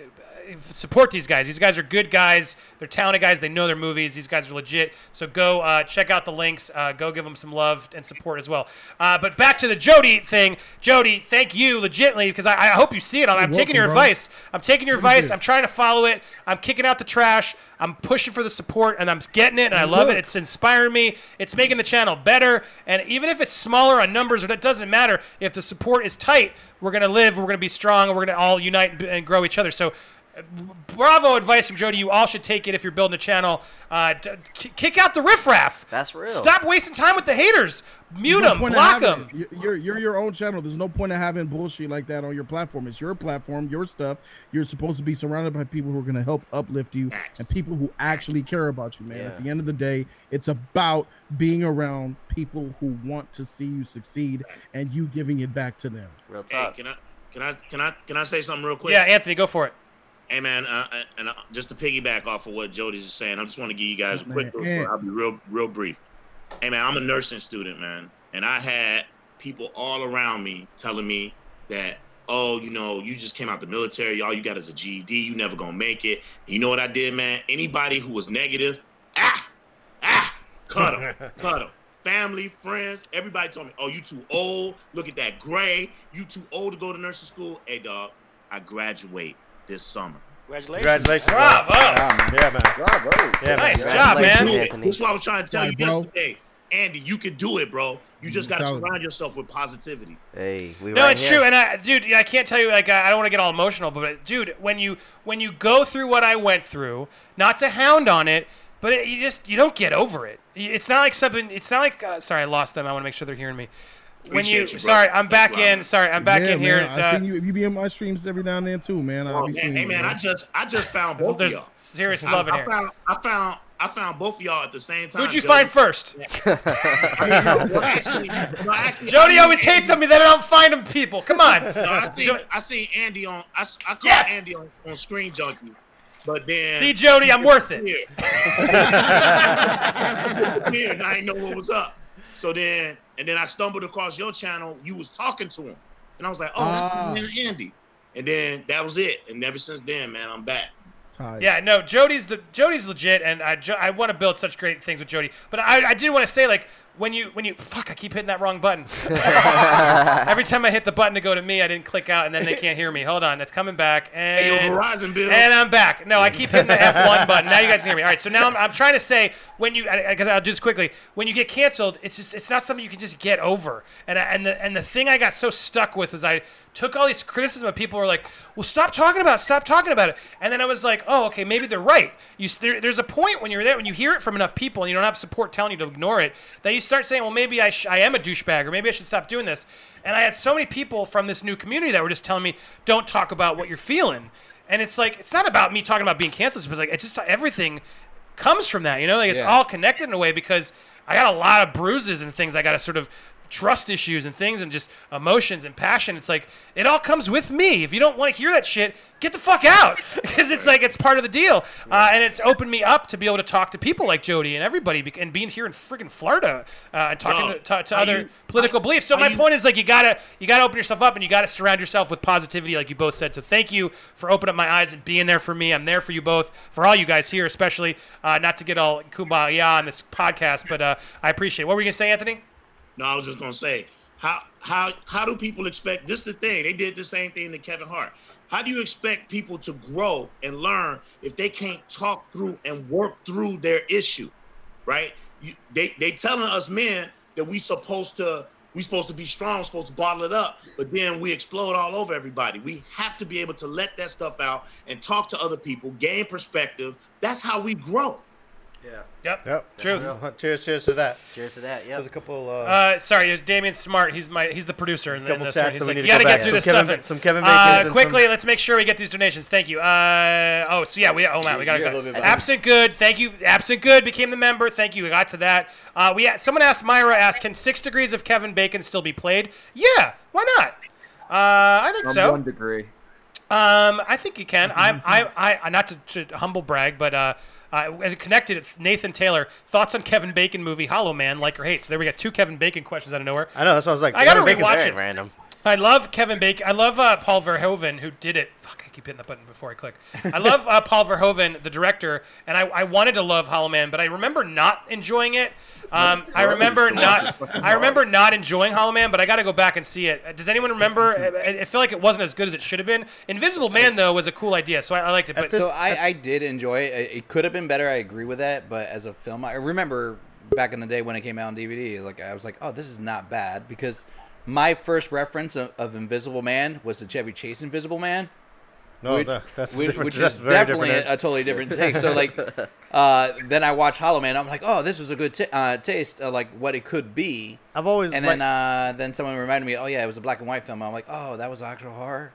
Support these guys. These guys are good guys. They're talented guys. They know their movies. These guys are legit. So go uh, check out the links. Uh, go give them some love and support as well. Uh, but back to the Jody thing. Jody, thank you legitimately because I, I hope you see it. I'm, I'm taking welcome, your bro. advice. I'm taking your advice. I'm trying to follow it. I'm kicking out the trash. I'm pushing for the support, and I'm getting it, and I love it. It's inspiring me. It's making the channel better. And even if it's smaller on numbers, it doesn't matter. If the support is tight, we're gonna live. We're gonna be strong. and We're gonna all unite and grow each other. So. Bravo advice from Jody. You all should take it if you're building a channel. Uh, d- k- kick out the riffraff. That's real. Stop wasting time with the haters. Mute There's no them. point Block them. it. You- You're, you're your own channel. There's no point in having bullshit like that on your platform. It's your platform, your stuff. You're supposed to be surrounded by people who are going to help uplift you and people who actually care about you, man. At the end of the day, it's about being around people who want to see you succeed and you giving it back to them. Real Hey, talk. can I can I can I can I say something real quick? Yeah, Anthony, go for it. Hey man, uh, uh, and uh, just to piggyback off of what Jody's just saying, I just want to give you guys a Man, quick. yeah. I'll be real, real brief. Hey man, I'm a nursing student, man, and I had people all around me telling me that, oh, you know, you just came out the military, all you got is a GED, you never gonna make it. You know what I did, man? Anybody who was negative, ah, ah, cut them, cut them. Family, friends, everybody told me, oh, you too old. Look at that gray. You too old to go to nursing school. Hey, dog, I graduate this summer. Congratulations. Congratulations. bro. Bravo. Yeah, man. Bravo. Yeah, Nice man. job, You man. can do it. That's what I was trying to tell you Yeah, bro. yesterday. Andy, you can do it, bro. You just Mm, got to surround yourself with positivity. Hey, we No, right it's here. true, and I, dude, I can't tell you. Like, I I don't want to get all emotional, but dude, when you when you go through what I went through, not to hound on it, but it, you just you don't get over it. It's not like something. It's not like. Uh, sorry, I lost them. I want to make sure they're hearing me. When you, you, sorry. I'm back Thanks in. man. Sorry, I'm back Yeah, in here. I uh, seen you. You be in my streams every now and then too, man. I'll be man, seeing hey you, man. I just I just found well, both of y'all. serious I, love in I here. found I found I found both of y'all at the same time. Who'd you Jody. find first? I mean, no, actually, no, actually, Jody always mean, hates on me that I don't find him people. Come on. No, I seen I see Andy on I, s- I called Yes! Andy on, on Screen Junkie, but then See, Jody, I'm worth it. Weird, and I didn't know what was up. So then, and then I stumbled across your channel. You was talking to him, and I was like, "Oh, that's ah. man Andy." And then that was it. And ever since then, man, I'm back. Yeah, no, Jody's the Jody's legit, and I, jo- I want to build such great things with Jody. But I, I did want to say like when you when you fuck, I keep hitting that wrong button. Every time I hit the button to go to me, I didn't click out, and then they can't hear me. Hold on, it's coming back, and Hey, yo, Verizon bill. and I'm back. No, I keep hitting the F1 button. Now you guys can hear me. All right, so now I'm, I'm trying to say when you because I'll do this quickly. When you get canceled, it's just it's not something you can just get over. And I, and the and the thing I got so stuck with was I took all these criticism of people who were like, well, stop talking about it, stop talking about it. And then I was like, oh, okay, maybe they're right. You there, there's a point when you're there when you hear it from enough people and you don't have support telling you to ignore it that you start saying, well, maybe I sh- I am a douchebag or maybe I should stop doing this. And I had so many people from this new community that were just telling me, don't talk about what you're feeling. And it's like it's not about me talking about being canceled, but it's like it's just everything comes from that, you know? Like it's Yeah. all connected in a way because I got a lot of bruises and things I got to sort of trust issues and things and just emotions and passion. It's like it all comes with me. If you don't want to hear that shit, get the fuck out because it's like it's part of the deal. Uh, and it's opened me up to be able to talk to people like Jody and everybody and being here in freaking Florida uh, and talking to, to, to other you- political beliefs. So my you- point is like you gotta you gotta open yourself up and you gotta surround yourself with positivity, like you both said. So thank you for opening up my eyes and being there for me. I'm there for you both, for all you guys here, especially uh, not to get all kumbaya on this podcast, but uh, I appreciate. it. What were you gonna say, Anthony? No, I was just gonna say, how how how do people expect this? Is the thing they did the same thing to Kevin Hart. How do you expect people to grow and learn if they can't talk through and work through their issue, right? You, they they telling us men that we supposed to we supposed to be strong, supposed to bottle it up, but then we explode all over everybody. We have to be able to let that stuff out and talk to other people, gain perspective. That's how we grow. Yeah. Yep. Yep. Truth. Well, Cheers, cheers to that. Cheers to that. Yeah. There's a couple. Uh, Uh, sorry, there's Damien Smart. He's my he's the producer in, in Couple this one. He's like, you gotta get back. through Some this Kevin stuff. Ba- some Kevin uh, Bacon and quickly, some- let's make sure we get these donations. Thank you. Uh, oh, so yeah, we oh man, we got You're to little go. bit. Absent Good. Thank you. Absent Good became the member. Thank you. We got to that. Uh, we someone asked Myra asked, can Six Degrees of Kevin Bacon still be played? Yeah, why not? Uh, I think From so. one degree. Um, I think you can. I, I, I, not to, to humble brag, but uh, uh, and connected it, Nathan Taylor thoughts on Kevin Bacon movie Hollow Man, like or hate. So there we got two Kevin Bacon questions out of nowhere. I know that's what I was like. I gotta Kevin rewatch it. Random. I love Kevin Bacon. I love uh, Paul Verhoeven, who did it. Fuck, I keep hitting the button before I click. I love uh, Paul Verhoeven, the director, and I, I wanted to love Hollow Man, but I remember not enjoying it. Um, I remember not. I remember not enjoying Hollow Man, but I got to go back and see it. Uh, Does anyone remember? I, I feel like it wasn't as good as it should have been. Invisible Man though was a cool idea, so I, I liked it. But so I, I did enjoy it. It- It could have been better. I agree with that. But as a film, I remember back in the day when it came out on DVD, like I was like, oh, this is not bad because my first reference of, of Invisible Man was the Chevy Chase Invisible Man. No, which, that- that's which, different- which that's is very definitely a, a totally different take. So like, uh, then I watch Hollow Man. I'm like, oh, this was a good t- uh, taste, of, like what it could be. I've always and liked- then uh, then someone reminded me, oh yeah, it was a black and white film. I'm like, oh, that was actual horror.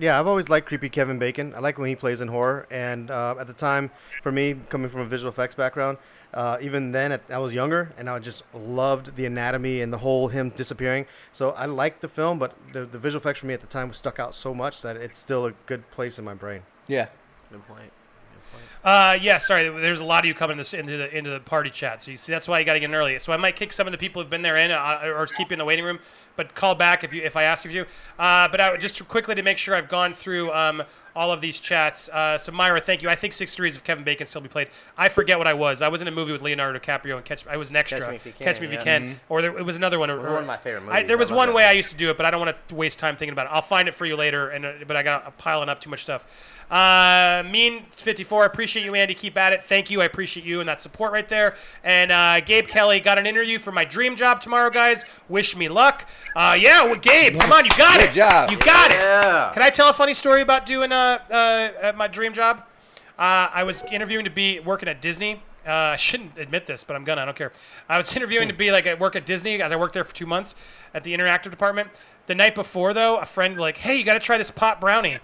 Yeah, I've always liked creepy Kevin Bacon. I like when he plays in horror, and uh, at the time, for me, coming from a visual effects background, uh, even then at, I was younger, and I just loved the anatomy and the whole him disappearing. So I liked the film, but the, the visual effects for me at the time stuck out so much that it's still a good place in my brain. Yeah. Good point. Uh, yeah, sorry. There's a lot of you coming this, into the into the party chat, so you see that's why you got to get in early. So I might kick some of the people who've been there in, uh, or keep you in the waiting room. But call back if you if I ask of you. Uh, but I, would- just quickly to make sure I've gone through um, all of these chats. Uh, so Myra, thank you. I think Six Degrees of Kevin Bacon still be played. I forget what I was. I was in a movie with Leonardo DiCaprio and Catch. I was an extra. Me If You Catch Can, Me If You yeah. Can, Mhm. or there, it was another one. or- One of my favorite I, movies. there was one way I used to do it, but I don't want to waste time thinking about it. I'll find it for you later, and uh, but I got piling up too much stuff. Uh, mean 54, appreciate you, Andy. Keep at it. Thank you. I appreciate you and that support right there. And uh, Gabe Kelly got an interview for my dream job tomorrow, guys. Wish me luck. Uh, yeah, well, Gabe, come on, you got Good it. job. You got Yeah. it. Can I tell a funny story about doing uh, uh, at my dream job? Uh, I was interviewing to be working at Disney. Uh, I shouldn't admit this, but I'm gonna. I don't care. I was interviewing to be like at work at Disney, as I worked there for two months at the interactive department. The night before, though, a friend like, "Hey, you got to try this pot brownie."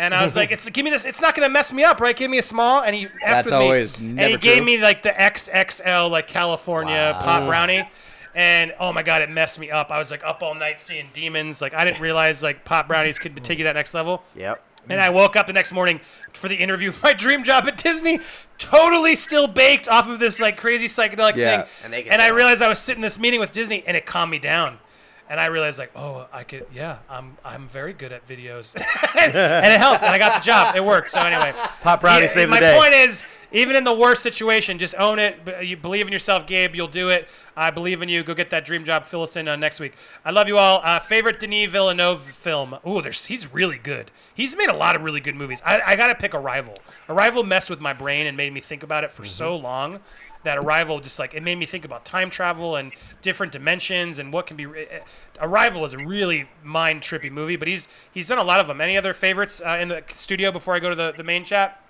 And I was like, "It's give me this. It's not gonna mess me up, right? Give me a small." And he effed That's with always me, and never he gave true. me like the XXL like California pop brownie. And oh my god, it messed me up. I was like up all night seeing demons. Like I didn't realize like pop brownies could take you that next level. Yep. And I woke up the next morning for the interview for my dream job at Disney, totally still baked off of this like crazy psychedelic Yeah. thing. And they can And I tell. realized I was sitting in this meeting with Disney, and it calmed me down. And I realized like, oh, I could, yeah, I'm, I'm very good at videos, and it helped, and I got the job. It worked. So anyway, Pop brownie Yeah, saved the my day. point is, even in the worst situation, just own it. You believe in yourself, Gabe. You'll do it. I believe in you. Go get that dream job. Fill us in uh, next week. I love you all. Uh, favorite Denis Villeneuve film? Ooh, there's he's really good. He's made a lot of really good movies. I, I gotta pick Arrival. Arrival messed with my brain and made me think about it for so long. That Arrival just like it made me think about time travel and different dimensions and what can be. re- eh, Arrival is a really mind trippy movie, but he's he's done a lot of them. Any other favorites uh, in the studio before I go to the, the main chat?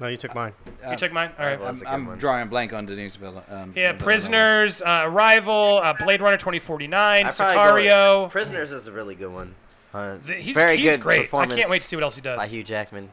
No, you took mine. You took mine. All right. I'm, I'm drawing a blank on Denise Villa. Um, Yeah, Prisoners, uh, Arrival, uh, Blade Runner 2049, I'd probably go with- Sicario. Prisoners is a really good one. Uh, The- he's- very he's good great. I can't wait to see what else he does. By Hugh Jackman.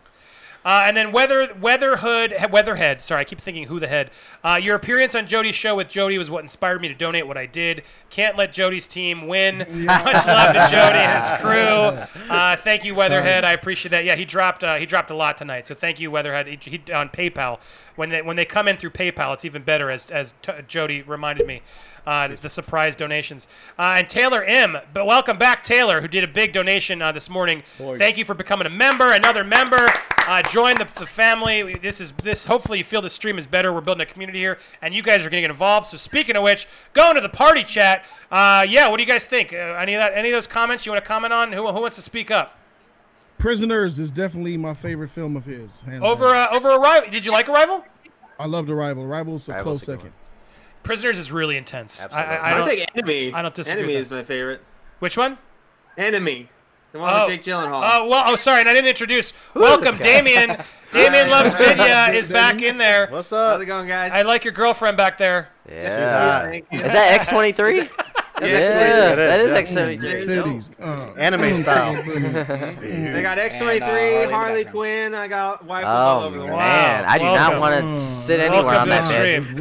Uh, and then Weather Weatherhood he- Weatherhead. Sorry, I keep thinking who the head. Uh, your appearance on Jody's show with Jody was what inspired me to donate what I did. Can't let Jody's team win. Much love to Jody and his crew. Uh, thank you, Weatherhead. I appreciate that. Yeah, he dropped uh, he dropped a lot tonight. So thank you, Weatherhead. He, he, on PayPal. When they when they come in through PayPal, it's even better. As as t- Jody reminded me. Uh, the surprise donations uh, and Taylor M. But welcome back, Taylor, who did a big donation uh, this morning. Boy. Thank you for becoming a member, another member. Uh, join the, the family. This is this. Hopefully, you feel the stream is better. We're building a community here, and you guys are getting involved. So, speaking of which, going to the party chat. Uh, yeah, what do you guys think? Uh, any of that? Any of those comments you want to comment on? Who, who wants to speak up? Prisoners is definitely my favorite film of his. Over down. uh, over Arrival. Did you like Arrival? I loved Arrival. Arrival's a Arrival's close a second. Prisoners is really intense. I, I, I I'll don't, take Enemy. I don't disagree. Enemy with is my favorite. Which one? Enemy. The one Oh. with Jake Gyllenhaal. Oh well. Oh, sorry, and I didn't introduce. Welcome. Damien. Damien loves Vidya is back in there. What's up? How's it going, guys? I like your girlfriend back there. Yeah. Thank you. Is that X23? Yeah, yeah, that is yeah. X73. Titties. Uh, Anime style. They got X23, And, uh, Harley Harley Quinn. Quinn. I got wifers all Oh over the world. man, I do not want to sit anywhere Welcome on that the bed. stream.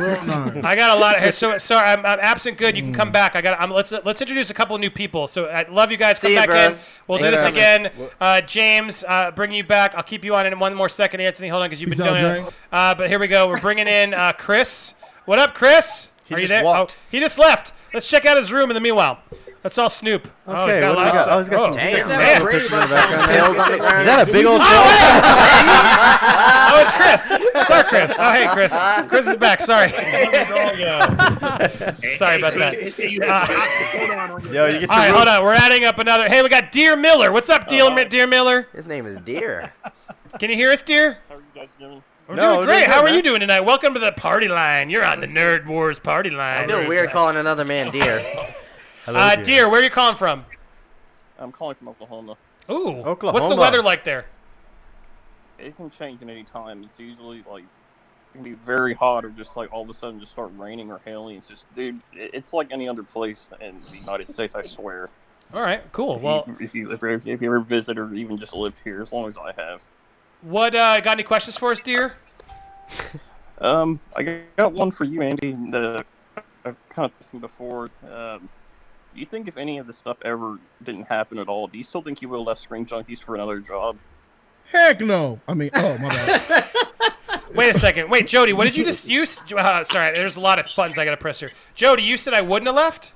Nice. I got a lot of hair. So sorry, I'm, I'm absent. Good, you can come back. I got. I'm, let's let's introduce a couple of new people. So I love you guys. See Come ya, back bro. in. We'll do this again. Uh, James, uh, bringing you back. I'll keep you on in one more second, Anthony. Hold on, because you've Peace been doing it. Uh, but here we go. We're bringing in uh, Chris. What up, Chris? He Are you just there? walked. Oh, he just left. Let's check out his room in the meanwhile. Let's all snoop. oh, he's Okay, got a what lot do of we got? stuff. Oh, he's got some- Damn, Damn, man. Brady Picture in the background. Bills on the ground. Is that a big old oh, it's Chris. It's our Chris. Oh, hey, Chris. Chris is back. Sorry. Sorry about that. Yo, you get All right, your hold on. We're adding up another. Hey, we got Deer Miller. What's up, Dear, Deer Miller? His name is Deer. Can you hear us, Deer? How are you guys doing? We're No, doing great. doing How good, are you doing tonight? Welcome to the party line. You're on the Nerd Wars party line. I line. feel weird calling another man Deer. Hello, Uh, dear. Dear, where are you calling from? I'm calling from Oklahoma. Ooh. Oklahoma. What's the weather like there? It can change at any time. It's usually like it can be very hot or just like all of a sudden just start raining or hailing. It's just, dude, it's like any other place in the United States. I swear. All right, cool. If Well, you, if you if, you- if you ever visit or even just live here, as long as I have. What uh, got any questions for us, Dear? Um, I got one for you, Andy. The, I've kind of asked you before. Um, do you think if any of this stuff ever didn't happen at all, do you still think you would have left Screen Junkies for another job? Heck no. I mean, oh my bad. Wait a second. Wait, Jody, what did you just use? Uh, sorry, there's a lot of buttons I got to press here. Jody, you said I wouldn't have left?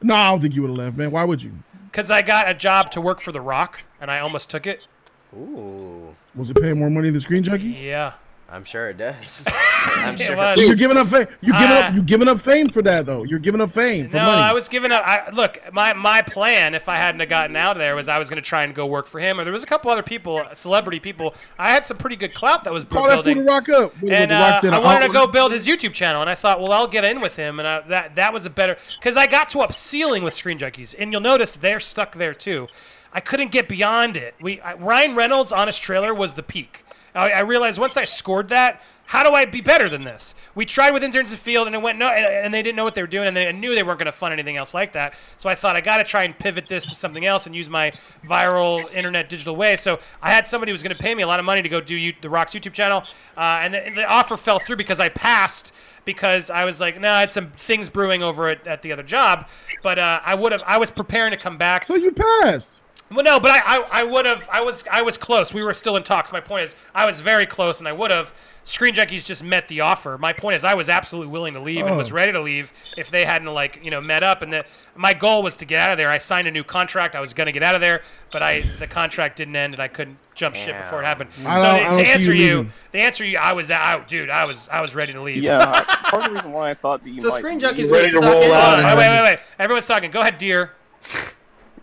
No, I don't think you would have left, man. Why would you? Because I got a job to work for The Rock, and I almost took it. Ooh, Was it paying more money than Screen Junkies? Yeah. I'm sure it does. I'm It sure. was. You're giving up fame. You giving Uh, up. You giving up fame for that though. You're giving up fame for no, money. I was giving up. I, look, my my plan, if I hadn't have gotten out of there, was I was going to try and go work for him. Or there was a couple other people, celebrity people. I had some pretty good clout that was Call that fool building. rock up. What, and the Rock uh, I wanted to "Oh, go build his YouTube channel, and I thought, well, I'll get in with him, and I, that that was a better because I got to up ceiling with Screen Junkies, and you'll notice they're stuck there too. I couldn't get beyond it. We I, Ryan Reynolds' honest trailer was the peak. I, I realized once I scored that, how do I be better than this? We tried with interns in field, and it went no, and, they didn't know what they were doing, and they knew they weren't going to fund anything else like that. So I thought I got to try and pivot this to something else and use my viral internet digital way. So I had somebody who was going to pay me a lot of money to go do you, the Rocks YouTube channel, uh, and, the, the offer fell through because I passed because I was like, no, nah, I had some things brewing over at, at the other job, but uh, I would have, I was preparing to come back. So you passed. Well, no, but I, I, I would have. I was, I was close. We were still in talks. My point is, I was very close, and I would have. Screen Junkies just met the offer. My point is, I was absolutely willing to leave and was Oh. ready to leave if they hadn't like you know met up. And that my goal was to get out of there. I signed a new contract. I was going to get out of there, but I the contract didn't end, and I couldn't jump ship before it happened. I so don't- I to don't see answer you you, leaving. the answer you, I was out, dude. I was, I was ready to leave. Yeah, part of the reason why I thought that you So might Screen leave- Junkies Ready to roll Hold out on, and wait, wait, wait. Everyone's talking. Go ahead, dear.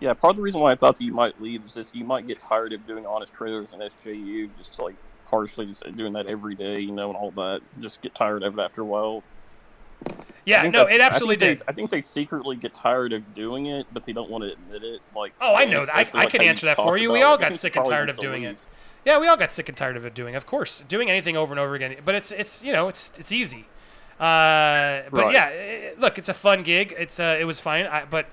Yeah, part of the reason why I thought that you might leave is just you might get tired of doing honest trailers and SJU, just like harshly just doing that every day, you know, and all that. Just get tired of it after a while. Yeah, no, it absolutely I think did. They, I think they secretly get tired of doing it, but they don't want to admit it. Like, Oh, I know that. I, I like, can answer that for you. We all it. Got sick and tired of doing leave. it. Yeah, we all got sick and tired of it doing. Of course, doing anything over and over again. But it's it's you know it's it's easy. Uh, but Right. yeah, i- look, it's a fun gig. It's uh, it was fine. I, but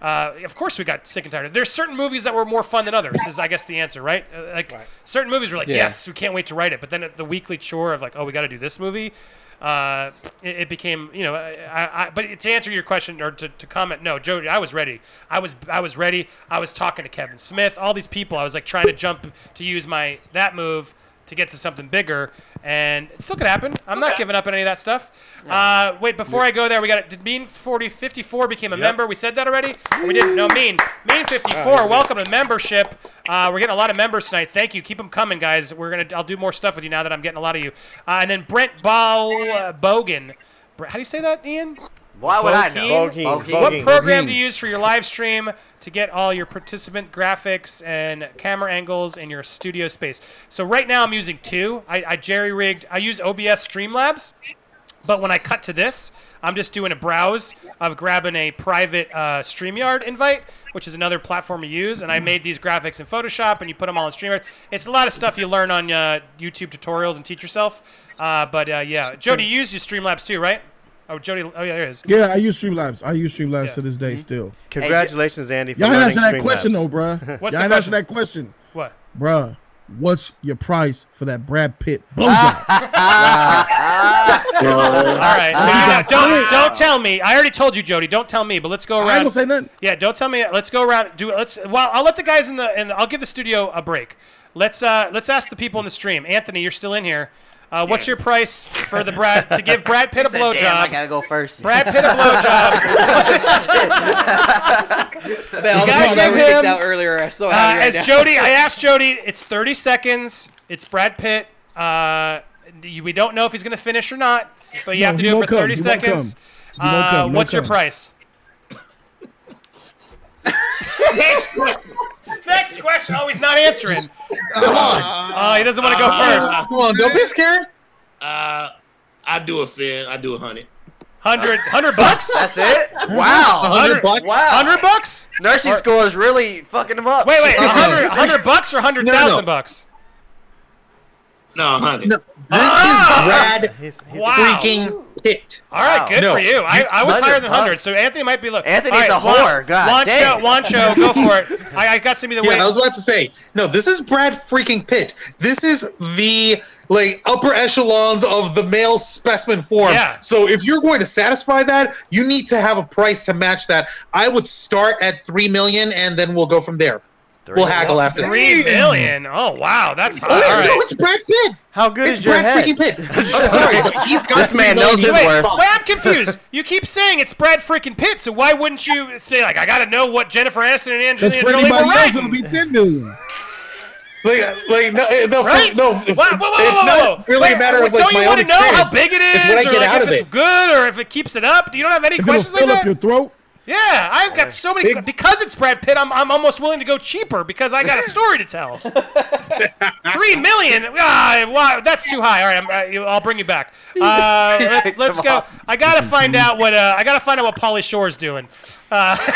uh, of course we got sick and tired. There's certain movies that were more fun than others. Is I guess the answer, right? Uh, like certain movies were like, Yeah. yes, we can't wait to write it. But then the weekly chore of like, oh, we got to do this movie. Uh, it, it became, you know, I, I, but to answer your question or to, to comment, no, Jody, I was ready. I was, I was ready. I was talking to Kevin Smith, all these people. I was like trying to jump to use my that move to get to something bigger, and it still could happen. I'm not giving up on any of that stuff. Uh, wait, before I go there, we got it. Did Mean 40 54 became a Yep. member? We said that already. Or we didn't. No, Mean Mean 54. Ah, welcome to membership. Uh, we're getting a lot of members tonight. Thank you. Keep them coming, guys. We're gonna. I'll do more stuff with you now that I'm getting a lot of you. Uh, and then Brent Ball uh, Bogan. Bre- How do you say that, Ian? Why would I know? Bogan? Bogan. What Bogan. program do you use for your live stream to get all your participant graphics and camera angles in your studio space? So right now I'm using two. I, I jerry rigged. I use OBS Streamlabs. But when I cut to this, I'm just doing a browse of grabbing a private uh, StreamYard invite, which is another platform to use. And I made these graphics in Photoshop, and you put them all in StreamYard. It's a lot of stuff you learn on uh, YouTube tutorials and teach yourself. Uh, but uh, yeah, Jody, you use your Streamlabs too, right? Oh, Jody. Oh, yeah, there is. Yeah, I use Streamlabs. I use Streamlabs to this day still. Congratulations, Andy. For Y'all ain't answering that question though, bruh. What's Y'all ain't answer question? that question. What? Bruh, what's your price for that Brad Pitt blowjob? All right. You Now, don't don't tell me. I already told you, Jody. Don't tell me. But let's go around. I ain't around. gonna say nothing. Yeah, don't tell me. Let's go around. Do let's. Well, I'll let the guys in the. In the I'll give the studio a break. Let's uh let's ask the people in the stream. Anthony, you're still in here. Uh, what's your price for the Brad to give Brad Pitt a He said, "Damn, I blowjob? gotta go first. Brad Pitt a blowjob. Man, all the gotta ones I give him, out earlier are so uh, happy right as now. Jody, I asked Jody. It's 30 seconds. It's Brad Pitt. Uh, you- we don't know if he's going to finish or not, but you No, have to he do it won't for come. 30 He won't seconds. come. He won't Uh, come. No what's your come. price? Next question. Next question. Oh, he's not answering. Come on. Oh, he doesn't want to go first. Come on, don't be scared. Uh, I do a fin. I do a hundred. 100, 100 bucks? That's it? Wow. 100 bucks? Wow. 100 bucks? Nursing Or- school is really fucking them up. Wait, wait. 100, 100 bucks or 100,000 No, no. bucks? No, a hundred. No, this Ah! is Brad He's, he's Wow. freaking Pitt. All right, good No. for you. I, I was 100 higher than 100, so Anthony might be low. Anthony's All a whore. God Wancho, damn. Wancho, go for it. I, I got some of the Yeah, way. I was about to say. No, this is Brad freaking Pitt. This is the like upper echelons of the male specimen form. Yeah. So if you're going to satisfy that, you need to have a price to match that. I would start at three million, and then we'll go from there. We'll haggle after. that. Three million. Oh wow, that's high. Oh, All yeah, no, it's Brad Pitt. How good It's is your Brad head? freaking Pitt. I'm sorry, but he's got This man three knows his. Wait, worth. wait, I'm confused. You keep saying it's Brad freaking Pitt, so why wouldn't you say like I got to know what Jennifer Aniston and Angelina for Jolie were anybody else, it'll writing? be 10 million. Like, like no, eh, no, Right? no. Whoa, whoa, whoa, whoa, it's not really Wait, a matter of like don't my you own want to know how big it is, It's what I or like if it's it. good, or if it keeps it up? Do you don't have any If it'll questions like fill up your throat. Yeah, I've got so many Ex- because it's Brad Pitt. I'm, I'm almost willing to go cheaper because I got a story to tell. Three million? Ah, wow, that's too high. All right, I'm, uh, I'll bring you back. Uh, let's let's go. I gotta find out what uh, I gotta find out what Pauly Shore's doing. Uh,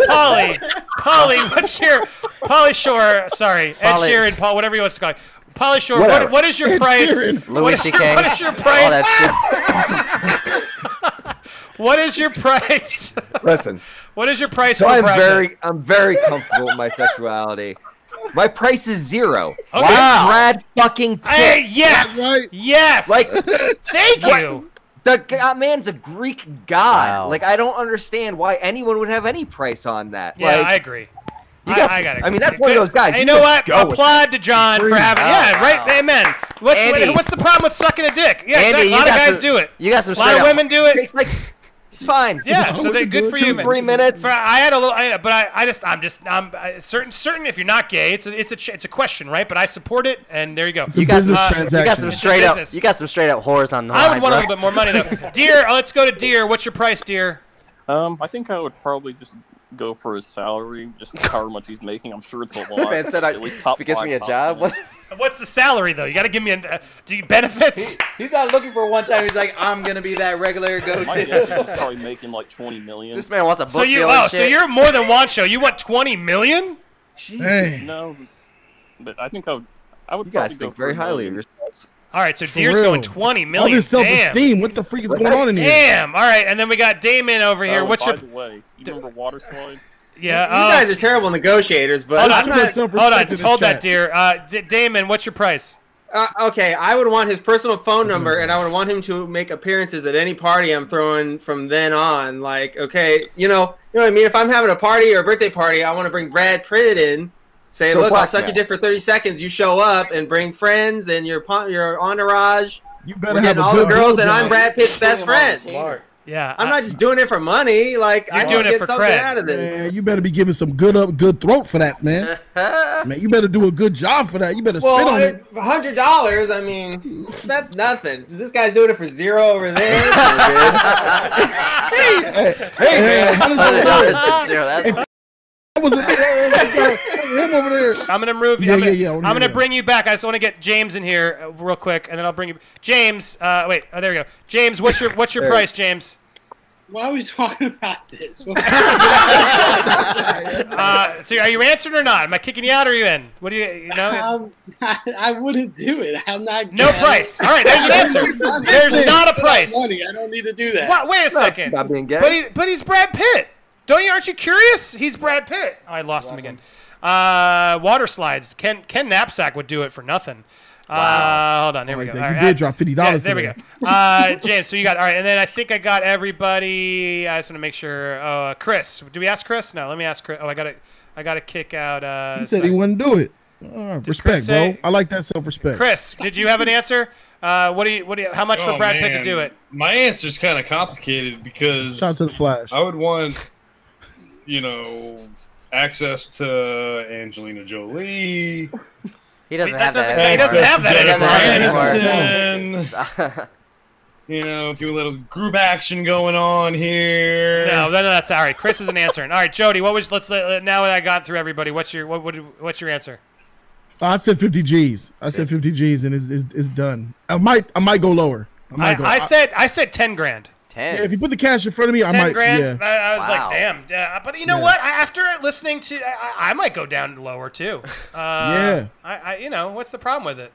Pauly, Pauly, what's your Pauly Shore? Sorry, Ed Pauly. Sheeran, Paul, whatever you want to call. it. Pauly Shore, what, what is your Ed price? Sheeran. Louis is, CK. what is your Oh, price? That's what is your price? Listen. what is your price So for I'm Brad very, I'm very comfortable with my sexuality. My price is zero. Okay. Wow. Brad fucking Pitt. Hey, yes, yes. Like, thank what- you. The god uh, man's a Greek god. Wow. Like, I don't understand why anyone would have any price on that. Yeah, like, I agree. You I, got- I got it. I mean, that's one of those guys. You you know what? go Applaud to John for having. Yeah, Wow. right. Amen. What's Andy. what's the problem with sucking a dick? Yeah, Andy, exactly. a lot of guys some- do it. you got some A lot of straight up- women do it. It's like it's fine. Yeah, so they good for you, man. Three minutes. But I had a little, I, but I, I just, I'm just, I'm I- certain, certain. If you're not gay, it's a, it's a, it's a question, right? But I support it, and there you go. You got, some, Uh, you got some straight up. You got some straight up whores on the I line, would want a little bit more money though. Deer, uh, let's go to Deer. What's your price, Deer? Um, I think I would probably just go for his salary, just however much he's making. I'm sure it's a lot. Man said, I- At least top if he gets me a job, what- What's the salary though? You got to give me a, uh, do you benefits? He's not looking for one time. He's like, I'm gonna be that regular go My he's to. probably making like 20 million. This man wants a book So you, deal oh, so you're more than Wancho. You want 20 million? Hey. No, but I think I would. I would You guys go think for very highly of million. Yourselves. All right, so For Deer's real. going 20 All this Damn. self-esteem. What the freak is going on in here? Damn. All right, and then we got Damon over here. Oh, What's by your? the way, you remember water slides? Yeah. you uh, guys are terrible negotiators, but hold I'm on, not. hold on, hold that, Deer. Uh, D- Damon, what's your price? Uh, okay, I would want his personal phone number, and I would want him to make appearances at any party I'm throwing from then on. Like, okay, you know, you know what I mean. If I'm having a party or a birthday party, I want to bring Brad Pitt in. Say, So look, I'll suck your dick for 30 seconds. You show up and bring friends and your your entourage. You better We're have a all the girls, and I'm Brad Pitt's best friend. Yeah. I'm not just doing it for money. Like, You're I doing want it to get for something cred. out of this. Man, you better be giving some good up, good throat for that, man. man, you better do a good job for that. You better spit on Well, it. it- hundred dollars. I mean, that's nothing. So this guy's doing it for zero over there. Hey, hey, man, how does that work? If that was a let's him over there. I'm gonna move. Yeah, I'm gonna, yeah, yeah, I I'm wanna gonna hear that. bring you back. I just want to get James in here uh, real quick, and then I'll bring you. James, uh, wait. Oh, there we go. James, what's your what's your There. price, James? Why are we talking about this? Uh, so are you answering or not? Am I kicking you out or are you in? What do you you know? Um, I, I wouldn't do it. I'm not. No price. All right, there's an answer. There's not a price. Money. I don't need to do that. What? Wait a second. Not being gay. But he, but he's Brad Pitt. Don't you? Aren't you curious? He's Brad Pitt. Oh, I lost him again. Uh, water slides. Ken Ken Knapsack would do it for nothing. Uh, hold on. Here I we go. All You right, did drop $50 Yeah, there we go. Uh, James. So you got all right, and then I think I got everybody. I just want to make sure. Oh, uh, Chris. Do we ask Chris? No. Let me ask Chris. Oh, I got to. I got to kick out. Uh, He said he wouldn't do it. Uh, respect, say- bro. I like that self-respect. Chris, did you have an answer? Uh, what do you? What do you? How much for Oh, Brad Pitt to do it? My answer's kind of complicated because Shout out to the Flash. I would want, you know, access to Angelina Jolie. He doesn't That have that. doesn't- he doesn't have that He doesn't have that anymore. You know, a few little group action going on here. No, no, no, that's all right. Chris isn't answering. All right, Jody, what was? Let's uh, now that I got through everybody. What's your what? what what's your answer? I said 50 G's. I said 50 G's, and it's, it's, it's done. I might I might go lower. I I, might go. I said I said ten grand. Ten. yeah, if you put the cash in front of me, I Ten might. grand. Yeah. I, I was Wow. like, damn. Yeah, but you know Yeah. what? I, after listening to, I, I might go down lower too. Uh, Yeah. I, I, you know, what's the problem with it?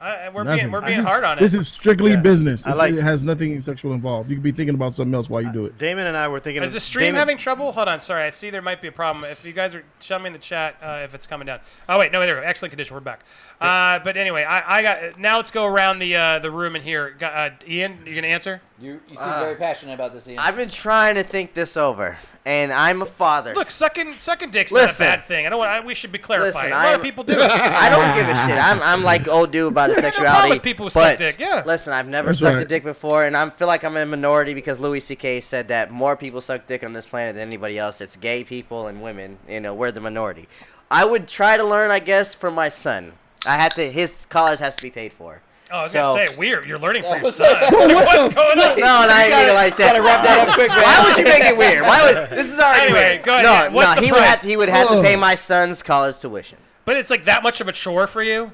I, we're Nothing. being we're being is- hard on it. This is strictly business. I It's- like- it has nothing sexual involved. You could be thinking about something else while you do it. Damon and I were thinking. Is of the stream Damon, having trouble? Hold on, sorry. I see there might be a problem. If you guys are, tell me in the chat uh, if it's coming down. Oh wait, no, there we. Excellent condition. We're back. Uh, but anyway, I, I got. Now let's go around the uh, the room in here. Uh, Ian, you gonna answer? You you seem very passionate about this, Ian. I've been trying to think this over, and I'm a father. Look, sucking sucking dick's not a bad thing. I don't. I, we should be clarifying. Listen, a lot of I'm- people do. I don't give a shit. I'm, I'm like old dude about his I got no problem sexuality. with people who suck dick, yeah. Listen, I've never That's sucked a dick before, and I feel like I'm in a minority because Louis C.K. said that more people suck dick on this planet than anybody else. It's gay people and women. You know, we're the minority. I would try to learn, I guess, from my son. I have to. His college has to be paid for. Oh, I was So- gonna say weird. You're learning for your son. Bro, what What's going on? No, not anything like that. gotta wrap that up quick, man. Why would you make it weird? Why would this is already Anyway, weird. go ahead. No, What's no, the he would have he would have to pay my son's college tuition. But it's like that much of a chore for you.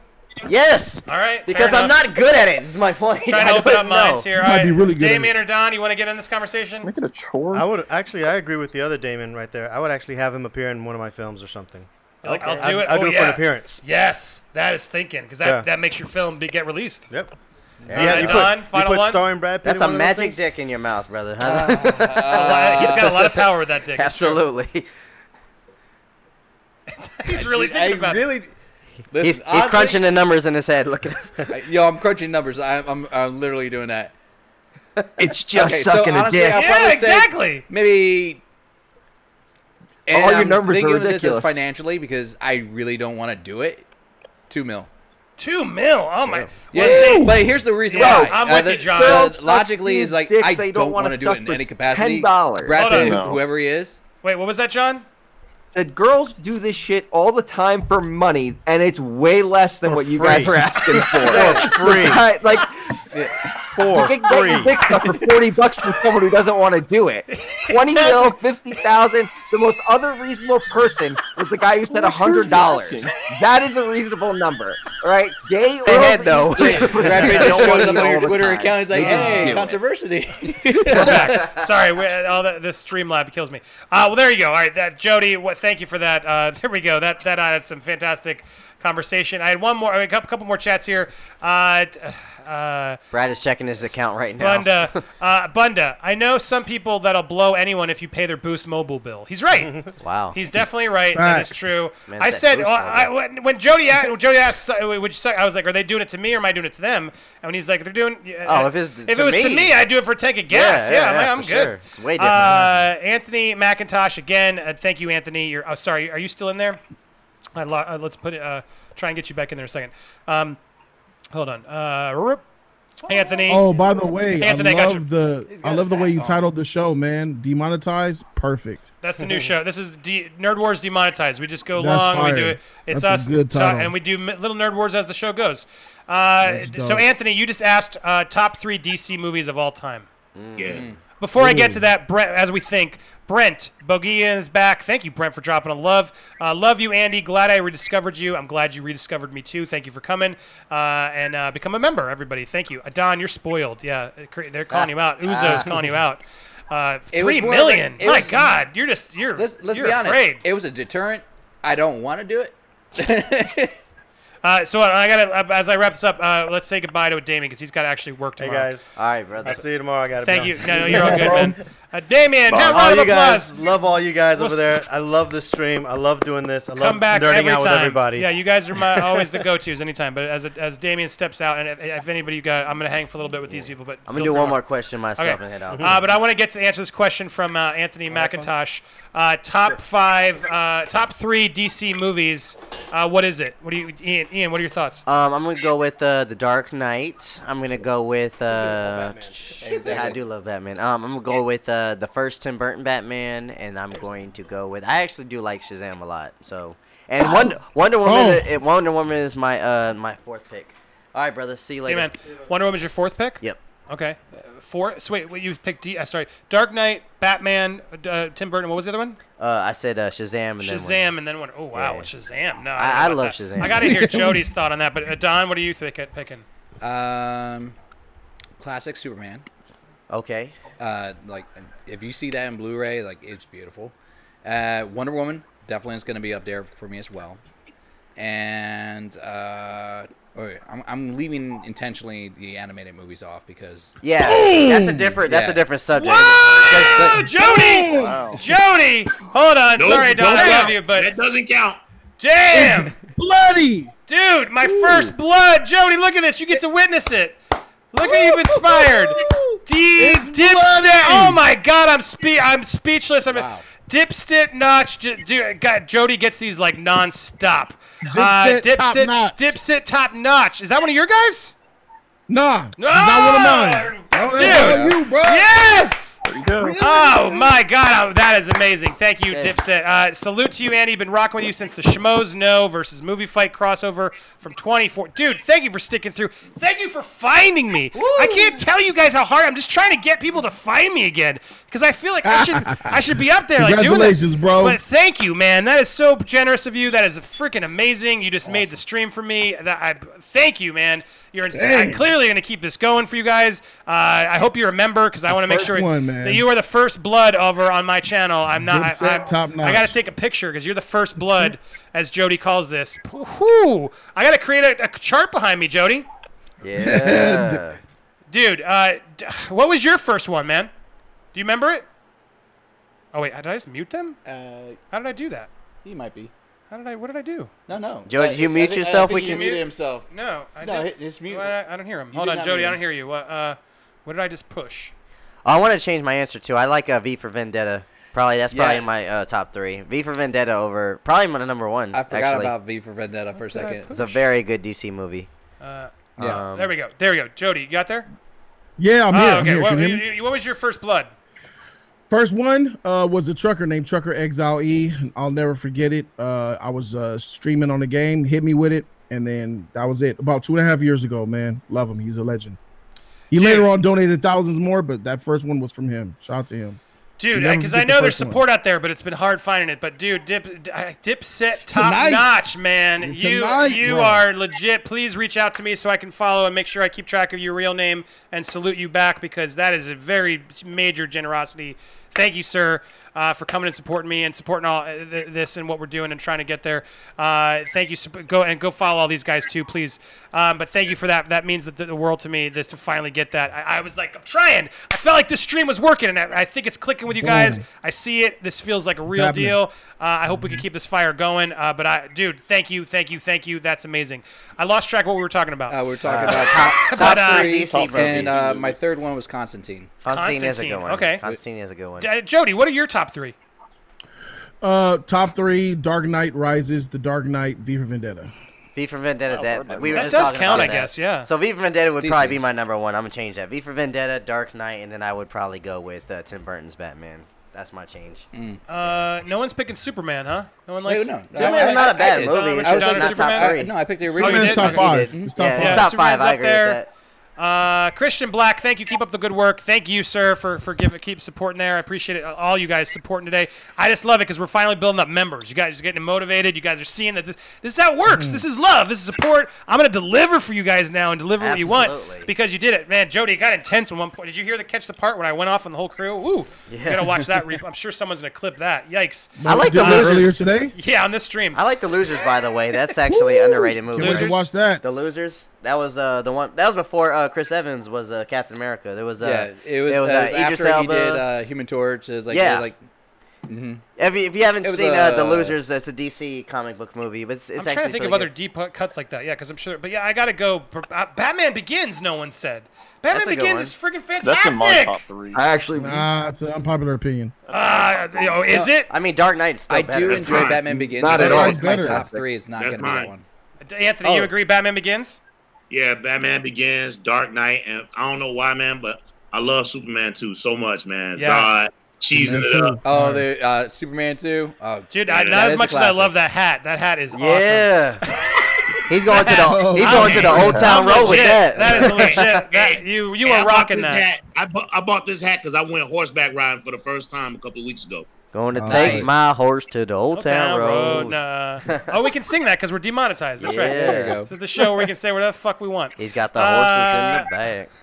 Yes, All right. because I'm not good at it. it. Is my point. I'm trying to open up wouldn't know. minds here. You All might be really good at Damien or Don, you want to get in this conversation? Make it a chore. I would actually. I agree with the other Damon right there. I would actually have him appear in one of my films or something. You're like, I'll do it. I'd oh, do it for yeah. an appearance. Yes, that is thinking because that, Yeah. that makes your film be, get released. Yep. Yeah, Yeah, you put- Don, you put one. starring Brad Pitt That's in a one of those magic dick in your mouth, brother. A lot- he's got a lot of power with that dick. Absolutely. He's really I thinking about really, it. Listen, he's, he's honestly- crunching the numbers in his head. Look at I- Yo, I'm crunching numbers. I'm, I'm, I'm literally doing that. It's just Okay, sucking so a dick. I'll Yeah, exactly. Maybe. And All your I'm numbers are thinking of this ridiculous. financially because I really don't want to do it. Two mil. Two mil. Oh my. Yeah, Well, see- but here's the reason Yeah, why. I'm Uh, with the- you, John. the Girls suck logically is these like dicks I they don't don't wanna do it in any capacity. $10. Brad Hold Pitt, on. whoever he is. Wait, what was that, John? Said girls do this shit all the time for money, and it's way less than what you guys free. are asking for. For free. Right, like For you can get your free. dick stuck for forty bucks from someone who doesn't want to do it. Twenty mil, fifty thousand. The most other reasonable person was the guy who said hundred dollars. That is a reasonable number, all right? Gay or Ahead, though. Brad Pitt just don't wanna shows up on your Twitter time. account. He's like, You "Hey, controversy." We're back. Sorry, we, all the, the Streamlab kills me. Uh, well, there you go. All right, that Jody. What? Thank you for that. Uh, there we go. That that added some fantastic conversation. I had one more. I mean, a couple, couple more chats here. Uh, t- uh, Brad is checking his account right now. Bunda, uh, Bunda. I know some people that'll blow anyone if you pay their Boost Mobile bill. He's right. Wow. He's definitely right. That is true. Man, I said well, I, when, when Jody asked, when Jody asked, uh, would you suck? I was like, are they doing it to me or am I doing it to them? And when he's like, they're doing. uh, Oh, if it's if it was to me. me, I'd do it for a tank of gas. Yeah, Yeah, yeah, I'm, yeah, I'm for good. sure. It's way different. Uh, Anthony McIntosh again. Uh, thank you, Anthony. You're. Oh, sorry. Are you still in there? I lo- uh, let's put it. Uh, try and get you back in there in a second. Um, hold on. Uh, rip. Anthony. Oh, by the way, Anthony, I I got love the I love the way you titled the show, man. Demonetized, perfect. That's the new show. This is D- Nerd Wars Demonetized. We just go That's long. We do it. It's That's a us, good title. and we do little Nerd Wars as the show goes. Uh, so. Anthony, you just asked uh, top three DC movies of all time. Yeah. Before I get to that, Brett, as we think, Brent Bogia is back. Thank you, Brent, for dropping a love. Uh, love you, Andy. Glad I rediscovered you. I'm glad you rediscovered me too. Thank you for coming uh, and uh, become a member, everybody. Thank you. Uh, Don, you're spoiled. Yeah, they're calling you out. Uzo's calling you out. Uh, It was three more of a- million. it My was- God, you're just you're Let's let's you're be honest. afraid. It was a deterrent. I don't want to do it. Uh, so I got to as I wrap this up. Uh, let's say goodbye to Damien because he's got to actually work Hey tomorrow. guys. All right, brother. I'll see you tomorrow. I got to Thank you. No, no, you're all good, man. Uh, Damien, All have a round of you guys, applause. love all you guys We'll over there. I love the stream. I love doing this. I love Come back nerding every out time. with everybody. Yeah, you guys are my, always the go-tos anytime. But as as Damien steps out, and if, if anybody you got, I'm gonna hang for a little bit with these people. But I'm gonna feel do free one to- more question myself Okay. and head out. Uh, but I want to get to answer this question from uh, Anthony McIntosh. Uh, top five, uh, top three DC movies. Uh, what is it? What do you, Ian? Ian, what are your thoughts? Um, I'm gonna go with uh, the Dark Knight. I'm gonna go with uh, yeah, I do love Batman. Um, I'm gonna go with uh, the first Tim Burton Batman, and I'm going to go with. I actually do like Shazam a lot. So, and Wonder Wonder Woman. Oh. Wonder Woman is my uh my fourth pick. All right, brother. See you See, later. man. Wonder Woman's your fourth pick. Yep. Okay. Uh, four. So wait, what you picked? D, uh, sorry, Dark Knight, Batman, uh, Tim Burton. What was the other one? Uh, I said uh, Shazam and then Shazam, and then what? Oh wow, Yeah. Shazam! No, I- don't I love that. Shazam. I gotta hear Jody's thought on that. But uh, Don, what are you pick- picking? Um, classic Superman. Okay. Uh, like if you see that in Blu-ray, like it's beautiful. Uh, Wonder Woman definitely is going to be up there for me as well. And uh, okay, I'm, I'm leaving intentionally the animated movies off because Yeah, that's a different. That's Yeah. a different subject. Whoa, Jody! Jody! Hold on. Nope, Sorry, Don. don't I love you, but That doesn't count. damn, Bloody. dude, my first blood. Jody, look at this. You get to witness it. Look how you've inspired. D It's Dipset. bloody. Oh my God, I'm spe- I'm speechless. I'm Wow. Dipset notch. J- dude, God, Jody gets these like nonstop. Dipset uh, top notch. Dipset top notch. Is that one of your guys? Nah, No! not one of mine. Dude. you, bro. Yes. There you go. Oh my God, oh, that is amazing! Thank you, Yeah. Dipset. Uh, salute to you, Andy. Been rocking with you since the Schmoes Know versus Movie Fight crossover from 24. Dude, thank you for sticking through. Thank you for finding me. I can't tell you guys how hard. I'm just trying to get people to find me again because I feel like I should I should be up there like doing this. Congratulations, bro. But thank you, man. That is so generous of you. That is freaking amazing. You just made the stream for me. That I thank you, man. You're I'm Dang. clearly going to keep this going for you guys. Uh, I hope you remember because I want to make sure. one, man. man. that you are the first blood over on my channel. I'm not. I, Dipset, I, top I got to take a picture because you're the first blood, as Jody calls this. Whoo! I got to create a, a chart behind me, Jody. Yeah. Dude, uh, d- what was your first one, man? Do you remember it? Oh wait, did I just mute them? Uh, How did I do that? he might be. How did I? What did I do? No, no. Joe, did you I mute think- I yourself? think We he can- muted himself. No, I no, did. his mute. Well, I, I don't hear him. You Hold on, Jody. I don't hear you. What? Uh, what did I just push? I want to change my answer too. I like uh, V for Vendetta. Probably that's probably Yeah. in my uh, top three. V for Vendetta over probably my number one. I forgot actually. about V for Vendetta for a second. It's a very good DC movie. Uh, Yeah. Um, there we go. There we go. Jody, you got there? Yeah, I'm oh, here. I'm okay. here. What, you hear you- me? you- what was your first blood? First one uh, was a trucker named Trucker Exile E. I'll never forget it. Uh, I was uh, streaming on the game, hit me with it, and then that was it. About two and a half years ago, man. Love him. He's a legend. He later on donated thousands more, but that first one was from him. Shout out to him. Dude, because I the know there's first one. support out there, but it's been hard finding it. But dude, Dip, uh, Dipset top tonight. notch, man. It's you you bro. are legit. Please reach out to me so I can follow and make sure I keep track of your real name and salute you back because that is a very major generosity. Thank you, sir, uh, for coming and supporting me and supporting all uh, th- this and what we're doing and trying to get there. Uh, thank you. Go and go follow all these guys too, please. Um, but thank you for that. That means the, the world to me. This to finally get that. I, I was like, I'm trying. I felt like this stream was working, and I, I think it's clicking with you guys. Boom. I see it. This feels like a real happening. deal. Uh, I hope we can keep this fire going. Uh, but I, dude, thank you, thank you, thank you. That's amazing. I lost track of what we were talking about. Uh, we were talking Uh, about top- top, top top three three, DC movies. and uh, my third one was Constantine. Constantine is a good one. okay. Constantine is a good one. D- Jody, what are your top three? Uh, top three: Dark Knight Rises, The Dark Knight, V for Vendetta. V for Vendetta. Oh, that we were That just does talking count, about I that. guess, yeah. So V for Vendetta would It's probably be my number one. I'm gonna change that. V for Vendetta, Dark Knight, and then I would probably go with uh, Tim Burton's Batman. That's my change. Uh, no one's picking Superman, huh? No one Wait, likes. no. Superman's I- not I- a bad I movie. Richard It's Donner, just not top three. no, I picked the original. Superman's top five. It's top Yeah, five. Yeah, top Superman's five. I agree with that. Uh, Christian Black, thank you. Keep up the good work. Thank you, sir, for for giving keep supporting there. I appreciate it. All you guys supporting today. I just love it because we're finally building up members. You guys are getting motivated. You guys are seeing that this, this is how it works. This is love. This is support. I'm gonna deliver for you guys now and deliver what you want because you did it, man. Jody, it got intense at one point. Did you hear the catch the part when I went off on the whole crew? Woo! You Yeah. gotta watch that. Re- I'm sure someone's gonna clip that. Yikes! I like the that losers. earlier today. Yeah, on this stream. I like the losers, by the way. That's actually an underrated movie. Can't wait to watch that. The losers. That was uh, the one. That was before uh, Chris Evans was uh, Captain America. There was uh, yeah, it was, there was, uh, uh, it was Idris after he did uh, Human Torch. It was like, Yeah. like mhm. if, you, if you haven't was, seen uh, the uh, losers, it's a DC comic book movie, but it's, it's I'm trying to actually think of pretty other deep cuts like that. Yeah, because I'm sure. But yeah, I gotta go. for- uh, Batman Begins. No one said. Batman That's Begins is freaking fantastic. That's in my top three. I actually Nah, it's an unpopular opinion. Uh, you know, is it? I mean, Dark Knight's still I better. do enjoy Batman. Batman Begins. Not at all. It's my top three. It's not That's going to be mine. that one. Anthony, you Oh. agree? Batman Begins. Yeah, Batman Begins, Dark Knight, and I don't know why, man, but I love Superman 2 so much, man. Yeah. Zod, cheesing it up. Oh, the uh, Superman 2? Oh, Dude, Yeah, I, not that as much as I love that hat. That hat is awesome. Yeah. he's going to the he's I'm- going to the Old Town I'm Road with that. That is legit. That you you Hey, I are rocking this that. Hat. I, bu- I bought this hat because I went horseback riding for the first time a couple of weeks ago. Going to Oh, take my horse to the Old, Old Town, Road. nah. oh, we can sing that because we're demonetized. That's right. There you go. This is the show where we can say whatever the fuck we want. He's got the horses Uh, in the back.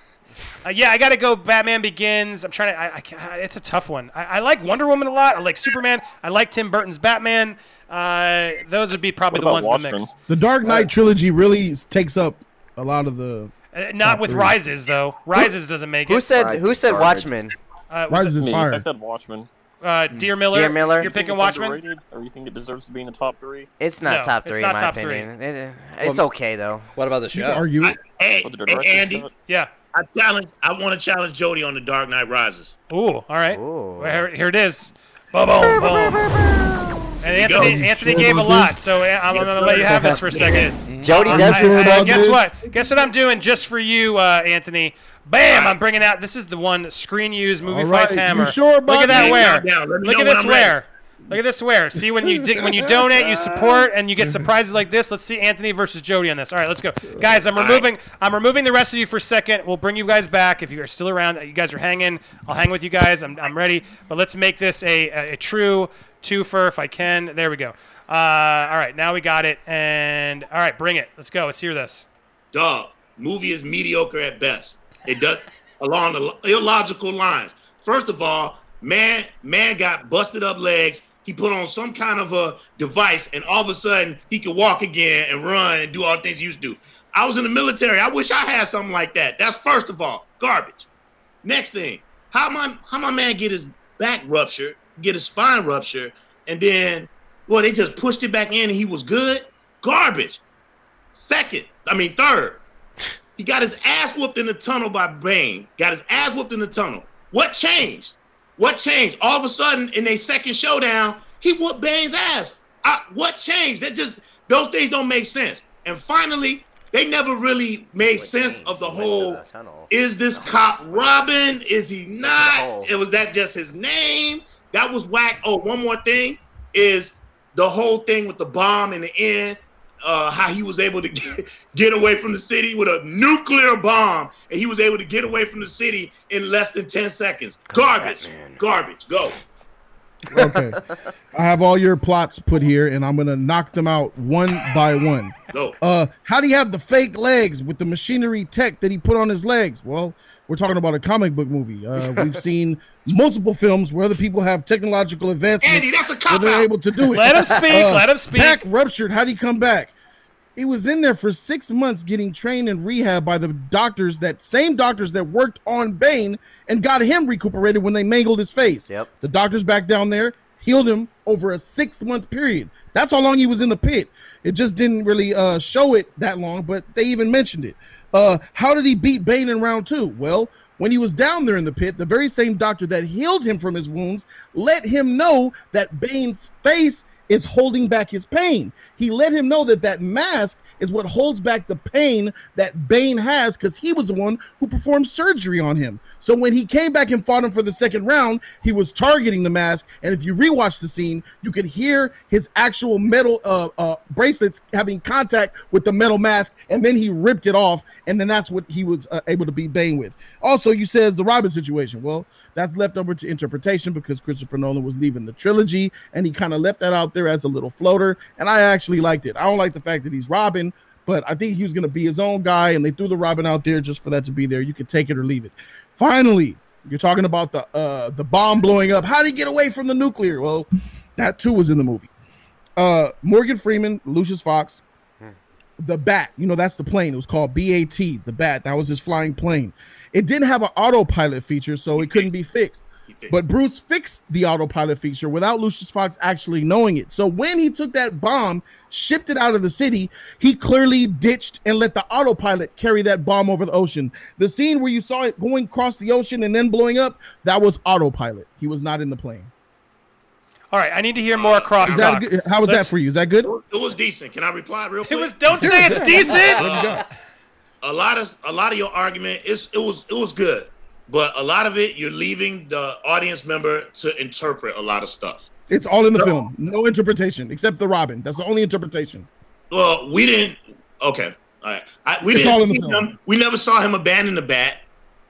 Uh, yeah, I gotta go. Batman Begins. I'm trying to. I, I, ca- it's a tough one. I, I like Wonder Woman a lot. I like Superman. I like Tim Burton's Batman. Uh, those would be probably What the about ones in the mix. The Dark Knight trilogy really takes up a lot of the. Uh, not with three. Rises though. Rises doesn't make Who it. said who said garbage. Watchmen? Uh, Rises is Me, fire. I said Watchmen. Uh, Dear Miller. Dear Miller. You're picking it's Watchmen. underrated, or you think it deserves to be in the top three? It's not No, top it's three not in my top three. opinion. It- it's okay though. What about the You can show? argue it. Hey, hey Andy, cut? Yeah. I challenge. I want to challenge Jody on the Dark Knight Rises. Ooh. All right. Ooh. Well, here, here it is. Boom, boom, boom. And. Anthony, Anthony gave a lot, so uh, I'm, I'm gonna let you have this for a second. Jody does I- this. I- guess what? Guess what I'm doing just for you, uh, Anthony. Bam! I'm bringing out. This is the one. Screen use movie All fights right, you hammer. sure about Look at that this? wear. Down, let me Look know at when this I'm ready. wear. Look at this wear. See when you dig, when you donate, you support, and you get surprises like this. Let's see Anthony versus Jody on this. All right, let's go, guys. I'm All right. removing. I'm removing the rest of you for a second. We'll bring you guys back if you are still around. You guys are hanging. I'll hang with you guys. I'm, I'm ready. But let's make this a, a, a true twofer if I can. There we go. Uh, all right, now we got it. And all right, bring it. Let's go. Let's hear this. Dog, movie is mediocre at best. It does along the illogical lines. First of all, man, man got busted up legs. He put on some kind of a device, and all of a sudden he could walk again and run and do all the things he used to do. I was in the military. I wish I had something like that. That's first of all garbage. Next thing, how my how my man get his back ruptured, get his spine ruptured, and then well they just pushed it back in and he was good. Garbage. Second, I mean third, he got his ass whooped in the tunnel by Bane. Got his ass whooped in the tunnel. What changed? What changed? All of a sudden, in a second showdown, he whooped Bane's ass. Uh, what changed? That just those things don't make sense. And finally, they never really made sense of the whole. Is this cop Robin? Is he not? It was that just his name? That was whack. Oh, one more thing is the whole thing with the bomb in the end. Uh, how he was able to get, get away from the city with a nuclear bomb, and he was able to get away from the city in less than ten seconds. Garbage, garbage. Go. Okay. I have all your plots put here, and I'm gonna knock them out one by one. Go. Uh, how do you have the fake legs with the machinery tech that he put on his legs? Well, we're talking about a comic book movie. Uh, we've seen multiple films where other people have technological advancements Andy, that's a where they're cop-out. able to do it. Let him speak, let him speak. Back ruptured. How would he come back? He was in there for six months getting trained in rehab by the doctors, that same doctors that worked on Bane and got him recuperated when they mangled his face. Yep. The doctors back down there healed him over a six month period. That's how long he was in the pit. It just didn't really uh, show it that long, but they even mentioned it. Uh, how did he beat Bane in round two? Well, when he was down there in the pit, the very same doctor that healed him from his wounds let him know that Bane's face is holding back his pain. He let him know that that mask is what holds back the pain that Bane has because he was the one who performed surgery on him. So when he came back and fought him for the second round, he was targeting the mask. And if you rewatch the scene, you could hear his actual metal uh, uh, bracelets having contact with the metal mask, and then he ripped it off, and then that's what he was uh, able to beat Bane with. Also, you says the Robin situation. Well, that's left over to interpretation because Christopher Nolan was leaving the trilogy, and he kind of left that out there as a little floater. And I actually liked it. I don't like the fact that he's Robin, but I think he was going to be his own guy, and they threw the Robin out there just for that to be there. You could take it or leave it. Finally, you're talking about the uh, the bomb blowing up. How did he get away from the nuclear? Well, that too was in the movie. Uh, Morgan Freeman, Lucius Fox, the Bat. You know that's the plane. It was called BAT, the Bat. That was his flying plane. It didn't have an autopilot feature, so it couldn't be fixed. But Bruce fixed the autopilot feature without Lucius Fox actually knowing it. So when he took that bomb, shipped it out of the city, he clearly ditched and let the autopilot carry that bomb over the ocean. The scene where you saw it going across the ocean and then blowing up, that was autopilot. He was not in the plane. All right, I need to hear more crosstalk. Is that good? How was that for you? Is that good? It was decent. Can I reply real quick? It was. Don't say it's decent. Uh, a lot of a lot of your argument is it was it was good, but a lot of it you're leaving the audience member to interpret a lot of stuff. It's all in the film. No interpretation except the Robin. That's the only interpretation. Well, we didn't. Okay, all right. I, we It's didn't. all in the see film. him- we never saw him abandon the bat.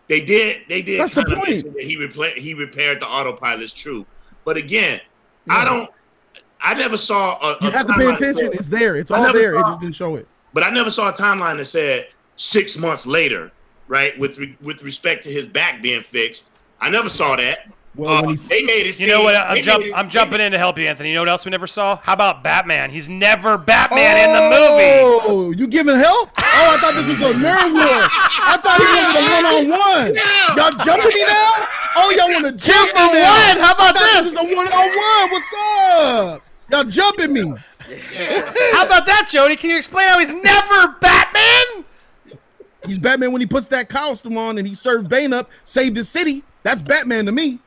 They did. They did. That's the point. that He repla- He repaired the autopilot. It's true, but again, I don't. I never saw a. You have to pay attention. that- It's there. It's I all there. It just didn't show it. But I never saw a timeline that said six months later, right? With re- with respect to his back being fixed, I never saw that. Well, Uh, when he's- they made it. You know what? I'm jump. it- I'm jumping in to help you, Anthony. You know what else we never saw? How about Batman? He's never Batman in the movie. Oh, you giving help? Oh, I thought this was a nerd war. I thought he was a one-on-one. Y'all jumping me now? Oh, y'all want to jump for me now? one. How about I this? This is a one-on-one. What's up? Y'all jumping me? How about that, Jody? Can you explain how he's never Batman? He's Batman when he puts that costume on and he served Bane up, saved his city. That's Batman to me.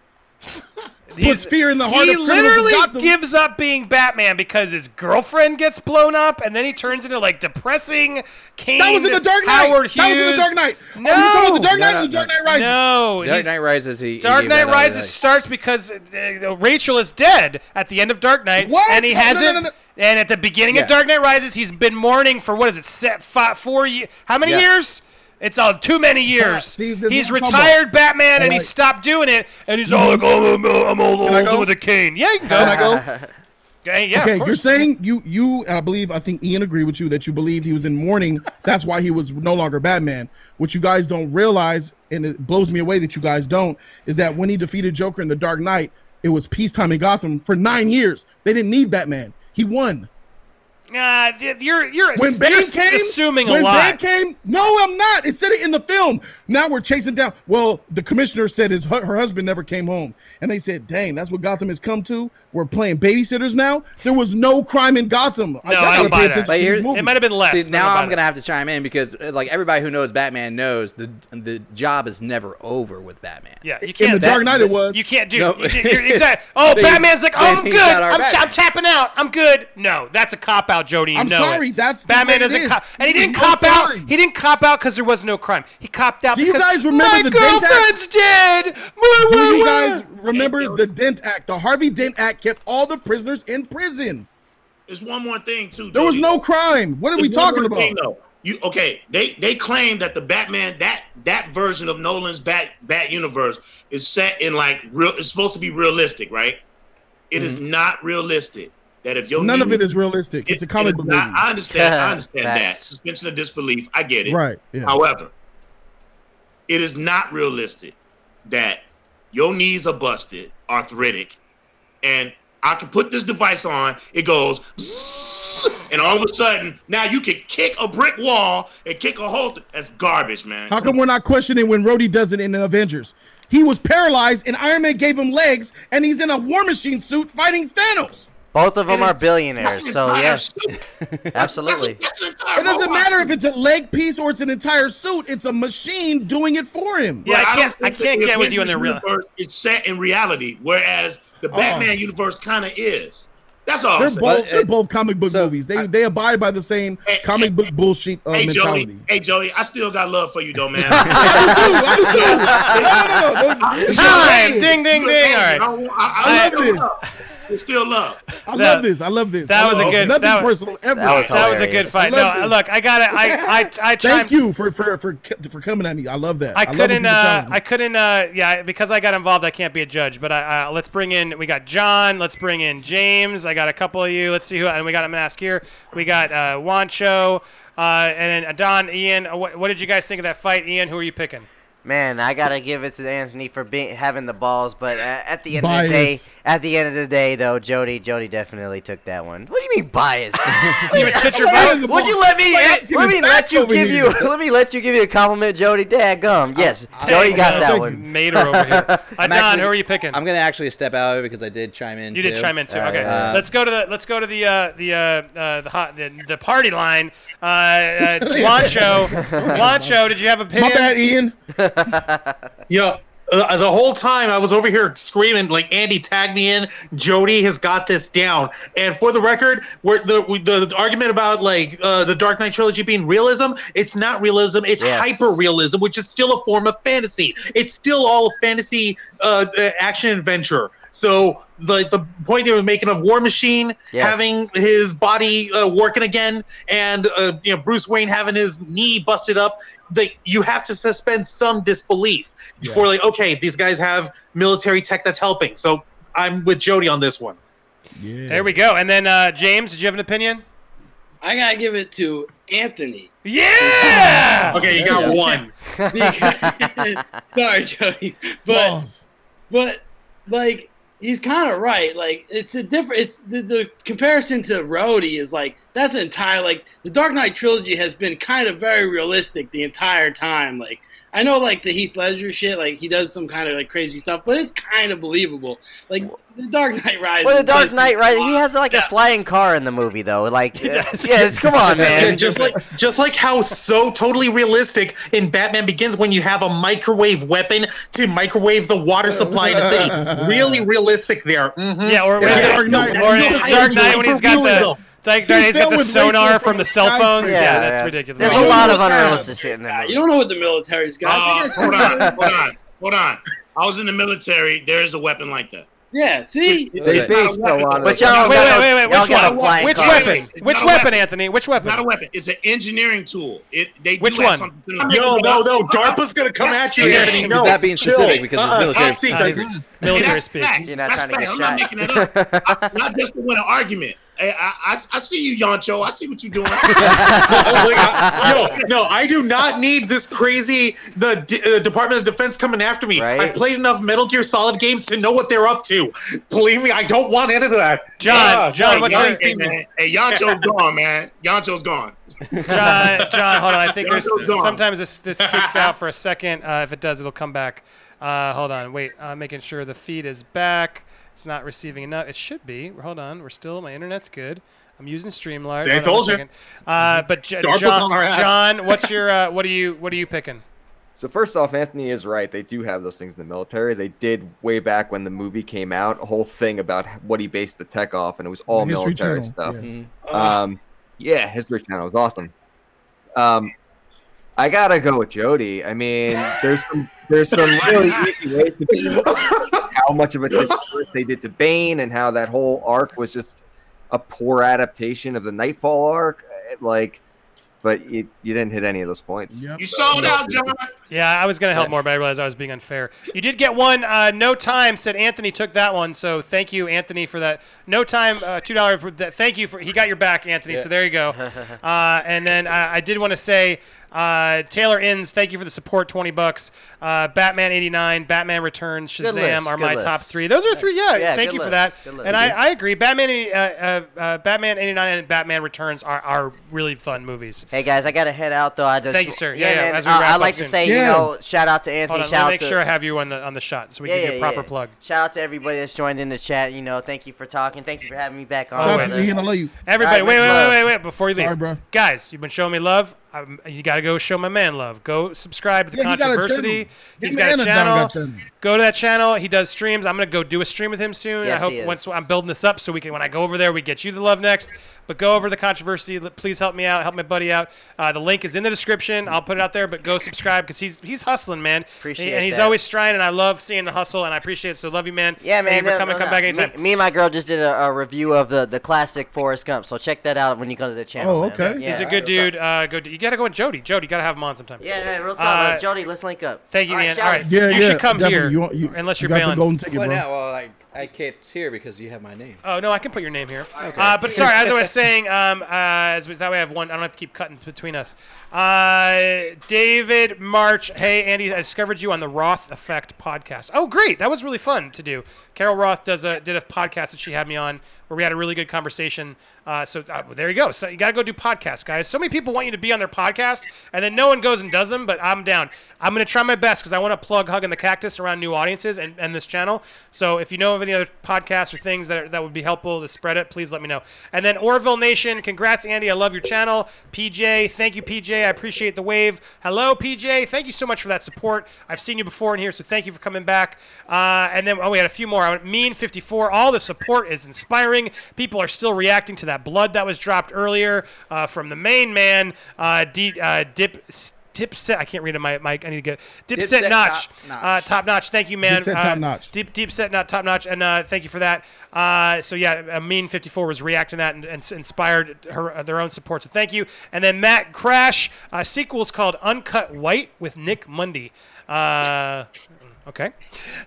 Puts fear in the heart he of criminals of literally gives up being Batman because his girlfriend gets blown up, and then he turns into like depressing Kane. That was in the Dark Knight. Howard Hughes. That was in the Dark Knight. No, Oh, you talking about the Dark Knight? No, or no, Dark Knight Rises. No, Dark he's- Knight Rises. He, he Dark gave Knight that out, Rises like- starts because uh, Rachel is dead at the end of Dark Knight, What? and he No, no, hasn't. no, no. And at the beginning Yeah. of Dark Knight Rises, he's been mourning for what is it? Set five, four years? How many Yeah. years? It's uh, too many years. See, he's what I'm talking retired Batman, and he stopped doing it. And he's all like, "Oh, I'm, I'm old, old with a cane." Yeah, you can go. Can I go? Okay, yeah, okay you're saying you you and I believe I think Ian agreed with you that you believe he was in mourning. That's why he was no longer Batman. What you guys don't realize, and it blows me away that you guys don't, is that when he defeated Joker in the Dark Knight, it was peacetime in Gotham for nine years. They didn't need Batman. He won. Uh, you're you're, When Bane you're came, assuming when a lot. Bane came, no, I'm not. It said it in the film. Now we're chasing down. Well, the commissioner said his her husband never came home, and they said, "Dang, that's what Gotham has come to. We're playing babysitters now. There was no crime in Gotham. No, I don't buy that. But here- It might have been less. See, now I don't buy I'm gonna have to chime in because, uh, like everybody who knows Batman knows the the job is never over with Batman. Yeah, you can't. That's- You can't do. No. you- you're exactly. Oh, Then- Batman's like, oh, I'm good. I'm, Batman. I'm tapping out. I'm good. No, that's a cop out, Jody. You I'm know sorry, it. that's the Batman way it doesn't is. cop, and he didn't no cop out. He didn't cop out because there was no crime. He copped out. Do you guys remember the Dent Act? girlfriend's dead? Do you guys remember the Dent Act? The Harvey Dent Act kept all the prisoners in prison. There's one more thing too. There was no crime. What are we There's one talking about? thing. You okay? They they claim that the Batman that that version of Nolan's Bat Bat universe is set in like real. It's supposed to be realistic, right? It is not realistic. That if your Mm-hmm. None of it is realistic. It's a comic it is book not- movie. I understand. I understand that suspension of disbelief. I get it. Right, yeah. However, it is not realistic that your knees are busted, arthritic, and I can put this device on. It goes, and all of a sudden, now you can kick a brick wall and kick a hole. th- That's garbage, man. How come we're not questioning when Rhodey does it in the Avengers? He was paralyzed, and Iron Man gave him legs, and he's in a War Machine suit fighting Thanos. Both of them And are it's- billionaires, that's an so entire yes, absolutely. It doesn't matter if it's a leg piece or it's an entire suit. It's a machine doing it for him. Yeah, I can't think that Avengers universe It's set in reality, whereas the Oh. Batman universe kind of is. That's all. They're I'm saying. both they're both comic book movies. They they abide by the same comic book bullshit uh, Hey mentality. Jody, hey Jody, I still got love for you though, man. I do too. I do too. Time. Ding, ding, ding. All right. I, love this. It's still love. I love this. I love this. That I was a good. Nothing that, personal ever. That was, a good fight. No, this. look, I got it. I, I, I Thank you for for for for coming at me. I love that. I love couldn't. people Uh. I couldn't. Uh, yeah, because I got involved, I can't be a judge. But I, uh, let's bring in. We got John. Let's bring in James. I got a couple of you. Let's see who. And we got a mask here. We got uh, Wancho. Uh, and then Don, Ian. Uh, what, what did you guys think of that fight, Ian? Who are you picking? Man, I gotta give it to Anthony for being having the balls, but uh, at the end of the day, at the end of the day, though, Jody, Jody definitely took that one. What do you mean biased? You would switch your vote? Would you let me? Like, let me let you give here. you. Let me let you give you a compliment, Jody. Dad gum. Yes, Jody got that one. Mater over here. Uh, I'm Don, actually- who are you picking? I'm gonna actually step out of it because I did chime in. You did chime in too. Okay, Uh, let's go to the let's go to the uh, the uh, uh, the, hot, the the party line. Uh, uh, Wancho, Wancho, did you have a opinion? My bad, Ian. Yeah. Uh, the whole time I was over here screaming like Andy tagged me in. Jody has got this down. And for the record, where the the, the argument about like uh, the Dark Knight trilogy being realism, it's not realism. It's Yes. hyper realism, which is still a form of fantasy. It's still all fantasy uh, uh, action adventure. So the the point they were making of War Machine Yes. having his body uh, working again, and uh, you know Bruce Wayne having his knee busted up, they you have to suspend some disbelief before like okay these guys have military tech that's helping. So I'm with Jody on this one. Yeah. There we go. And then uh, James, did you have an opinion? I gotta give it to Anthony. Yeah. Okay, you got one. Sorry, Jody, but but like he's kind of right. Like it's a different. It's the, the comparison to Rhodey is like that's an entire like the Dark Knight trilogy has been kind of very realistic the entire time. Like I know like the Heath Ledger shit, like he does some kind of like crazy stuff, but it's kind of believable. Like the Dark Knight Rises. Well, the Dark is- Knight, right? He has like a flying car in the movie, though. Like, yeah, it's, come on, man. It's just like just like how so totally realistic in Batman Begins when you have a microwave weapon to microwave the water supply in the city. Really realistic there. Mhm. Yeah, or, Yeah. Dark Knight, No, or no, Dark Knight when he's got the hyper-realism. Dark Knight, he's got the sonar from the cell phones. Yeah, that's ridiculous. There's a lot of unrealistic shit in that You don't know what the military's got. Uh, hold on, hold on, hold on. I was in the military. There is a weapon like that. Yeah, see? They It's not based a a weapon. lot of But y'all Wait, wait, wait, wait. y'all Which one? Which car. weapon? It's Which weapon, weapon. Anthony? Which weapon? It's not a weapon. It's an engineering tool. It they Which do have one? something similar. No, no, no. DARPA's gonna come at you, Yeah, Anthony. No, not being chill. specific because it's military top. Uh, military speak. You're not That's trying to facts. get I'm not making it up. Not just to win an argument. Hey, I, I, I see you, Yoncho. I see what you're doing. Like, I- no, no, I do not need this crazy the D- uh, Department of Defense coming after me. Right. I played enough Metal Gear Solid games to know what they're up to. Believe me, I don't want any of that. John, John, no, what's y'all your- ain't hey, seen me. man. Hey, Yoncho's gone, man. Yoncho's gone. John, John, hold on. I think there's gone. sometimes this this kicks out for a second. Uh, if it does, it'll come back. Uh, hold on, wait. Uh, making sure the feed is back. It's not receiving enough. It should be. Hold on. We're still. My internet's good. I'm using Streamlabs. See, I Hold on a told you. Uh, but J- John, on our ass. John, what's your uh, what are you what are you picking? So first off, Anthony is right. They do have those things in the military. They did way back when the movie came out, a whole thing about what he based the tech off, and it was all History military Channel, stuff. yeah. Um, yeah, History Channel was awesome. Um, I gotta go with Jody. I mean, there's some there's some really easy ways to see how much of a disservice they did to Bane and how that whole arc was just a poor adaptation of the Knightfall arc. Eh, Like, but you, you didn't hit any of those points. You sold out, John. Yeah, I was gonna help more, but I realized I was being unfair. You did get one. Uh, no time said Anthony took that one, so thank you, Anthony, for that. No time, uh, two dollars. Thank you for he got your back, Anthony. So there you go. Uh, and then I, I did want to say. Uh, Taylor Inns, thank you for the support, twenty bucks. Uh, Batman eighty nine, Batman Returns, Shazam list, are my list. top three. Those are three. Yeah, Yeah, thank good you for that. And I, I agree. Batman, uh, uh, uh, Batman eighty nine and Batman Returns are, are really fun movies. Hey guys, I gotta head out though. I just, Thank you, sir. Yeah, yeah, man, as we uh, wrap I'd up like to soon. say, you Yeah. Know, shout out to Anthony. Hold on, shout let me out make to, sure I have you on the on the shot so we yeah, can yeah, get a proper yeah. plug. Shout out to everybody that's joined in the chat. You know, thank you for talking. Thank you for having me back on. Shout out to Ian, I love you. Everybody, All right, wait, wait, wait, wait, wait, before you leave. Sorry, bro. Guys, you've been showing me love. Um, you got to go show my man love. Go subscribe to the Yeah, he got a controversy. channel. He's Him got a channel. Go to that channel. He does streams. I'm gonna go do a stream with him soon. Yes, I hope once I'm building this up so we can when I go over there we get you the love next. But go over to the controversy. Please help me out. Help my buddy out. Uh, the link is in the description. I'll put it out there. But go subscribe because he's he's hustling, man. Appreciate and he's that. always trying. And I love seeing the hustle. And I appreciate it. So love you, man. Yeah, Thank man. you for coming. no, come no. back Me- anytime. Me, and my girl just did a, a review of the, the classic Forrest Gump, so check that out when you go to the channel. Oh, okay. Yeah, He's a good right, dude. Uh, go. You gotta go with Jody. Jody, you gotta have him on sometime. Yeah, yeah, real talk. Uh, Uh, Jody, let's link up. Thank you, All right, man. All right, All Yeah, you yeah, should come definitely. here You want- you- unless you you're got the bailing. golden ticket, Well, bro. no, well, I, I kept here because you have my name. Oh no, I can put your name here. Uh, but sorry, as I was saying, um, uh, as that way I have one. I don't have to keep cutting between us. Uh, David March. Hey Andy, I discovered you on the Roth Effect podcast. Oh great, that was really fun to do. Carol Roth does a did a podcast that she had me on where we had a really good conversation. Uh, so uh, there you go. So you got to go do podcasts, guys. So many people want you to be on their podcast, and then no one goes and does them. But I'm down. I'm gonna try my best because I want to plug Hugging the Cactus around new audiences and, and this channel. So if you know of any other podcasts or things that are, that would be helpful to spread it, please let me know. And then Orville Nation, congrats Andy. I love your channel. PJ, thank you PJ. I appreciate the wave. Hello PJ, thank you so much for that support. I've seen you before in here, so thank you for coming back. Uh, and then oh, we had a few more. I Mean 54. All the support is inspiring. People are still reacting to that blood that was dropped earlier uh, from the main man, uh, D, uh, Dip. Dipset, I can't read it. My, my I need to get Dipset, Dipset Notch, Top Notch. Uh, top notch. Thank you, man. Dipset Uh, Top Notch. Deep deep set, not top notch, and uh, thank you for that. Uh, so yeah, uh, Mean Fifty Four was reacting to that and, and inspired her uh, their own support. So thank you. And then Matt Crash uh, sequels called Uncut White with Nick Mundy. Uh, okay.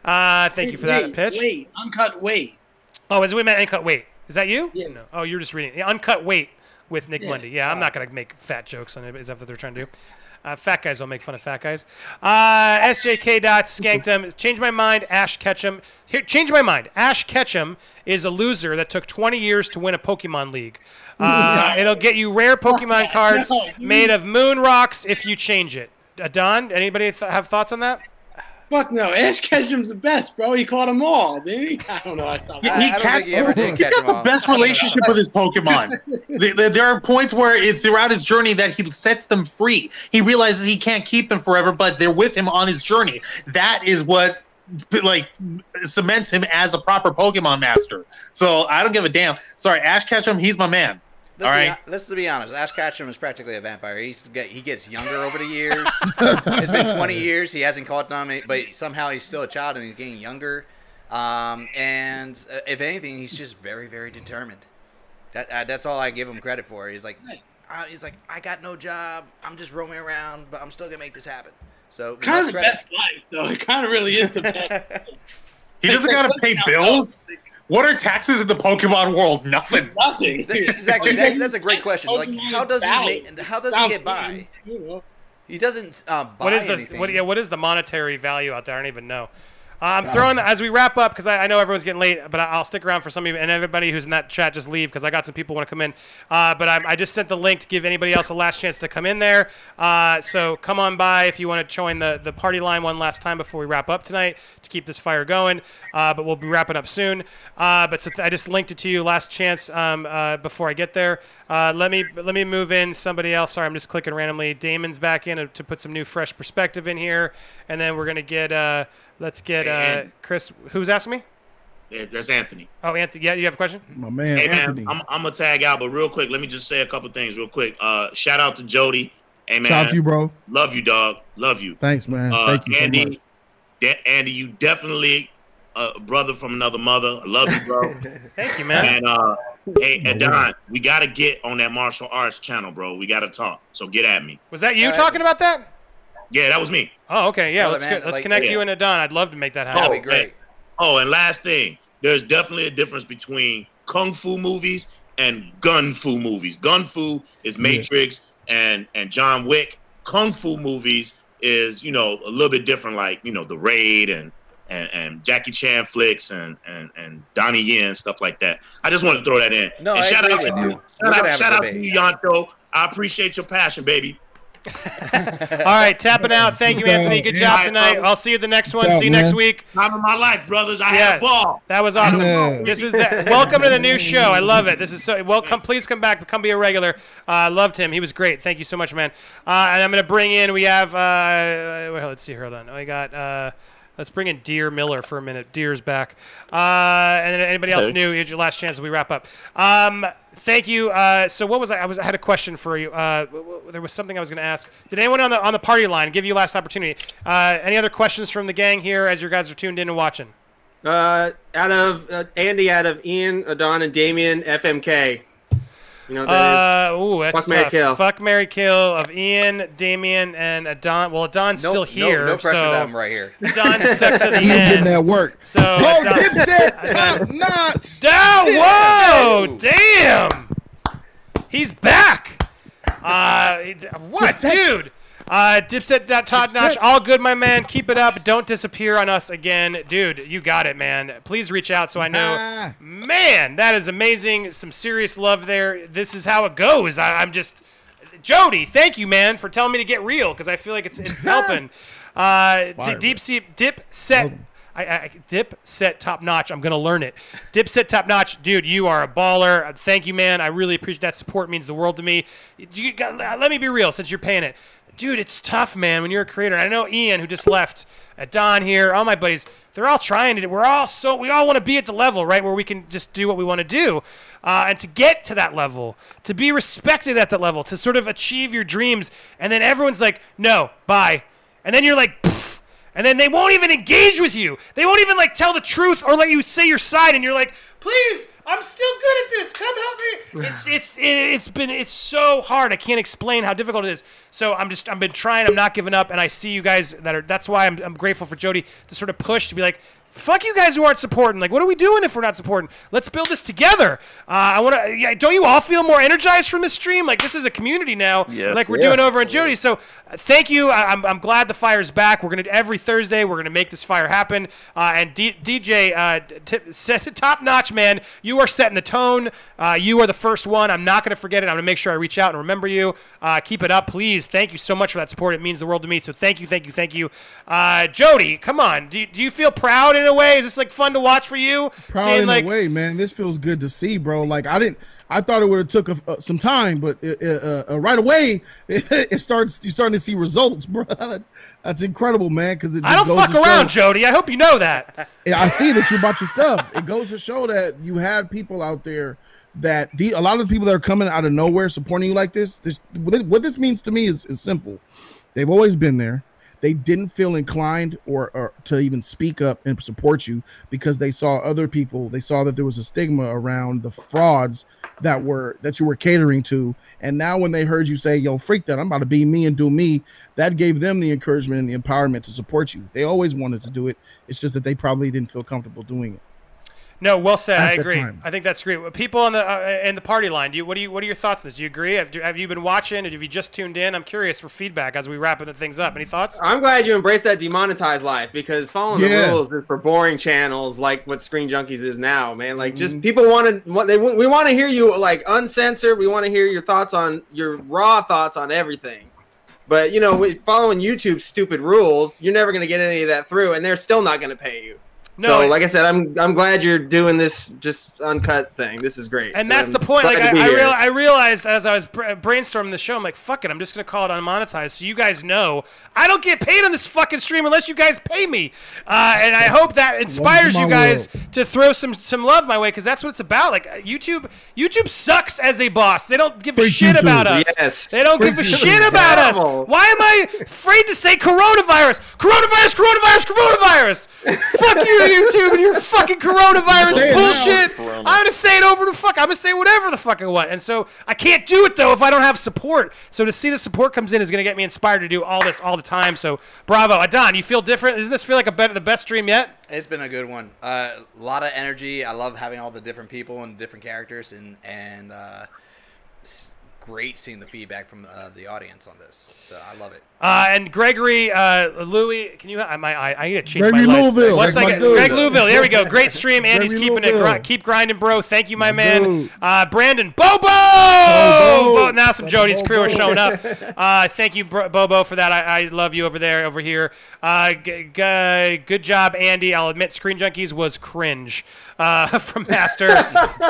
Uh, thank you for that Wait, pitch. Wait, uncut weight. Oh, is we meant Uncut Weight? Is that you? Yeah. No. Oh, you're just reading. Yeah, Uncut Weight with Nick Yeah. Mundy. Yeah, I'm not gonna make fat jokes on it. Is that what they're trying to do? Uh, fat guys don't make fun of fat guys. Uh, SJK dot Skankdom. Change my mind. Ash Ketchum. Here, change my mind. Ash Ketchum is a loser that took 20 years to win a Pokemon League. Uh, it'll get you rare Pokemon cards made of moon rocks if you change it. Uh, Don, anybody th- have thoughts on that? Fuck no, Ash Ketchum's the best, bro. He caught them all, did he? I don't know. I thought He, I- he I don't can't- think he ever did he's catch got the all. best relationship with his Pokemon. There- there, there are points where it's throughout his journey that he sets them free. He realizes he can't keep them forever, but they're with him on his journey. That is what like cements him as a proper Pokemon master. So I don't give a damn. Sorry, Ash Ketchum, he's my man. Let's, All be, right. let's be honest. Ash Ketchum is practically a vampire. He's get, he gets younger over the years. it's been 20 years. He hasn't caught them, but somehow he's still a child and he's getting younger. Um, and uh, if anything, he's just very, very determined. That uh, that's all I give him credit for. He's like, uh, he's like, I got no job. I'm just roaming around, but I'm still gonna make this happen. So Kind of the credit. best life, though. It kind of really is the best. He doesn't gotta pay bills. What are taxes in the Pokemon world? Nothing. Nothing. exactly. That, that's a great question. Like, how does he make? How does he get by? He doesn't uh, buy What is the anything. what? Yeah, what is the monetary value out there? I don't even know. I'm throwing as we wrap up because I, I know everyone's getting late, but I'll stick around for some of you and everybody who's in that chat. Just leave because I got some people want to come in. Uh, but I, I just sent the link to give anybody else a last chance to come in there. Uh, so come on by if you want to join the the party line one last time before we wrap up tonight to keep this fire going. Uh, but we'll be wrapping up soon. Uh, but so I just linked it to you. Last chance um, uh, before I get there. Uh, let me let me move in somebody else. Sorry, I'm just clicking randomly. Damon's back in to, to put some new fresh perspective in here, and then we're gonna get uh, let's get uh, Chris. Who's asking me? Yeah, that's Anthony. Oh, Anthony. Yeah, you have a question? My man, hey man, Anthony. I'm, I'm gonna tag out, but real quick, let me just say a couple things real quick. Uh, shout out to Jody. Hey man, Shout out to you, bro. Love you, dog. Love you. Thanks, man. Uh, Thank you so Andy, much. de- Andy, you definitely a brother from another mother. I love you, bro. Thank you, man. And uh, hey, and Don, we gotta get on that martial arts channel, bro. We gotta talk. So get at me. Was that you talking about that? Yeah, that was me. Oh, okay. Yeah, Brother, let's man, get, let's like- connect yeah. you and Adon. I'd love to make that happen. Oh, and- Oh, and last thing, there's definitely a difference between kung fu movies and gun fu movies. Gun fu is Matrix and and John Wick. Kung fu movies is you know a little bit different, like you know the Raid and and, and Jackie Chan flicks and and and Donnie Yen stuff like that. I just wanted to throw that in. No, and I shout agree out to with you. you. We're gonna out, have a shout out to you, Yanto. I appreciate your passion, baby. All right, tapping out. Thank you, Anthony. Good job tonight. I'll see you the next one. Yeah, See you next week. Time of my life, brothers. I had a ball. That was awesome. Yeah. This is the, welcome to the new show. I love it. This is so welcome. Please come back. Come be a regular. Uh, loved him. He was great. Thank you so much, man. Uh, and I'm gonna bring in. We have. Uh, well, let's see. Hold on. I got. Uh, let's bring in Deer Miller for a minute. Deer's back. Uh, and anybody else Okay. new? Here's your last chance as we wrap up. Um, thank you. Uh, so what was I? I was. I had a question for you. Uh, there was something I was going to ask. Did anyone on the on the party line give you last opportunity? Uh, any other questions from the gang here as you guys are tuned in and watching? Uh, out of uh, Andy, out of Ian, Adon, and Damien, FMK. You know what that Uh, is? ooh, that's Fuck, Mary tough. Kill. Fuck Mary Kill of Ian, Damien, and Adon. Well, Adon's No- still here. no pressure so to have right here. Adon's stuck to the He's end. getting that work. So Oh, Adon- Dipset, top notch. Down, whoa, damn. He's back. Uh, what, dude? Uh, Dipset top notch, all good, my man. Keep it up. Don't disappear on us again, dude. You got it, man. Please reach out so I know. Ah. Man, that is amazing. Some serious love there. This is how it goes. I, I'm just Jody. Thank you, man, for telling me to get real because I feel like it's it's helping. Uh, D- deep sea dip set. I, I, dip set top notch. I'm gonna learn it. Dip set top notch, dude. You are a baller. Thank you, man. I really appreciate that support. Means the world to me. You got, let me be real, since you're paying it, dude. It's tough, man. When you're a creator, I know Ian, who just left, uh, Don here, all my buddies. They're all trying to. We're all so. We all want to be at the level, right, where we can just do what we want to do, uh, and to get to that level, to be respected at that level, to sort of achieve your dreams, and then everyone's like, "No, bye," and then you're like. And then they won't even engage with you. They won't even like tell the truth or let you say your side, and you're like, "Please, I'm still good at this. Come help me." It's it's it's been it's so hard. I can't explain how difficult it is. So I'm just I've been trying. I'm not giving up, and I see you guys that are. That's why I'm I'm grateful for Jody to sort of push to be like. Fuck you guys who aren't supporting. Like, what are we doing if we're not supporting? Let's build this together. Uh, I want to. Yeah, don't you all feel more energized from this stream? Like, this is a community now. Yes. like we're Yeah. doing over in Jody. So, uh, thank you. I, I'm, I'm glad the fire's back. We're gonna every Thursday. We're gonna make this fire happen. Uh, and D, DJ, uh, t- set, top notch man. You are setting the tone. Uh, you are the first one. I'm not gonna forget it. I'm gonna make sure I reach out and remember you. Uh, keep it up, please. Thank you so much for that support. It means the world to me. So thank you, thank you, thank you. Uh, Jody, come on. Do do you feel proud in a way? Is this like fun to watch for you? Proud Seeing, in like, a way, man. This feels good to see, bro. Like I didn't. I thought it would have took a, uh, some time, but uh, uh, uh, right away it, starts. You're starting to see results, bro. That's incredible, man. Because it I don't fuck around, show- Jody. I hope you know that. I see that you're about your stuff. It goes to show that you had people out there that the a lot of the people that are coming out of nowhere supporting you like this. This- what this means to me is, is simple. They've always been there. They didn't feel inclined or, or to even speak up and support you because they saw other people. They saw that there was a stigma around the frauds that were that you were catering to. And now when they heard you say, "Yo, freak that! I'm about to be me and do me," that gave them the encouragement and the empowerment to support you. They always wanted to do it. It's just that they probably didn't feel comfortable doing it. No, well said. I agree. time. I think that's great. People on the uh, in the party line. Do you, what do you what are your thoughts on this? Do you agree? Have, have you been watching? Have you just tuned in? I'm curious for feedback as we wrap things up. Any thoughts? I'm glad you embrace that demonetized life because following Yeah. the rules is for boring channels like what Screen Junkies is now, man. Like Mm-hmm. just people want to what they we want to hear you like uncensored. We want to hear your thoughts on your raw thoughts on everything. But you know, following YouTube's stupid rules, you're never going to get any of that through, and they're still not going to pay you. No, so, like I said, I'm I'm glad you're doing this just uncut thing. This is great, And that's I'm the point. Like I, I, real, I realized as I was brainstorming the show, I'm like, fuck it, I'm just gonna call it unmonetized, so you guys know I don't get paid on this fucking stream unless you guys pay me. Uh, and I hope that inspires you guys to throw some some love my way because that's what it's about. Like uh, YouTube, YouTube sucks as a boss. They don't give a shit YouTube. about us. Yes. They don't Freak give a YouTube shit is about us. Why am I afraid to say coronavirus? Coronavirus, coronavirus, coronavirus. Fuck you, YouTube, and your fucking coronavirus Say it now. bullshit. Corona. I'm gonna say it over the fuck. I'm gonna say whatever the fuck I want, and so I can't do it though if I don't have support. So to see the support comes in is gonna get me inspired to do all this all the time. So bravo, Adon. You feel different? Does this feel like a better the best stream yet? It's been a good one. Uh, a lot of energy. I love having all the different people and different characters, and and uh, it's great seeing the feedback from uh, the audience on this. So I love it. Uh, and Gregory, uh, Louis, can you? I, my, I, I need to change Gregory my lights. Louisville. One That's my. Greg Louisville. There we go. Great stream. Andy's Gregory keeping it. Louisville. Gri- keep grinding, bro. Thank you, my man. Uh, Brandon Bobo. Bobo. Bo- now some Jody's crew are showing up. Uh, thank you, Bro- Bobo, for that. I, I love you over there, over here. Uh, g- g- good job, Andy. I'll admit, Screen Junkies was cringe. Uh, from Master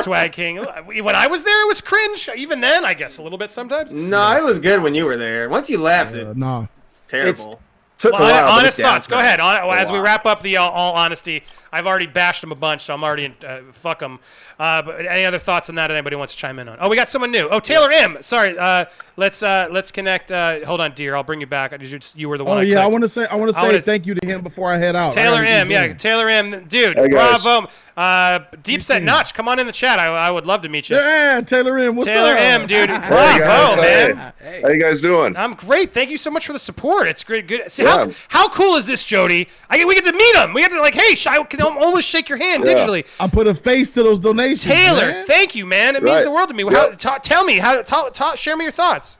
Swag King. When I was there, it was cringe. Even then, I guess a little bit sometimes. No, it was good when you were there. Once you left, it, nah, it's terrible. took Well, a while, honest thoughts. Go ahead. a as we wrap up the all, all honesty, I've already bashed them a bunch, so I'm already in, uh, fuck them. Uh, but any other thoughts on that? Anybody wants to chime in on? Oh, we got someone new. Oh, Taylor M. Sorry. Uh, let's uh, let's connect. Uh, hold on, dear. I'll bring you back. I just- You were the one. Oh I yeah, I want to say I want to say wanna- thank you to him before I head out. Taylor M. Yeah, going. Taylor M. Dude, Hey, bravo. Uh, Deep Set Notch, come on in the chat. I, I would love to meet you. Yeah, Taylor M. What's up? Taylor up? M. Dude, Hey, bravo, guys. man. Hey. How you guys doing? I'm great. Thank you so much for the support. It's great. Good. See Yeah. how how cool is this, Jody? I get, we get to meet him. We get to like, hey, sh- I can almost shake your hand Yeah. digitally. I put a face to those donations. Taylor, man. thank you, man. It means the world to me. Yep. How, ta- tell me how. Ta- ta- share me your thoughts.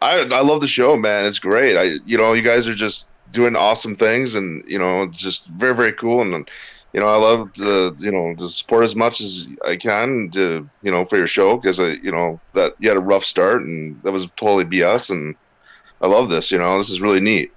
I I love the show, man. It's great. I you know you guys are just doing awesome things, and you know it's just very very cool. And you know I love the you know to support as much as I can to you know for your show because I you know that you had a rough start and that was totally BS. And I love this. You know this is really neat.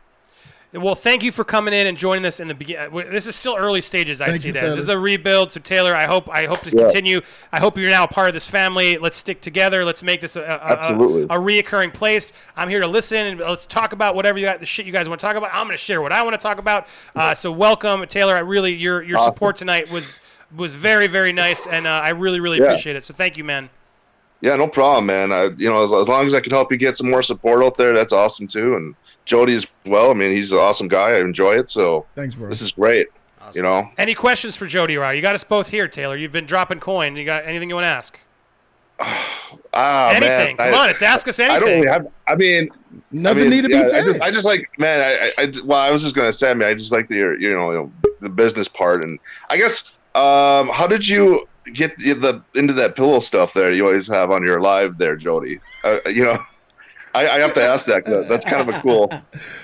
Well, thank you for coming in and joining us in the beginning. This is still early stages. I Thank see you, it as. This is a rebuild. So Taylor, I hope I hope to Yeah. continue. I hope you're now a part of this family. Let's stick together. Let's make this a, a, a, a reoccurring place. I'm here to listen and let's talk about whatever you got, the shit you guys want to talk about. I'm going to share what I want to talk about. Uh, so welcome, Taylor. I really your your Awesome. support tonight was was very very nice, and uh, I really really Yeah. appreciate it. So thank you, man. Yeah, no problem, man. I, you know, as, as long as I can help you get some more support out there, that's awesome too. And Jody as well. I mean, he's an awesome guy. I enjoy it. So Thanks, bro. This is great. You know, Any questions for Jody Rao? You got us both here, Taylor. You've been dropping coins. You got anything you want to ask? ah, Anything. man, Come I- on, it's Ask Us anything. I don't really have. I mean, Nothing I mean, need to be yeah, I said. just, I just like, man. I, I, I, well, I was just gonna say, I mean, I just like the, you know, you know, the business part, and I guess, um, how did you get the, the into that pillow stuff there? You always have on your live there, Jody. Uh, you know, I, I have to ask that. that's kind of a cool.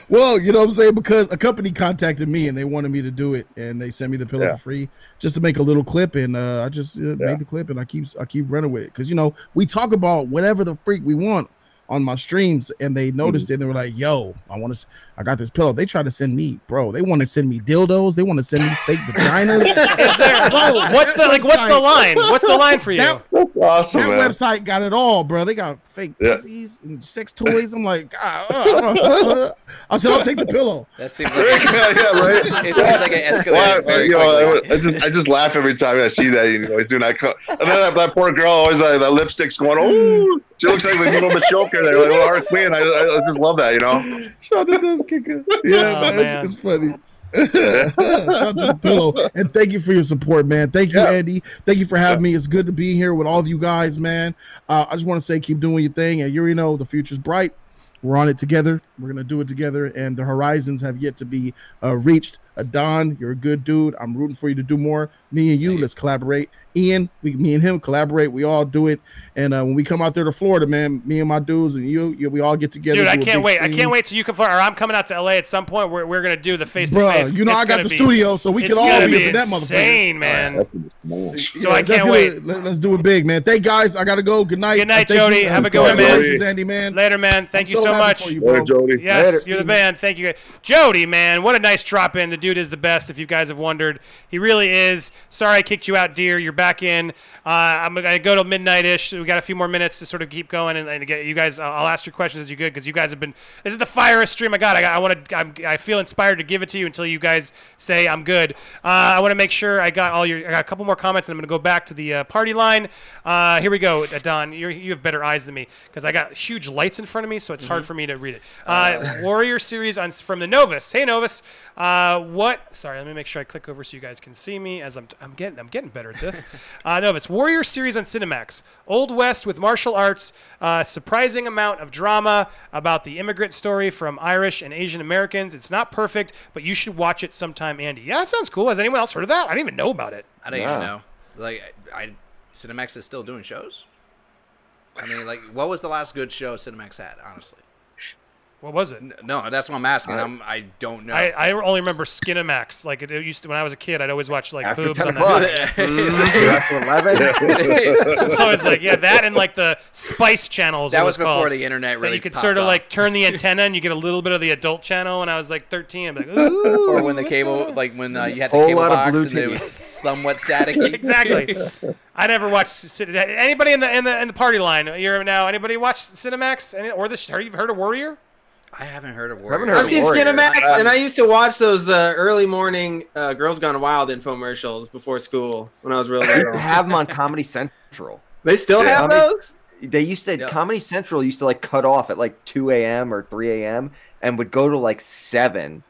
Well, you know what I'm saying? Because a company contacted me and they wanted me to do it, and they sent me the pillow Yeah. for free just to make a little clip, and uh, I just uh, made the clip, and I keep I keep running with it because you know we talk about whatever the freak we want on my streams, and they noticed Mm-hmm. it, and they were like, "Yo, I want to, I got this pillow." They try to send me, bro. They want to send me dildos. They want to send me fake vaginas. Is there, what's the like? What's the line? What's the line for you? That, That's awesome, that man. website got it all, bro. They got fake Yeah. pussies and sex toys. I'm like, ah, uh, I said, I'll take the pillow. That seems like yeah, yeah, right. It seems like it escalated Well, you know. I, I just I just laugh every time I see that. You know, he's doing that. co- And then that, that poor girl always uh, that lipstick's going. Oh, she looks like a little Machoka there, like little Harley Quinn. I, I, I just love that, you know. Shonda does kick it. Yeah, Oh, man, man. It's, it's funny. Shout to the pillow. And thank you for your support, man. Thank you, Andy. Thank you for having me. It's good to be here with all of you guys, man. Uh, I just want to say keep doing your thing. And you already know the future's bright. We're on it together. We're gonna do it together, and the horizons have yet to be uh, reached. Uh, Don, you're a good dude. I'm rooting for you to do more. Me and you, let's collaborate. Ian, we, me and him collaborate. We all do it. And uh, when we come out there to Florida, man, me and my dudes and you, you we all get together. Dude, I can't big wait. I can't wait till you come fly, or I'm coming out to LA at some point. We're, we're gonna do the face to face. you know I got the studio, so we can all be up in that motherfucker. Insane, man. So Yeah, I can't wait. it. Let- Let's do it big, man. Thank guys. I gotta go. Good night. Good night, And thank Jody. you. Have a good one, man. Congratulations, Andy, man. Later, man. Thank I'm you so so happy much. for you, bro. Later, Jody. Yes, Later. you're the man. Thank you. Jody, man, what a nice drop in. Dude is the best. If you guys have wondered, he really is. Sorry I kicked you out, dear. You're back in. Uh, I'm gonna go to midnight-ish. We got a few more minutes to sort of keep going and, and get you guys. I'll I'll ask your questions as you good because you guys have been. This is the firest stream I got. I, got, I want to. I'm, I feel inspired to give it to you until you guys say I'm good. Uh, I want to make sure I got all your. I got a couple more comments and I'm gonna go back to the uh, party line. Uh, here we go, uh, Don. You have better eyes than me because I got huge lights in front of me, so it's hard Mhm. for me to read it. Uh, Warrior series on from the Novus. Hey Novus, uh, what? Sorry, let me make sure I click over so you guys can see me as I'm. I'm getting. I'm getting better at this. uh, Novus Warrior series on Cinemax. Old West with martial arts. Uh, surprising amount of drama about the immigrant story from Irish and Asian Americans. It's not perfect, but you should watch it sometime, Andy. Yeah, that sounds cool. Has anyone else heard of that? I didn't even know about it. I didn't even know. Like, I, I Cinemax is still doing shows. I mean, like, what was the last good show Cinemax had? Honestly, What was it? no, that's what I'm asking. I- I'm, I don't know. I, I only remember Skinamax. Like it, it used to when I was a kid, I'd always watch like After boobs 10 on o'clock. that. After 11. so it's like yeah, that and like the Spice Channel. is That what was it's called, before the internet that really you could popped sort of off. like turn the antenna and you get a little bit of the adult channel. When I was like 13, I'm like, Ooh, or when the cable, like when uh, you had the Whole cable lot of box blue and it TV. was somewhat staticky. exactly. I never watched. Cin- Anybody in the in the in the party line? You're now. Anybody watch Cinemax? Any, or the? Have you heard of Warrior? I haven't heard of Warrior. I've seen Skinamax, and I used to watch those uh, early morning uh, Girls Gone Wild infomercials before school when I was real They little. have them on Comedy Central. They still have Comedy- those? They used to. Comedy Central used to like cut off at like 2 a.m. or 3 a.m. and would go to like seven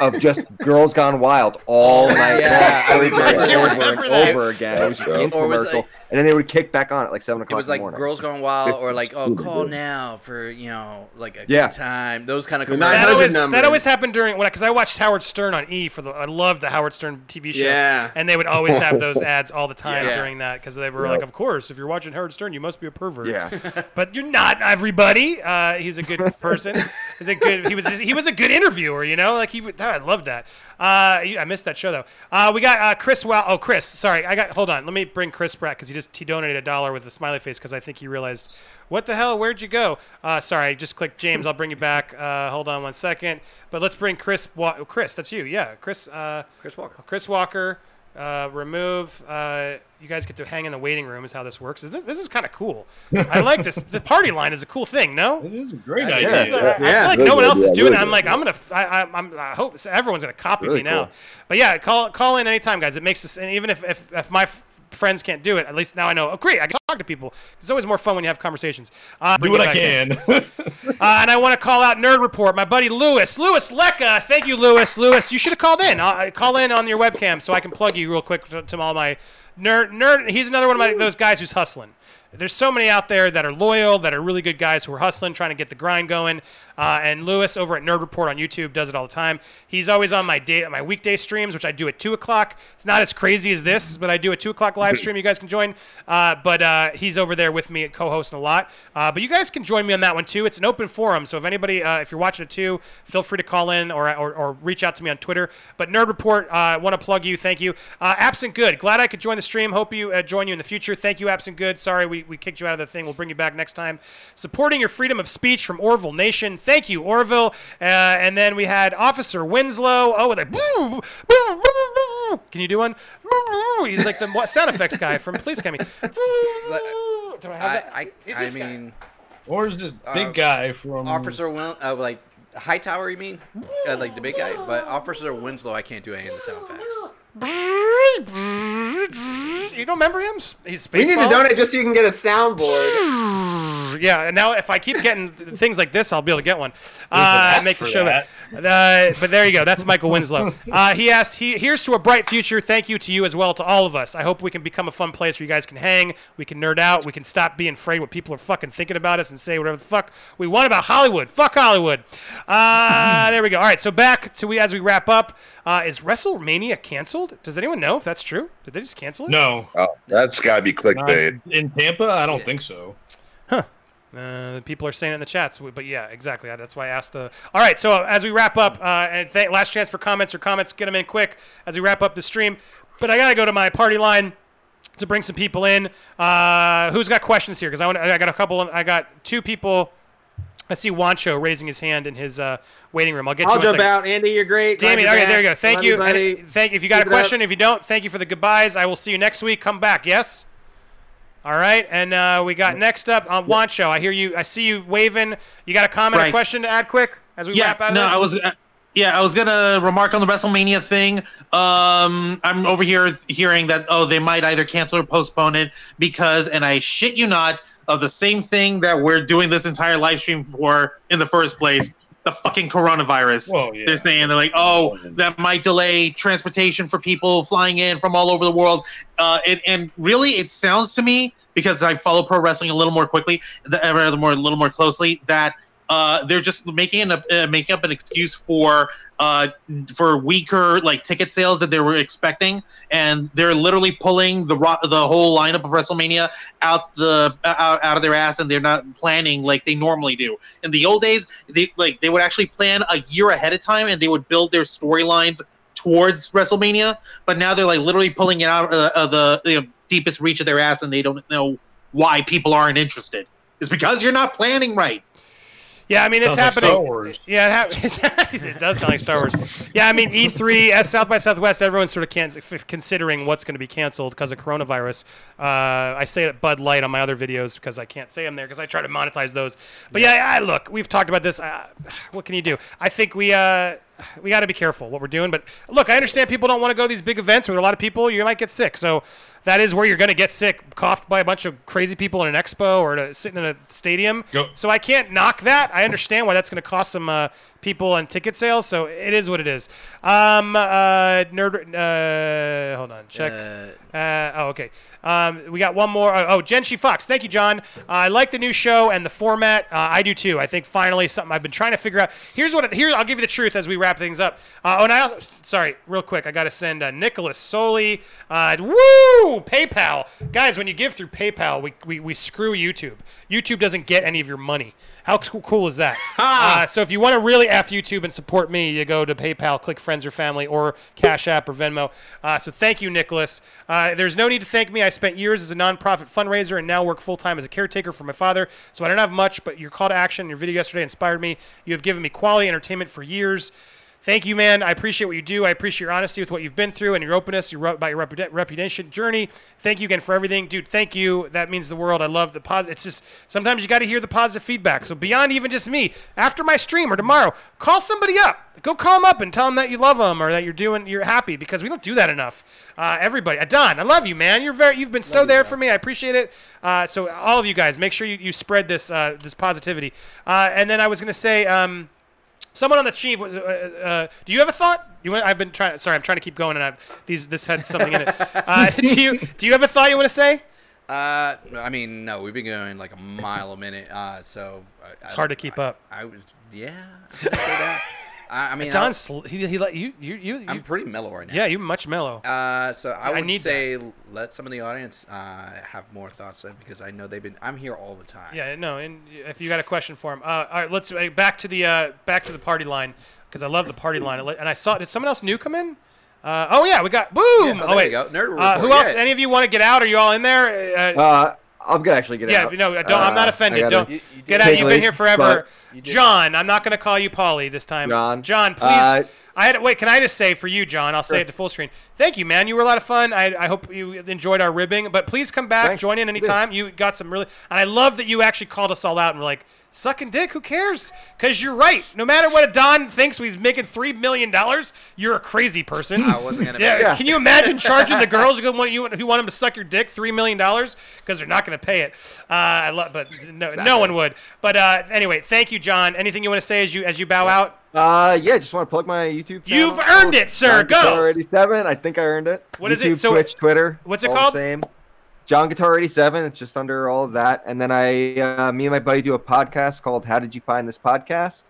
of just Girls Gone Wild all night Yeah, I long, over remember- and over remember and over again. It was just the Or was infomercial, like- and then they would kick back on at like seven o'clock. It was in like morning. Girls Gone Wild, or like, oh, call now for you know, like a Yeah. good time. Those kind of That commercials. always, that always happened during when because I watched Howard Stern on E for the I loved the Howard Stern TV show. Yeah. and they would always have those ads all the time Yeah. during that because they were Yeah. like, of course, if you're watching Howard Stern, you must be a pervert. Yeah. but you're not. Everybody, uh, he's a good person. he's a good. He was he was a good interviewer. You know, like he. would- I loved that. Uh, I missed that show though. Uh, we got uh, Chris. Wow. Oh, Chris. Sorry, I got. Hold on. Let me bring Chris back because he just he donated a dollar with a smiley face because I think he realized, what the hell? Where'd you go? Uh, sorry, I just clicked James. I'll bring you back. Uh, hold on one second. But let's bring Chris. Wa- Chris, that's you. Yeah, Chris. Uh, Chris Walker. Chris Walker. Uh, remove. Uh, you guys get to hang in the waiting room. Is how this works. Is this this is kind of cool. I like this. The party line is a cool thing. No, it is a great This idea. is, I feel Yeah. like Really no one good, else is yeah, doing really it. I'm good. like, I'm gonna. f- I, I, I'm, I hope everyone's gonna copy Really me now. cool. But yeah, call call in anytime, guys. It makes us. And even if if, if my f- friends can't do it, at least now I know. Oh, great! I can talk to people. It's always more fun when you have conversations. Uh, Do what I can. Uh, and I want to call out Nerd Report, my buddy Lewis. Lewis Lecca. Thank you, Lewis. Lewis, you should have called in. Uh, call in on your webcam so I can plug you real quick to, to all my nerd. Nerd. He's another one of my, those guys who's hustling. There's so many out there that are loyal, that are really good guys who are hustling, trying to get the grind going. Uh, and Lewis over at Nerd Report on YouTube does it all the time. He's always on my day, my weekday streams, which I do at two o'clock. It's not as crazy as this, but I do a two o'clock live stream. You guys can join. Uh, but uh, he's over there with me, at co-hosting a lot. Uh, but you guys can join me on that one too. It's an open forum, so if anybody, uh, if you're watching it too, feel free to call in or or, or reach out to me on Twitter. But Nerd Report, uh, want to plug you. Thank you. Uh, Absent Good, glad I could join the stream. Hope you uh, join you in the future. Thank you, Absent Good. Sorry we, we kicked you out of the thing. We'll bring you back next time. Supporting your freedom of speech from Orville Nation. Thank you, Orville. Uh, and then we had Officer Winslow. Oh, with a can you do one? He's like the sound effects guy from Police Academy. Do I have that? I, Is I this guy- mean, Or is the big Uh, guy from Officer Win, uh, like Hightower, you mean? Uh, like the big guy, but Officer Winslow, I can't do any of the sound effects. You don't remember him? He's We need to donate just so you can get a soundboard. yeah. and Now, if I keep getting things like this, I'll be able to get one. Uh, make the show better. Uh, but there you go. That's Michael Winslow. Uh, he asked, he, "Here's to a bright future. Thank you to you as well, to all of us. I hope we can become a fun place where you guys can hang, we can nerd out, we can stop being afraid what people are fucking thinking about us, and say whatever the fuck we want about Hollywood. Fuck Hollywood. Uh, there we go. All right. So back to we as we wrap up. Uh, is WrestleMania canceled? Does anyone know if that's true? Did they just cancel it? No. Oh, that's got to be clickbait. In Tampa, I don't think so. Uh, people are saying it in the chats, but yeah, exactly. That's why I asked the. All right, so as we wrap up, uh, and th- last chance for comments or comments, get them in quick as we wrap up the stream. But I gotta go to my party line to bring some people in. Uh, who's got questions here? Because I want, I got a couple. I got two people. I see Juancho raising his hand in his uh, waiting room. I'll get. I'll to you in a jump out. Andy, you're great. Damien, okay, there you go. Thank Love you. Thank. If you got Keep a question, if you don't, thank you for the goodbyes. I will see you next week. Come back. Yes. All right, and uh, we got next up on Juancho. I hear you. I see you waving. You got a comment, or question to add, quick as we yeah, wrap out no, this? I was. Uh, yeah, I was gonna remark on the WrestleMania thing. Um, I'm over here hearing that oh they might either cancel or postpone it because, and I shit you not, of the same thing that we're doing this entire live stream for in the first place, the fucking coronavirus. Well, yeah. They're saying they're like, oh, that might delay transportation for people flying in from all over the world. Uh, and, and really, it sounds to me because I follow pro wrestling a little more quickly, the, rather more a little more closely, that uh, they're just making an, uh, making up an excuse for uh, for weaker like ticket sales that they were expecting, and they're literally pulling the ro- the whole lineup of WrestleMania out the out, out of their ass, and they're not planning like they normally do. In the old days, they like they would actually plan a year ahead of time, and they would build their storylines towards WrestleMania. But now they're like literally pulling it out of, of the, the deepest reach of their ass, and they don't know why people aren't interested. It's because you're not planning right. Yeah, I mean it's Sounds like happening. Star Wars. Yeah, it, hap- it does sound like Star Wars. Yeah, I mean E3, South by Southwest, everyone's sort of can- f- considering what's going to be canceled because of coronavirus. Uh, I say it at Bud Light on my other videos because I can't say them there because I try to monetize those. But yeah, I, look, we've talked about this. Uh, what can you do? I think we. Uh, we got to be careful what we're doing, but look, I understand people don't want to go to these big events with a lot of people you might get sick. So that is where you're going to get sick, coughed by a bunch of crazy people in an expo or to, sitting in a stadium. Go. So I can't knock that. I understand why that's going to cost some uh, people on ticket sales. So it is what it is. Um, uh, nerd. Uh, hold on. Check. Uh, oh, okay. Um, we got one more. Oh, oh Genshi Fox. Thank you, John. Uh, I like the new show and the format. Uh, I do too. I think finally something I've been trying to figure out. Here's what. Here, I'll give you the truth as we wrap things up. Uh, oh, and I also, sorry, real quick, I got to send uh, Nicholas Soli. Uh, woo! PayPal, guys. When you give through PayPal, we, we we screw YouTube. YouTube doesn't get any of your money. How cool is that? Uh, so if you want to really f YouTube and support me, you go to PayPal, click Friends or Family, or Cash App or Venmo. Uh, so thank you, Nicholas. Uh, there's no need to thank me. I spent years as a nonprofit fundraiser and now work full time as a caretaker for my father. So I don't have much, but your call to action, your video yesterday inspired me. You have given me quality entertainment for years. Thank you, man. I appreciate what you do. I appreciate your honesty with what you've been through and your openness, your about your reputa- reputation journey. Thank you again for everything, dude. Thank you. That means the world. I love the positive. It's just sometimes you got to hear the positive feedback. So beyond even just me, after my stream or tomorrow, call somebody up. Go call them up and tell them that you love them or that you're doing, you're happy because we don't do that enough. Uh, everybody, uh, Don, I love you, man. You're very, you've been so there for me. I appreciate it. Uh, so all of you guys, make sure you, you spread this uh, this positivity. Uh, and then I was gonna say. Um, Someone on the chief. Uh, uh, do you have a thought? You I've been trying. Sorry, I'm trying to keep going, and I've these. This had something in it. Uh, do you Do you have a thought you want to say? Uh, I mean, no, we've been going like a mile a minute. Uh, so I, It's I- hard to keep I- up. I was, yeah. I would say that. I, I mean, Don, I- sl- he, he let you, you, you, I'm you- pretty mellow right now. Yeah, you're much mellow. Uh, so I I would need say let some of the audience uh, have more thoughts on because I know they've been. I'm here all the time. Yeah, no. And if you got a question for him, uh, all right, let's uh, back to the uh, back to the party line because I love the party line. And I saw did someone else new come in? Uh, oh yeah, we got boom. Yeah, oh, oh there wait, you go. Nerd uh, who else? yeah. Any of you want to get out? Are you all in there? Uh, Uh, I'm gonna actually get yeah, out. no, don't, I'm not Uh, offended. Gotta Don't get out. take You've been here forever. John, I'm not going to call you Paulie this time. John. John, please. Uh, I had wait. Can I just say for you, John? I'll say it to full screen. Thank you, man. You were a lot of fun. I, I hope you enjoyed our ribbing. But please come back, Thanks. join in anytime. You got some really, and I love that you actually called us all out and were like, "Sucking dick, who cares?" Because you're right. No matter what a Don thinks, he's making three million dollars. You're a crazy person. I wasn't gonna Yeah, make. Can you imagine charging the girls who want you who want them to suck your dick three million dollars because they're not going to pay it? Uh, I love, but no, no one would. But uh, anyway, thank you, John. Anything you want to say as you as you bow out? Uh, yeah, just want to plug my YouTube channel. You've earned it, sir. Go. John Guitar 87. I think I earned it. What YouTube, is it? So- Twitch, Twitter. What's it all the called? Same. John Guitar 87. It's just under all of that. And then I, uh, me and my buddy do a podcast called How Did You Find This Podcast?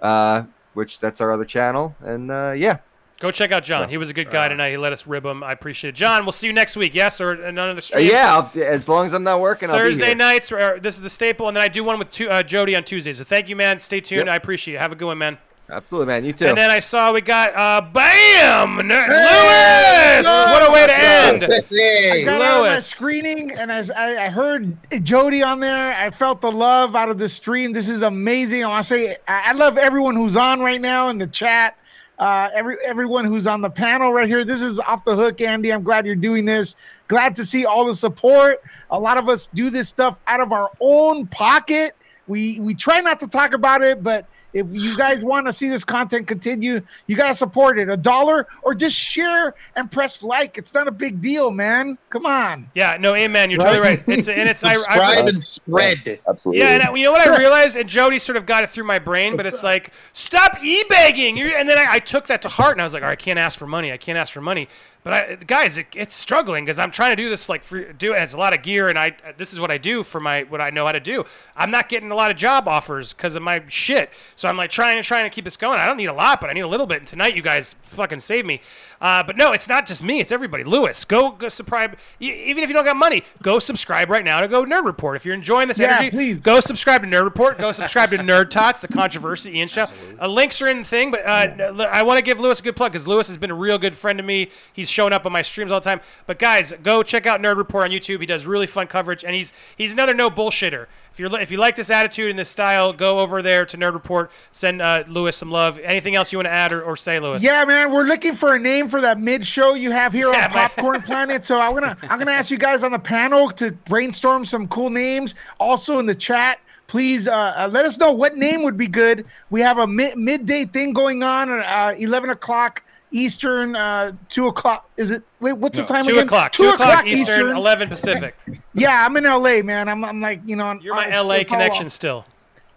Uh, which that's our other channel. And uh, yeah. Go check out John. He was a good guy tonight. He let us rib him. I appreciate it. John, we'll see you next week. Yes, or another Uh, stream. yeah, I'll, as long as I'm not working, I'll be Thursday here. nights. Or, this is the staple, and then I do one with two, uh, Jody on Tuesdays. So thank you, man. Stay tuned. Yep. I appreciate it. Have a good one, man. Absolutely, man. You too. And then I saw we got uh, Bam Ner- Lewis. What a way to end. I got out of my Lewis. screening and as I, I heard Jody on there, I felt the love out of the stream. This is amazing. I want to say I I love everyone who's on right now in the chat. Uh, every everyone who's on the panel right here. This is off the hook, Andy. I'm glad you're doing this. Glad to see all the support. A lot of us do this stuff out of our own pocket. We we try not to talk about it, but if you guys want to see this content continue, you gotta support it. A dollar or just share and press like. It's not a big deal, man. Come on. Yeah, no, amen. You're totally right. It's and it's I, I, Subscribe and spread. Absolutely. Yeah, and I- you know what I realized, and Jody sort of got it through my brain, but it's like, stop e-begging. And then I, I took that to heart, and I was like, all right, I can't ask for money. I can't ask for money. But I, guys, it, it's struggling because I'm trying to do this like for do. And it's a lot of gear, and I uh, this is what I do for my what I know how to do. I'm not getting a lot of job offers because of my shit. So I'm like trying to trying to keep this going. I don't need a lot, but I need a little bit. And tonight, you guys fucking save me. Uh, but no, it's not just me. It's everybody. Lewis, go go subscribe. E- Even if you don't got money, go subscribe right now to go Nerd Report. If you're enjoying this Yeah, energy, please. go subscribe to Nerd Report. Go subscribe to Nerd Tots, the controversy Ian show. Uh, links are in the thing, but uh, n- I want to give Lewis a good plug because Lewis has been a real good friend to me. He's shown up on my streams all the time. But guys, go check out Nerd Report on YouTube. He does really fun coverage, and he's he's another no bullshitter. If you're if you like this attitude and this style, go over there to Nerd Report. Send uh, Lewis some love. Anything else you want to add or, or say, Lewis? Yeah, man, we're looking for a name for that mid show you have here Yeah, on Popcorn Planet. So I'm gonna I'm gonna ask you guys on the panel to brainstorm some cool names. Also in the chat, please uh, uh, let us know what name would be good. We have a mid- midday thing going on at uh, 11 o'clock Eastern, uh, two o'clock. Is it? Wait, what's the time Two again? o'clock. Two o'clock Eastern, eleven Pacific. Yeah, I'm in LA, man. I'm, I'm like, you know, You're my it's- LA it's connection off. still.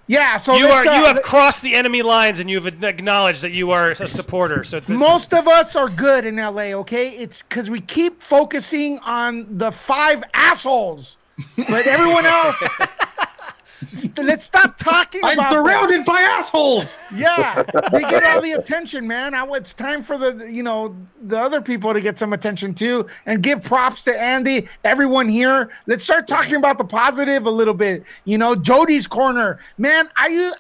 Yeah, so you let's, are you uh, have crossed the enemy lines and you've acknowledged that you are a supporter. So it's Most of us are good in LA, okay? It's because we keep focusing on the five assholes, but everyone else. Let's stop talking I'm surrounded by assholes. Yeah, they get all the attention, man. I, it's time for the you know the other people to get some attention too, and give props to Andy, everyone here. Let's start talking about the positive a little bit. You know, Jody's corner, man. I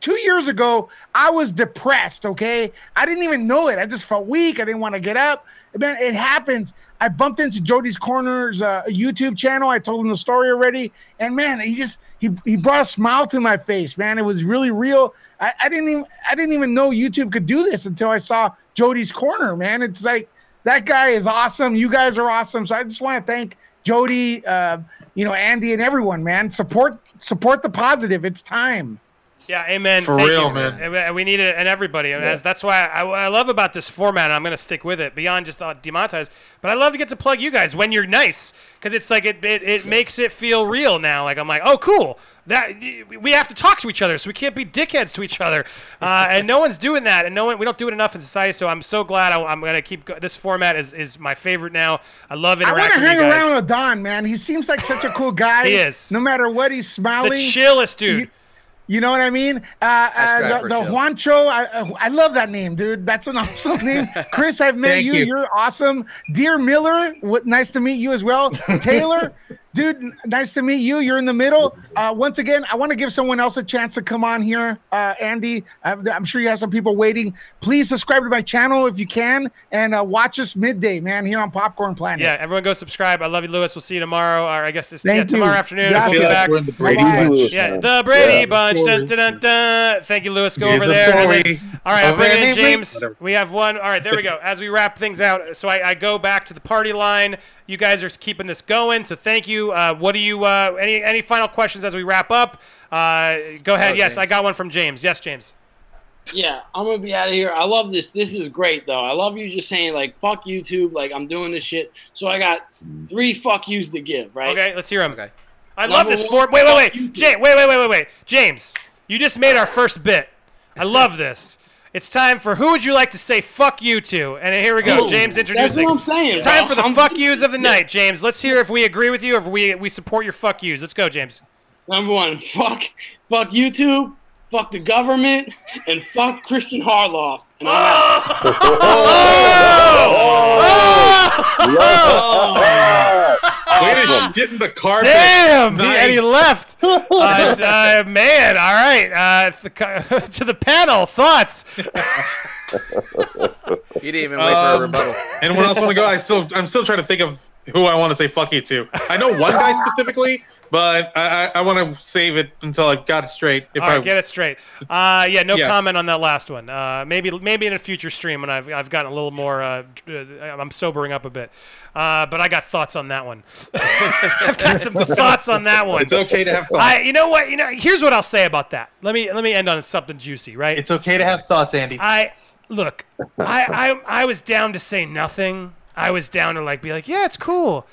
two years ago I was depressed. Okay, I didn't even know it. I just felt weak. I didn't want to get up. Man, it happens. I bumped into Jody's Corners uh, YouTube channel. I told him the story already, and man, he just he he brought a smile to my face. Man, it was really real. I, I didn't even I didn't even know YouTube could do this until I saw Jody's Corner. Man, it's like that guy is awesome. You guys are awesome. So I just want to thank Jody, uh, you know, Andy, and everyone. Man, support support the positive. It's time. Yeah, amen. For Thank real, you. man. And we- And we need it, and everybody. And that's, that's why I, I love about this format. and I'm going to stick with it beyond just uh, demonetize. But I love to get to plug you guys when you're nice, because it's like it, it it makes it feel real now. Like I'm like, oh, cool. That we have to talk to each other, so we can't be dickheads to each other. Uh, and no one's doing that, and no one we don't do it enough in society. So I'm so glad I, I'm going to keep go- this format is is my favorite now. I love interacting. I want to with hang you guys. around with Don, man. He seems like such a cool guy. He is. No matter what, he's smiling. the chillest dude. You, you know what I mean? Uh, uh, the the. Juancho, I, I love that name, dude. That's an awesome name. Chris, I've met you. you. You're awesome. Dear Miller, what, nice to meet you as well. Taylor, Dude, nice to meet you. You're in the middle. Uh, once again, I want to give someone else a chance to come on here. Uh, Andy, I'm, I'm sure you have some people waiting. Please subscribe to my channel if you can and uh, watch us midday, man, here on Popcorn Planet. Yeah, everyone go subscribe. I love you, Lewis. We'll see you tomorrow, or I guess it's yeah, tomorrow afternoon. Yeah, we'll be like back. we're in the Brady Bye-bye. Bunch Yeah, the Brady Yeah. Bunch. Dun, dun, dun, dun. Thank you, Lewis. Go Here's over the there. then- story all right, I'm of bringing in James. Whatever. We have one. All right, there we go. As we wrap things out, so I, I go back to the party line. You guys are keeping this going, so thank you. Uh, what do you? Uh, any any final questions as we wrap up? Uh, go ahead. Oh, yes, James. I got one from James. Yes, James. Yeah, I'm gonna be out of here. I love this. This is great though. I love you just saying like fuck YouTube, like I'm doing this shit. So I got three fuck yous to give, right? Okay, let's hear them. Okay. I love this form. Wait, wait, wait, James. Wait, wait, wait, wait, wait. James, you just made our first bit. I love this. It's time for who would you like to say fuck you to? And here we go. Oh, James that's introducing. what I'm saying, It's time for the I'm- fuck yous of the night, James. Let's hear if we agree with you or if we we support your fuck yous. Let's go, James. Number one, fuck, fuck YouTube, fuck the government, and fuck Christian Harloff. And I'm out. Oh! Oh! Way to shit in the carpet. Damn! He- and he left. Uh, uh, man, all right. Uh, th- to the panel, thoughts. He didn't even wait for a Um, rebuttal. Anyone else want to go? I still, I'm still trying to think of who I want to say fuck you to. I know one guy specifically, but I, I, I want to save it until I got it straight. If All right, I get it straight. Uh, yeah, no Yeah. comment on that last one. Uh, maybe maybe in a future stream when I've, I've gotten a little more. Uh, uh, I'm sobering up a bit, uh, but I got thoughts on that one. I've got some thoughts on that one. It's okay to have thoughts. I, you know what? You know, here's what I'll say about that. Let me let me end on something juicy, right? It's okay to have thoughts, Andy. I look. I, I I was down to say nothing. I was down to like be like, yeah, it's cool.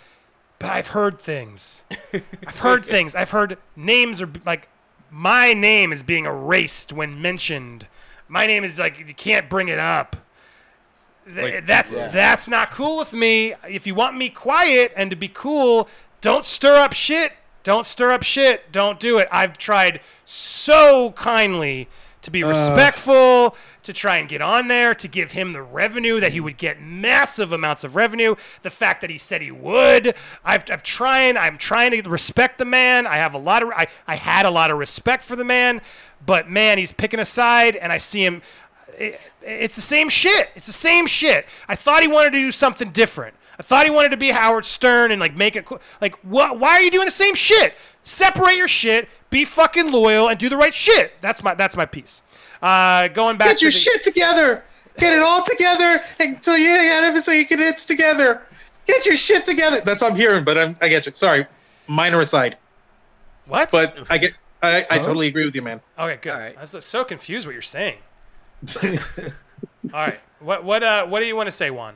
But I've heard things. I've heard things. I've heard names are like my name is being erased when mentioned. My name is like you can't bring it up. Like, that's yeah. that's not cool with me. If you want me quiet and to be cool, don't stir up shit. Don't stir up shit. Don't do it. I've tried so kindly to be Uh. respectful, to try and get on there, to give him the revenue that he would get massive amounts of revenue. The fact that he said he would, I've, I've trying, I'm trying to respect the man. I have a lot of, I, I had a lot of respect for the man, but man, he's picking a side, and I see him. It, it's the same shit. It's the same shit. I thought he wanted to do something different. I thought he wanted to be Howard Stern and like make it. Like, what? Why are you doing the same shit? Separate your shit. Be fucking loyal and do the right shit. That's my that's my piece. Uh, going back Get to your the, shit together. Get it all together until you get it so you can it's together. Get your shit together. That's what I'm hearing, but I'm, I get you. Sorry, minor aside. What? But I get. I, I Huh? totally agree with you, man. Okay, good. I was so confused what you're saying. All right. What what uh what do you want to say, Juan?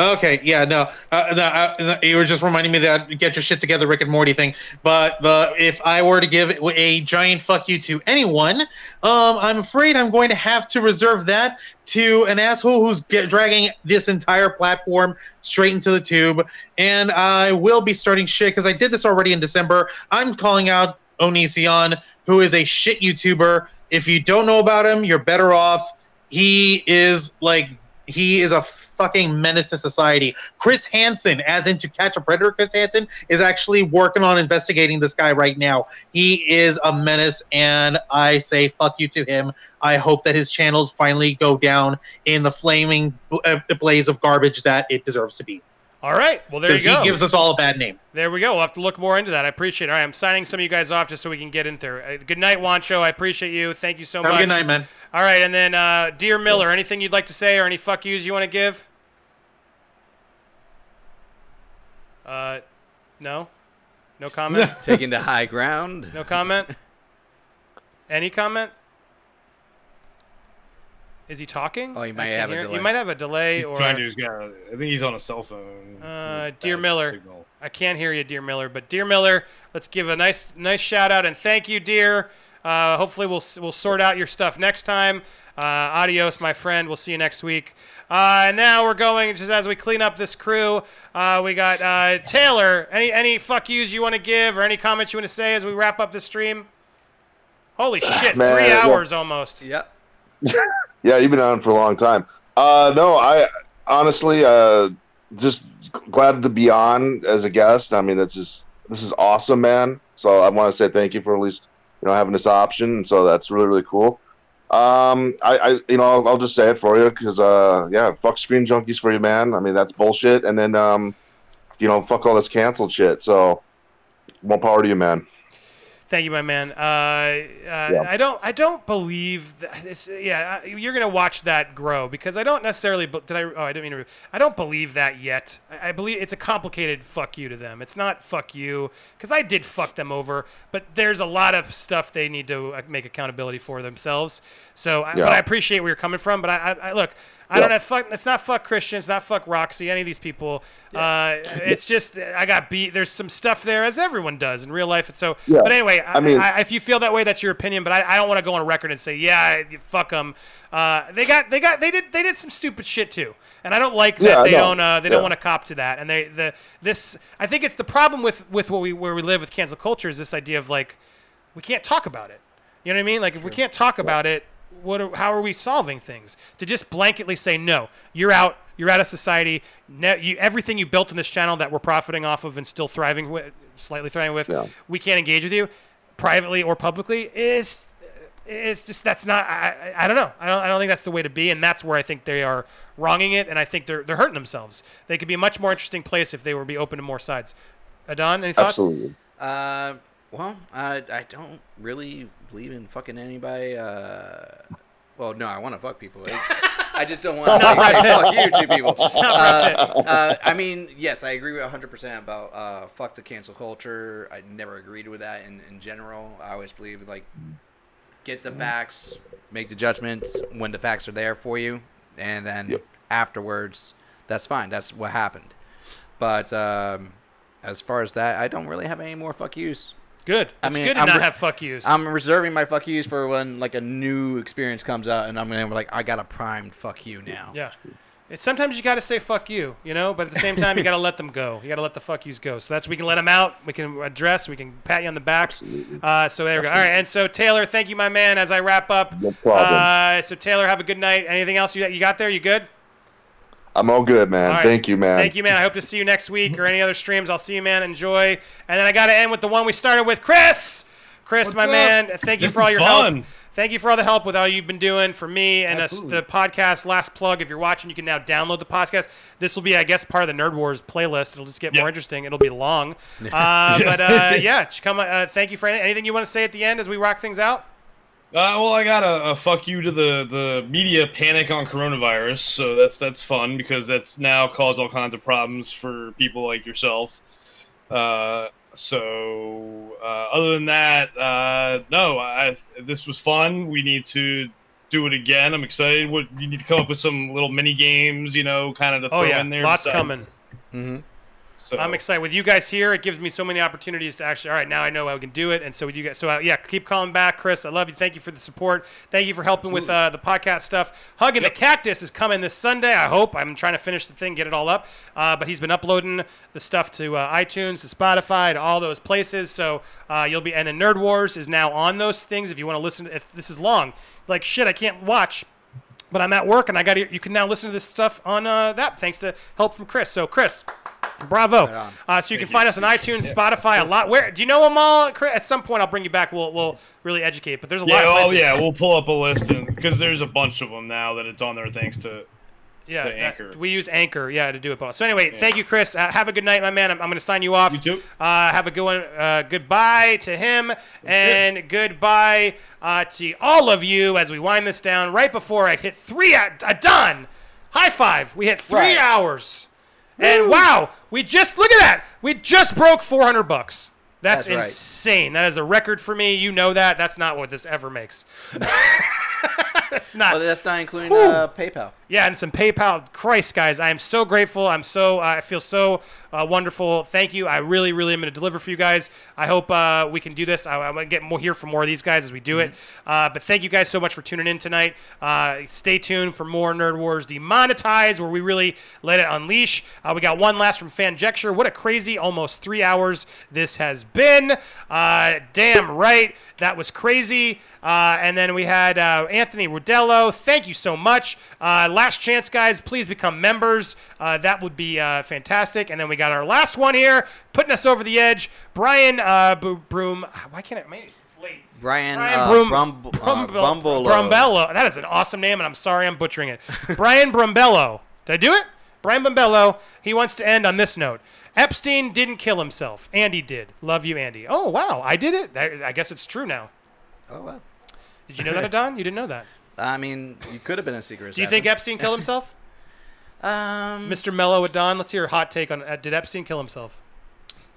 Okay, yeah, no, uh, no, uh, you were just reminding me that get your shit together, Rick and Morty thing. But the if I were to give a giant fuck you to anyone, um, I'm afraid I'm going to have to reserve that to an asshole who's get, dragging this entire platform straight into the tube. And I will be starting shit because I did this already in December. I'm calling out Onision, who is a shit YouTuber. If you don't know about him, you're better off. He is like he is a fucking menace to society. Chris Hansen, as in to catch a predator, Chris Hansen is actually working on investigating this guy right now. He is a menace, and I say fuck you to him. I hope that his channels finally go down in the flaming uh, the blaze of garbage that it deserves to be. All right. Well, there you go. he gives us all a bad name. There we go. We'll have to look more into that. I appreciate it. All right, I'm signing some of you guys off just so we can get in there. Uh, good night, Juancho. I appreciate you. Thank you so Have a much. good night, man. All right, and then uh, Dear Miller, anything you'd like to say or any fuck yous you want to give? Uh, no, no comment. Taking the high ground. No comment. Any comment? Is he talking? Oh, he might can't have a delay. You might have a delay He's or. trying to. He's got. I think he's on a cell phone. Uh, dear Miller, signal. I can't hear you, dear Miller. But dear Miller, let's give a nice, nice shout out and thank you, dear. Uh, hopefully, we'll we'll sort out your stuff next time. Uh, adios, my friend. We'll see you next week. Uh, and now we're going just as we clean up this crew. Uh, we got uh, Taylor. Any any fuck yous you want to give or any comments you want to say as we wrap up the stream? Holy shit! Man, three well- hours almost. Yep. yeah, you've been on for a long time. Uh, no, I honestly uh, just glad to be on as a guest. I mean, it's just this is awesome, man. So I want to say thank you for at least you know having this option. So that's really really cool. Um, I, I you know I'll, I'll just say it for you because uh yeah, fuck screen junkies for you, man. I mean that's bullshit. And then um, you know fuck all this canceled shit. So more power to you, man. Thank you, my man. Uh, uh, I don't. I don't believe that it's. Yeah, uh, you're gonna watch that grow because I don't necessarily. Did I? Oh, I didn't mean to. I don't believe that yet. I, I believe it's a complicated fuck you to them. It's not fuck you because I did fuck them over, but there's a lot of stuff they need to uh, make accountability for themselves. So, I, but I appreciate where you're coming from. But I, I, I look. I don't have fuck. It's not fuck Christian. It's not fuck Roxy. Any of these people. Uh, it's just I got beat. There's some stuff there, as everyone does in real life. And so, Yeah. but anyway, I, I mean- I, if you feel that way, that's your opinion. But I, I don't want to go on record and say, yeah, fuck them. Uh, they got, they got, they did, they did some stupid shit too, and I don't like that Yeah, they don't, uh, they don't want to cop to that. And they, the, this, I think it's the problem with with what we where we live with cancel culture is this idea of like, we can't talk about it. You know what I mean? Like if we can't talk about it, what are, how are we solving things? To just blanketly say no, you're out, you're out of society. Ne- you, everything you built in this channel that we're profiting off of and still thriving with, slightly thriving with, we can't engage with you, privately or publicly. Is it's just that's not. I, I I don't know. I don't. I don't think that's the way to be, and that's where I think they are wronging it, and I think they're they're hurting themselves. They could be a much more interesting place if they were to be open to more sides. Adon, any thoughts? Absolutely. Uh, well, I I don't really believe in fucking anybody. Uh, well, no, I want to fuck people. It's- I just don't want to say fuck you to people. It's not Uh, uh, I mean, yes, I agree with 100% about uh, fuck the cancel culture. I never agreed with that in, in general. I always believe like get the facts, make the judgments when the facts are there for you, and then afterwards, that's fine. That's what happened. But um, as far as that, I don't really have any more fuck yous. Good. I It's mean, good to I'm not re- have fuck yous. I'm reserving my fuck yous for when like a new experience comes out, and I'm gonna be like, I got a primed fuck you now. Yeah. It's sometimes you got to say fuck you, you know, but at the same time you got to let them go. You got to let the fuck yous go. So that's we can let them out. We can address. We can pat you on the back. Uh, so there we go. All right. And so Taylor, thank you, my man. As I wrap up. No problem. Uh, so Taylor, have a good night. Anything else you you got there? You good? I'm all good, man. All right. Thank you, man. Thank you, man. I hope to see you next week or any other streams. I'll see you, man. Enjoy. And then I got to end with the one we started with, Chris. Chris, my up? man. Thank you This for all your fun. help. Thank you for all the help with all you've been doing for me and us, the podcast. Last plug: if you're watching, you can now download the podcast. This will be, I guess, part of the Nerd Wars playlist. It'll just get more interesting. It'll be long, uh, but uh, yeah, come. Uh, thank you for anything. anything you want to say at the end as we rock things out. Uh, well, I got a, a fuck you to the, the media panic on coronavirus, so that's that's fun because that's now caused all kinds of problems for people like yourself. Uh, so uh, other than that, uh, no, I this was fun. We need to do it again. I'm excited. What you need to come up with some little mini games, you know, kind of to throw Oh yeah, in there. lots besides- coming. Mm-hmm. So I'm excited with you guys here. It gives me so many opportunities to actually. All right, now I know I can do it, and so with you guys. So uh, yeah, keep calling back, Chris. I love you. Thank you for the support. Thank you for helping with uh, the podcast stuff. Hugging the cactus is coming this Sunday. I hope. I'm trying to finish the thing, get it all up. Uh, but he's been uploading the stuff to uh, iTunes, to Spotify, to all those places. So uh, you'll be. And then Nerd Wars is now on those things. If you want to listen, if this is long, like shit, I can't watch but I'm at work and I got you can now listen to this stuff on uh, that thanks to help from Chris. So Chris, bravo. Uh, so you can find us on iTunes, Spotify, a lot. Where do you know them all? Chris? At some point, I'll bring you back. We'll we'll really educate. But there's a yeah, lot of oh yeah, we'll pull up a list because there's a bunch of them now that it's on there thanks to yeah. to that- Anchor. we use Anchor, yeah, to do it. Both. So anyway, thank you, Chris. Uh, have a good night, my man. I'm, I'm going to sign you off. You too. Uh, have a good one. Uh, goodbye to him and goodbye uh, to all of you as we wind this down. Right before I hit three, uh, done. High five. We hit three Right. hours. And wow, we just look at that. We just broke 400 bucks. That's, That's right. insane. That is a record for me. You know that. That's not what this ever makes. that's not. Well, that's not including uh, PayPal. Yeah, and some PayPal. Christ, guys, I am so grateful. I'm so uh, I feel so uh, wonderful. Thank you. I really, really am going to deliver for you guys. I hope uh, we can do this. I, I'm going to get more here for more of these guys as we do it. Uh, but thank you guys so much for tuning in tonight. Uh, stay tuned for more Nerd Wars Demonetized, where we really let it unleash. Uh, we got one last from Fanjecture. What a crazy almost three hours this has been. Uh, damn right. That was crazy. Uh, and then we had uh, Anthony Rudello. Thank you so much. Uh, last chance, guys. Please become members. Uh, that would be uh, fantastic. And then we got our last one here, putting us over the edge. Brian uh, Broom. Why can't it? Maybe it's late. Brian, Brian uh, Brum, Brum- Brumbello. Brumbello. That is an awesome name, and I'm sorry I'm butchering it. Brian Brumbello. Did I do it? Brian Brumbello. He wants to end on this note. Epstein didn't kill himself. Andy did. Love you, Andy. Oh wow, I did it. That- I guess it's true now. Oh wow. Did you know that, Don? You didn't know that. I mean, you could have been a secret. Do you think. Epstein killed himself? Um, Mr. Mello with Don. Let's hear a hot take on. Uh, did Epstein kill himself?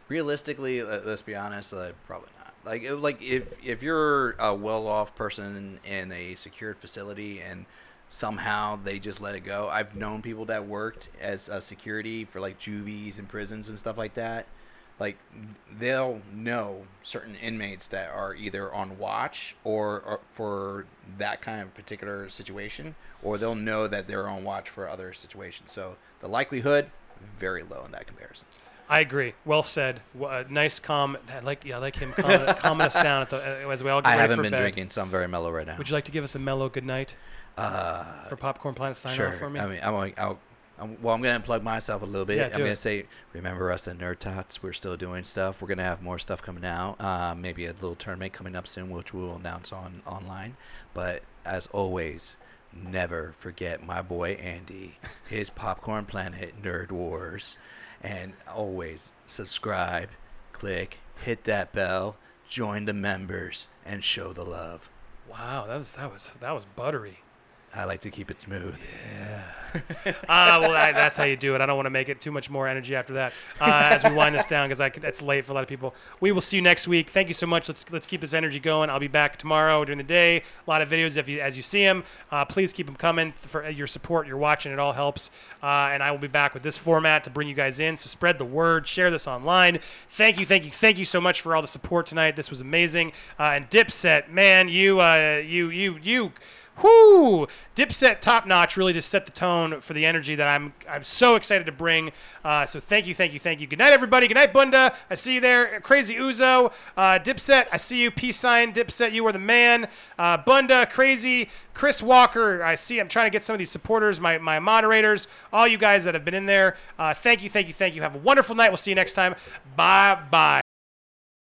Realistically, let- let's be honest. Uh, probably not. Like, it- like if if you're a well-off person in a secured facility and somehow they just let it go. I've known people that worked as uh, security for like juvies and prisons and stuff like that. Like they'll know certain inmates that are either on watch or, or for that kind of particular situation, or they'll know that they're on watch for other situations. So the likelihood very low in that comparison. I agree. Well said. Uh, nice calm. I like yeah, I like him calming, calming us down at the, uh, as we all get I ready haven't been drinking, so I'm very mellow right now. Would you like to give us a mellow good night? Uh, for Popcorn Planet sign sure. off for me. I mean, I'm, like- I'll, I'm, well, I'm gonna plug myself a little bit. Yeah, I'm gonna say, remember us at Nerd Tots. We're still doing stuff. We're gonna have more stuff coming out. Uh, maybe a little tournament coming up soon, which we'll announce on online. But as always, never forget my boy Andy, his Popcorn Planet Nerd Wars, and always subscribe, click, hit that bell, join the members, and show the love. Wow, that was that was that was buttery. I like to keep it smooth. Yeah. Ah, well, I, that's how you do it. I don't want to make it too much more energy after that uh, as we wind this down because it's late for a lot of people. We will see you next week. Thank you so much. Let's let's keep this energy going. I'll be back tomorrow during the day. A lot of videos if you as you see them. Uh, please keep them coming for your support. You're watching it all helps. Uh, and I will be back with this format to bring you guys in. So spread the word. Share this online. Thank you, thank you, thank you so much for all the support tonight. This was amazing. Uh, and Dipset, man, you uh, you you you. Whoo! Dipset top notch really just set the tone for the energy that I'm I'm so excited to bring. Uh, so thank you, thank you, thank you. Good night, everybody. Good night, Bunda. I see you there. Crazy Uzo. Uh, Dipset, I see you. Peace sign. Dipset, you are the man. Uh, Bunda, Crazy, Chris Walker. I see. I'm trying to get some of these supporters, my, my moderators, all you guys that have been in there. Uh, thank you, thank you, thank you. Have a wonderful night. We'll see you next time. Bye bye.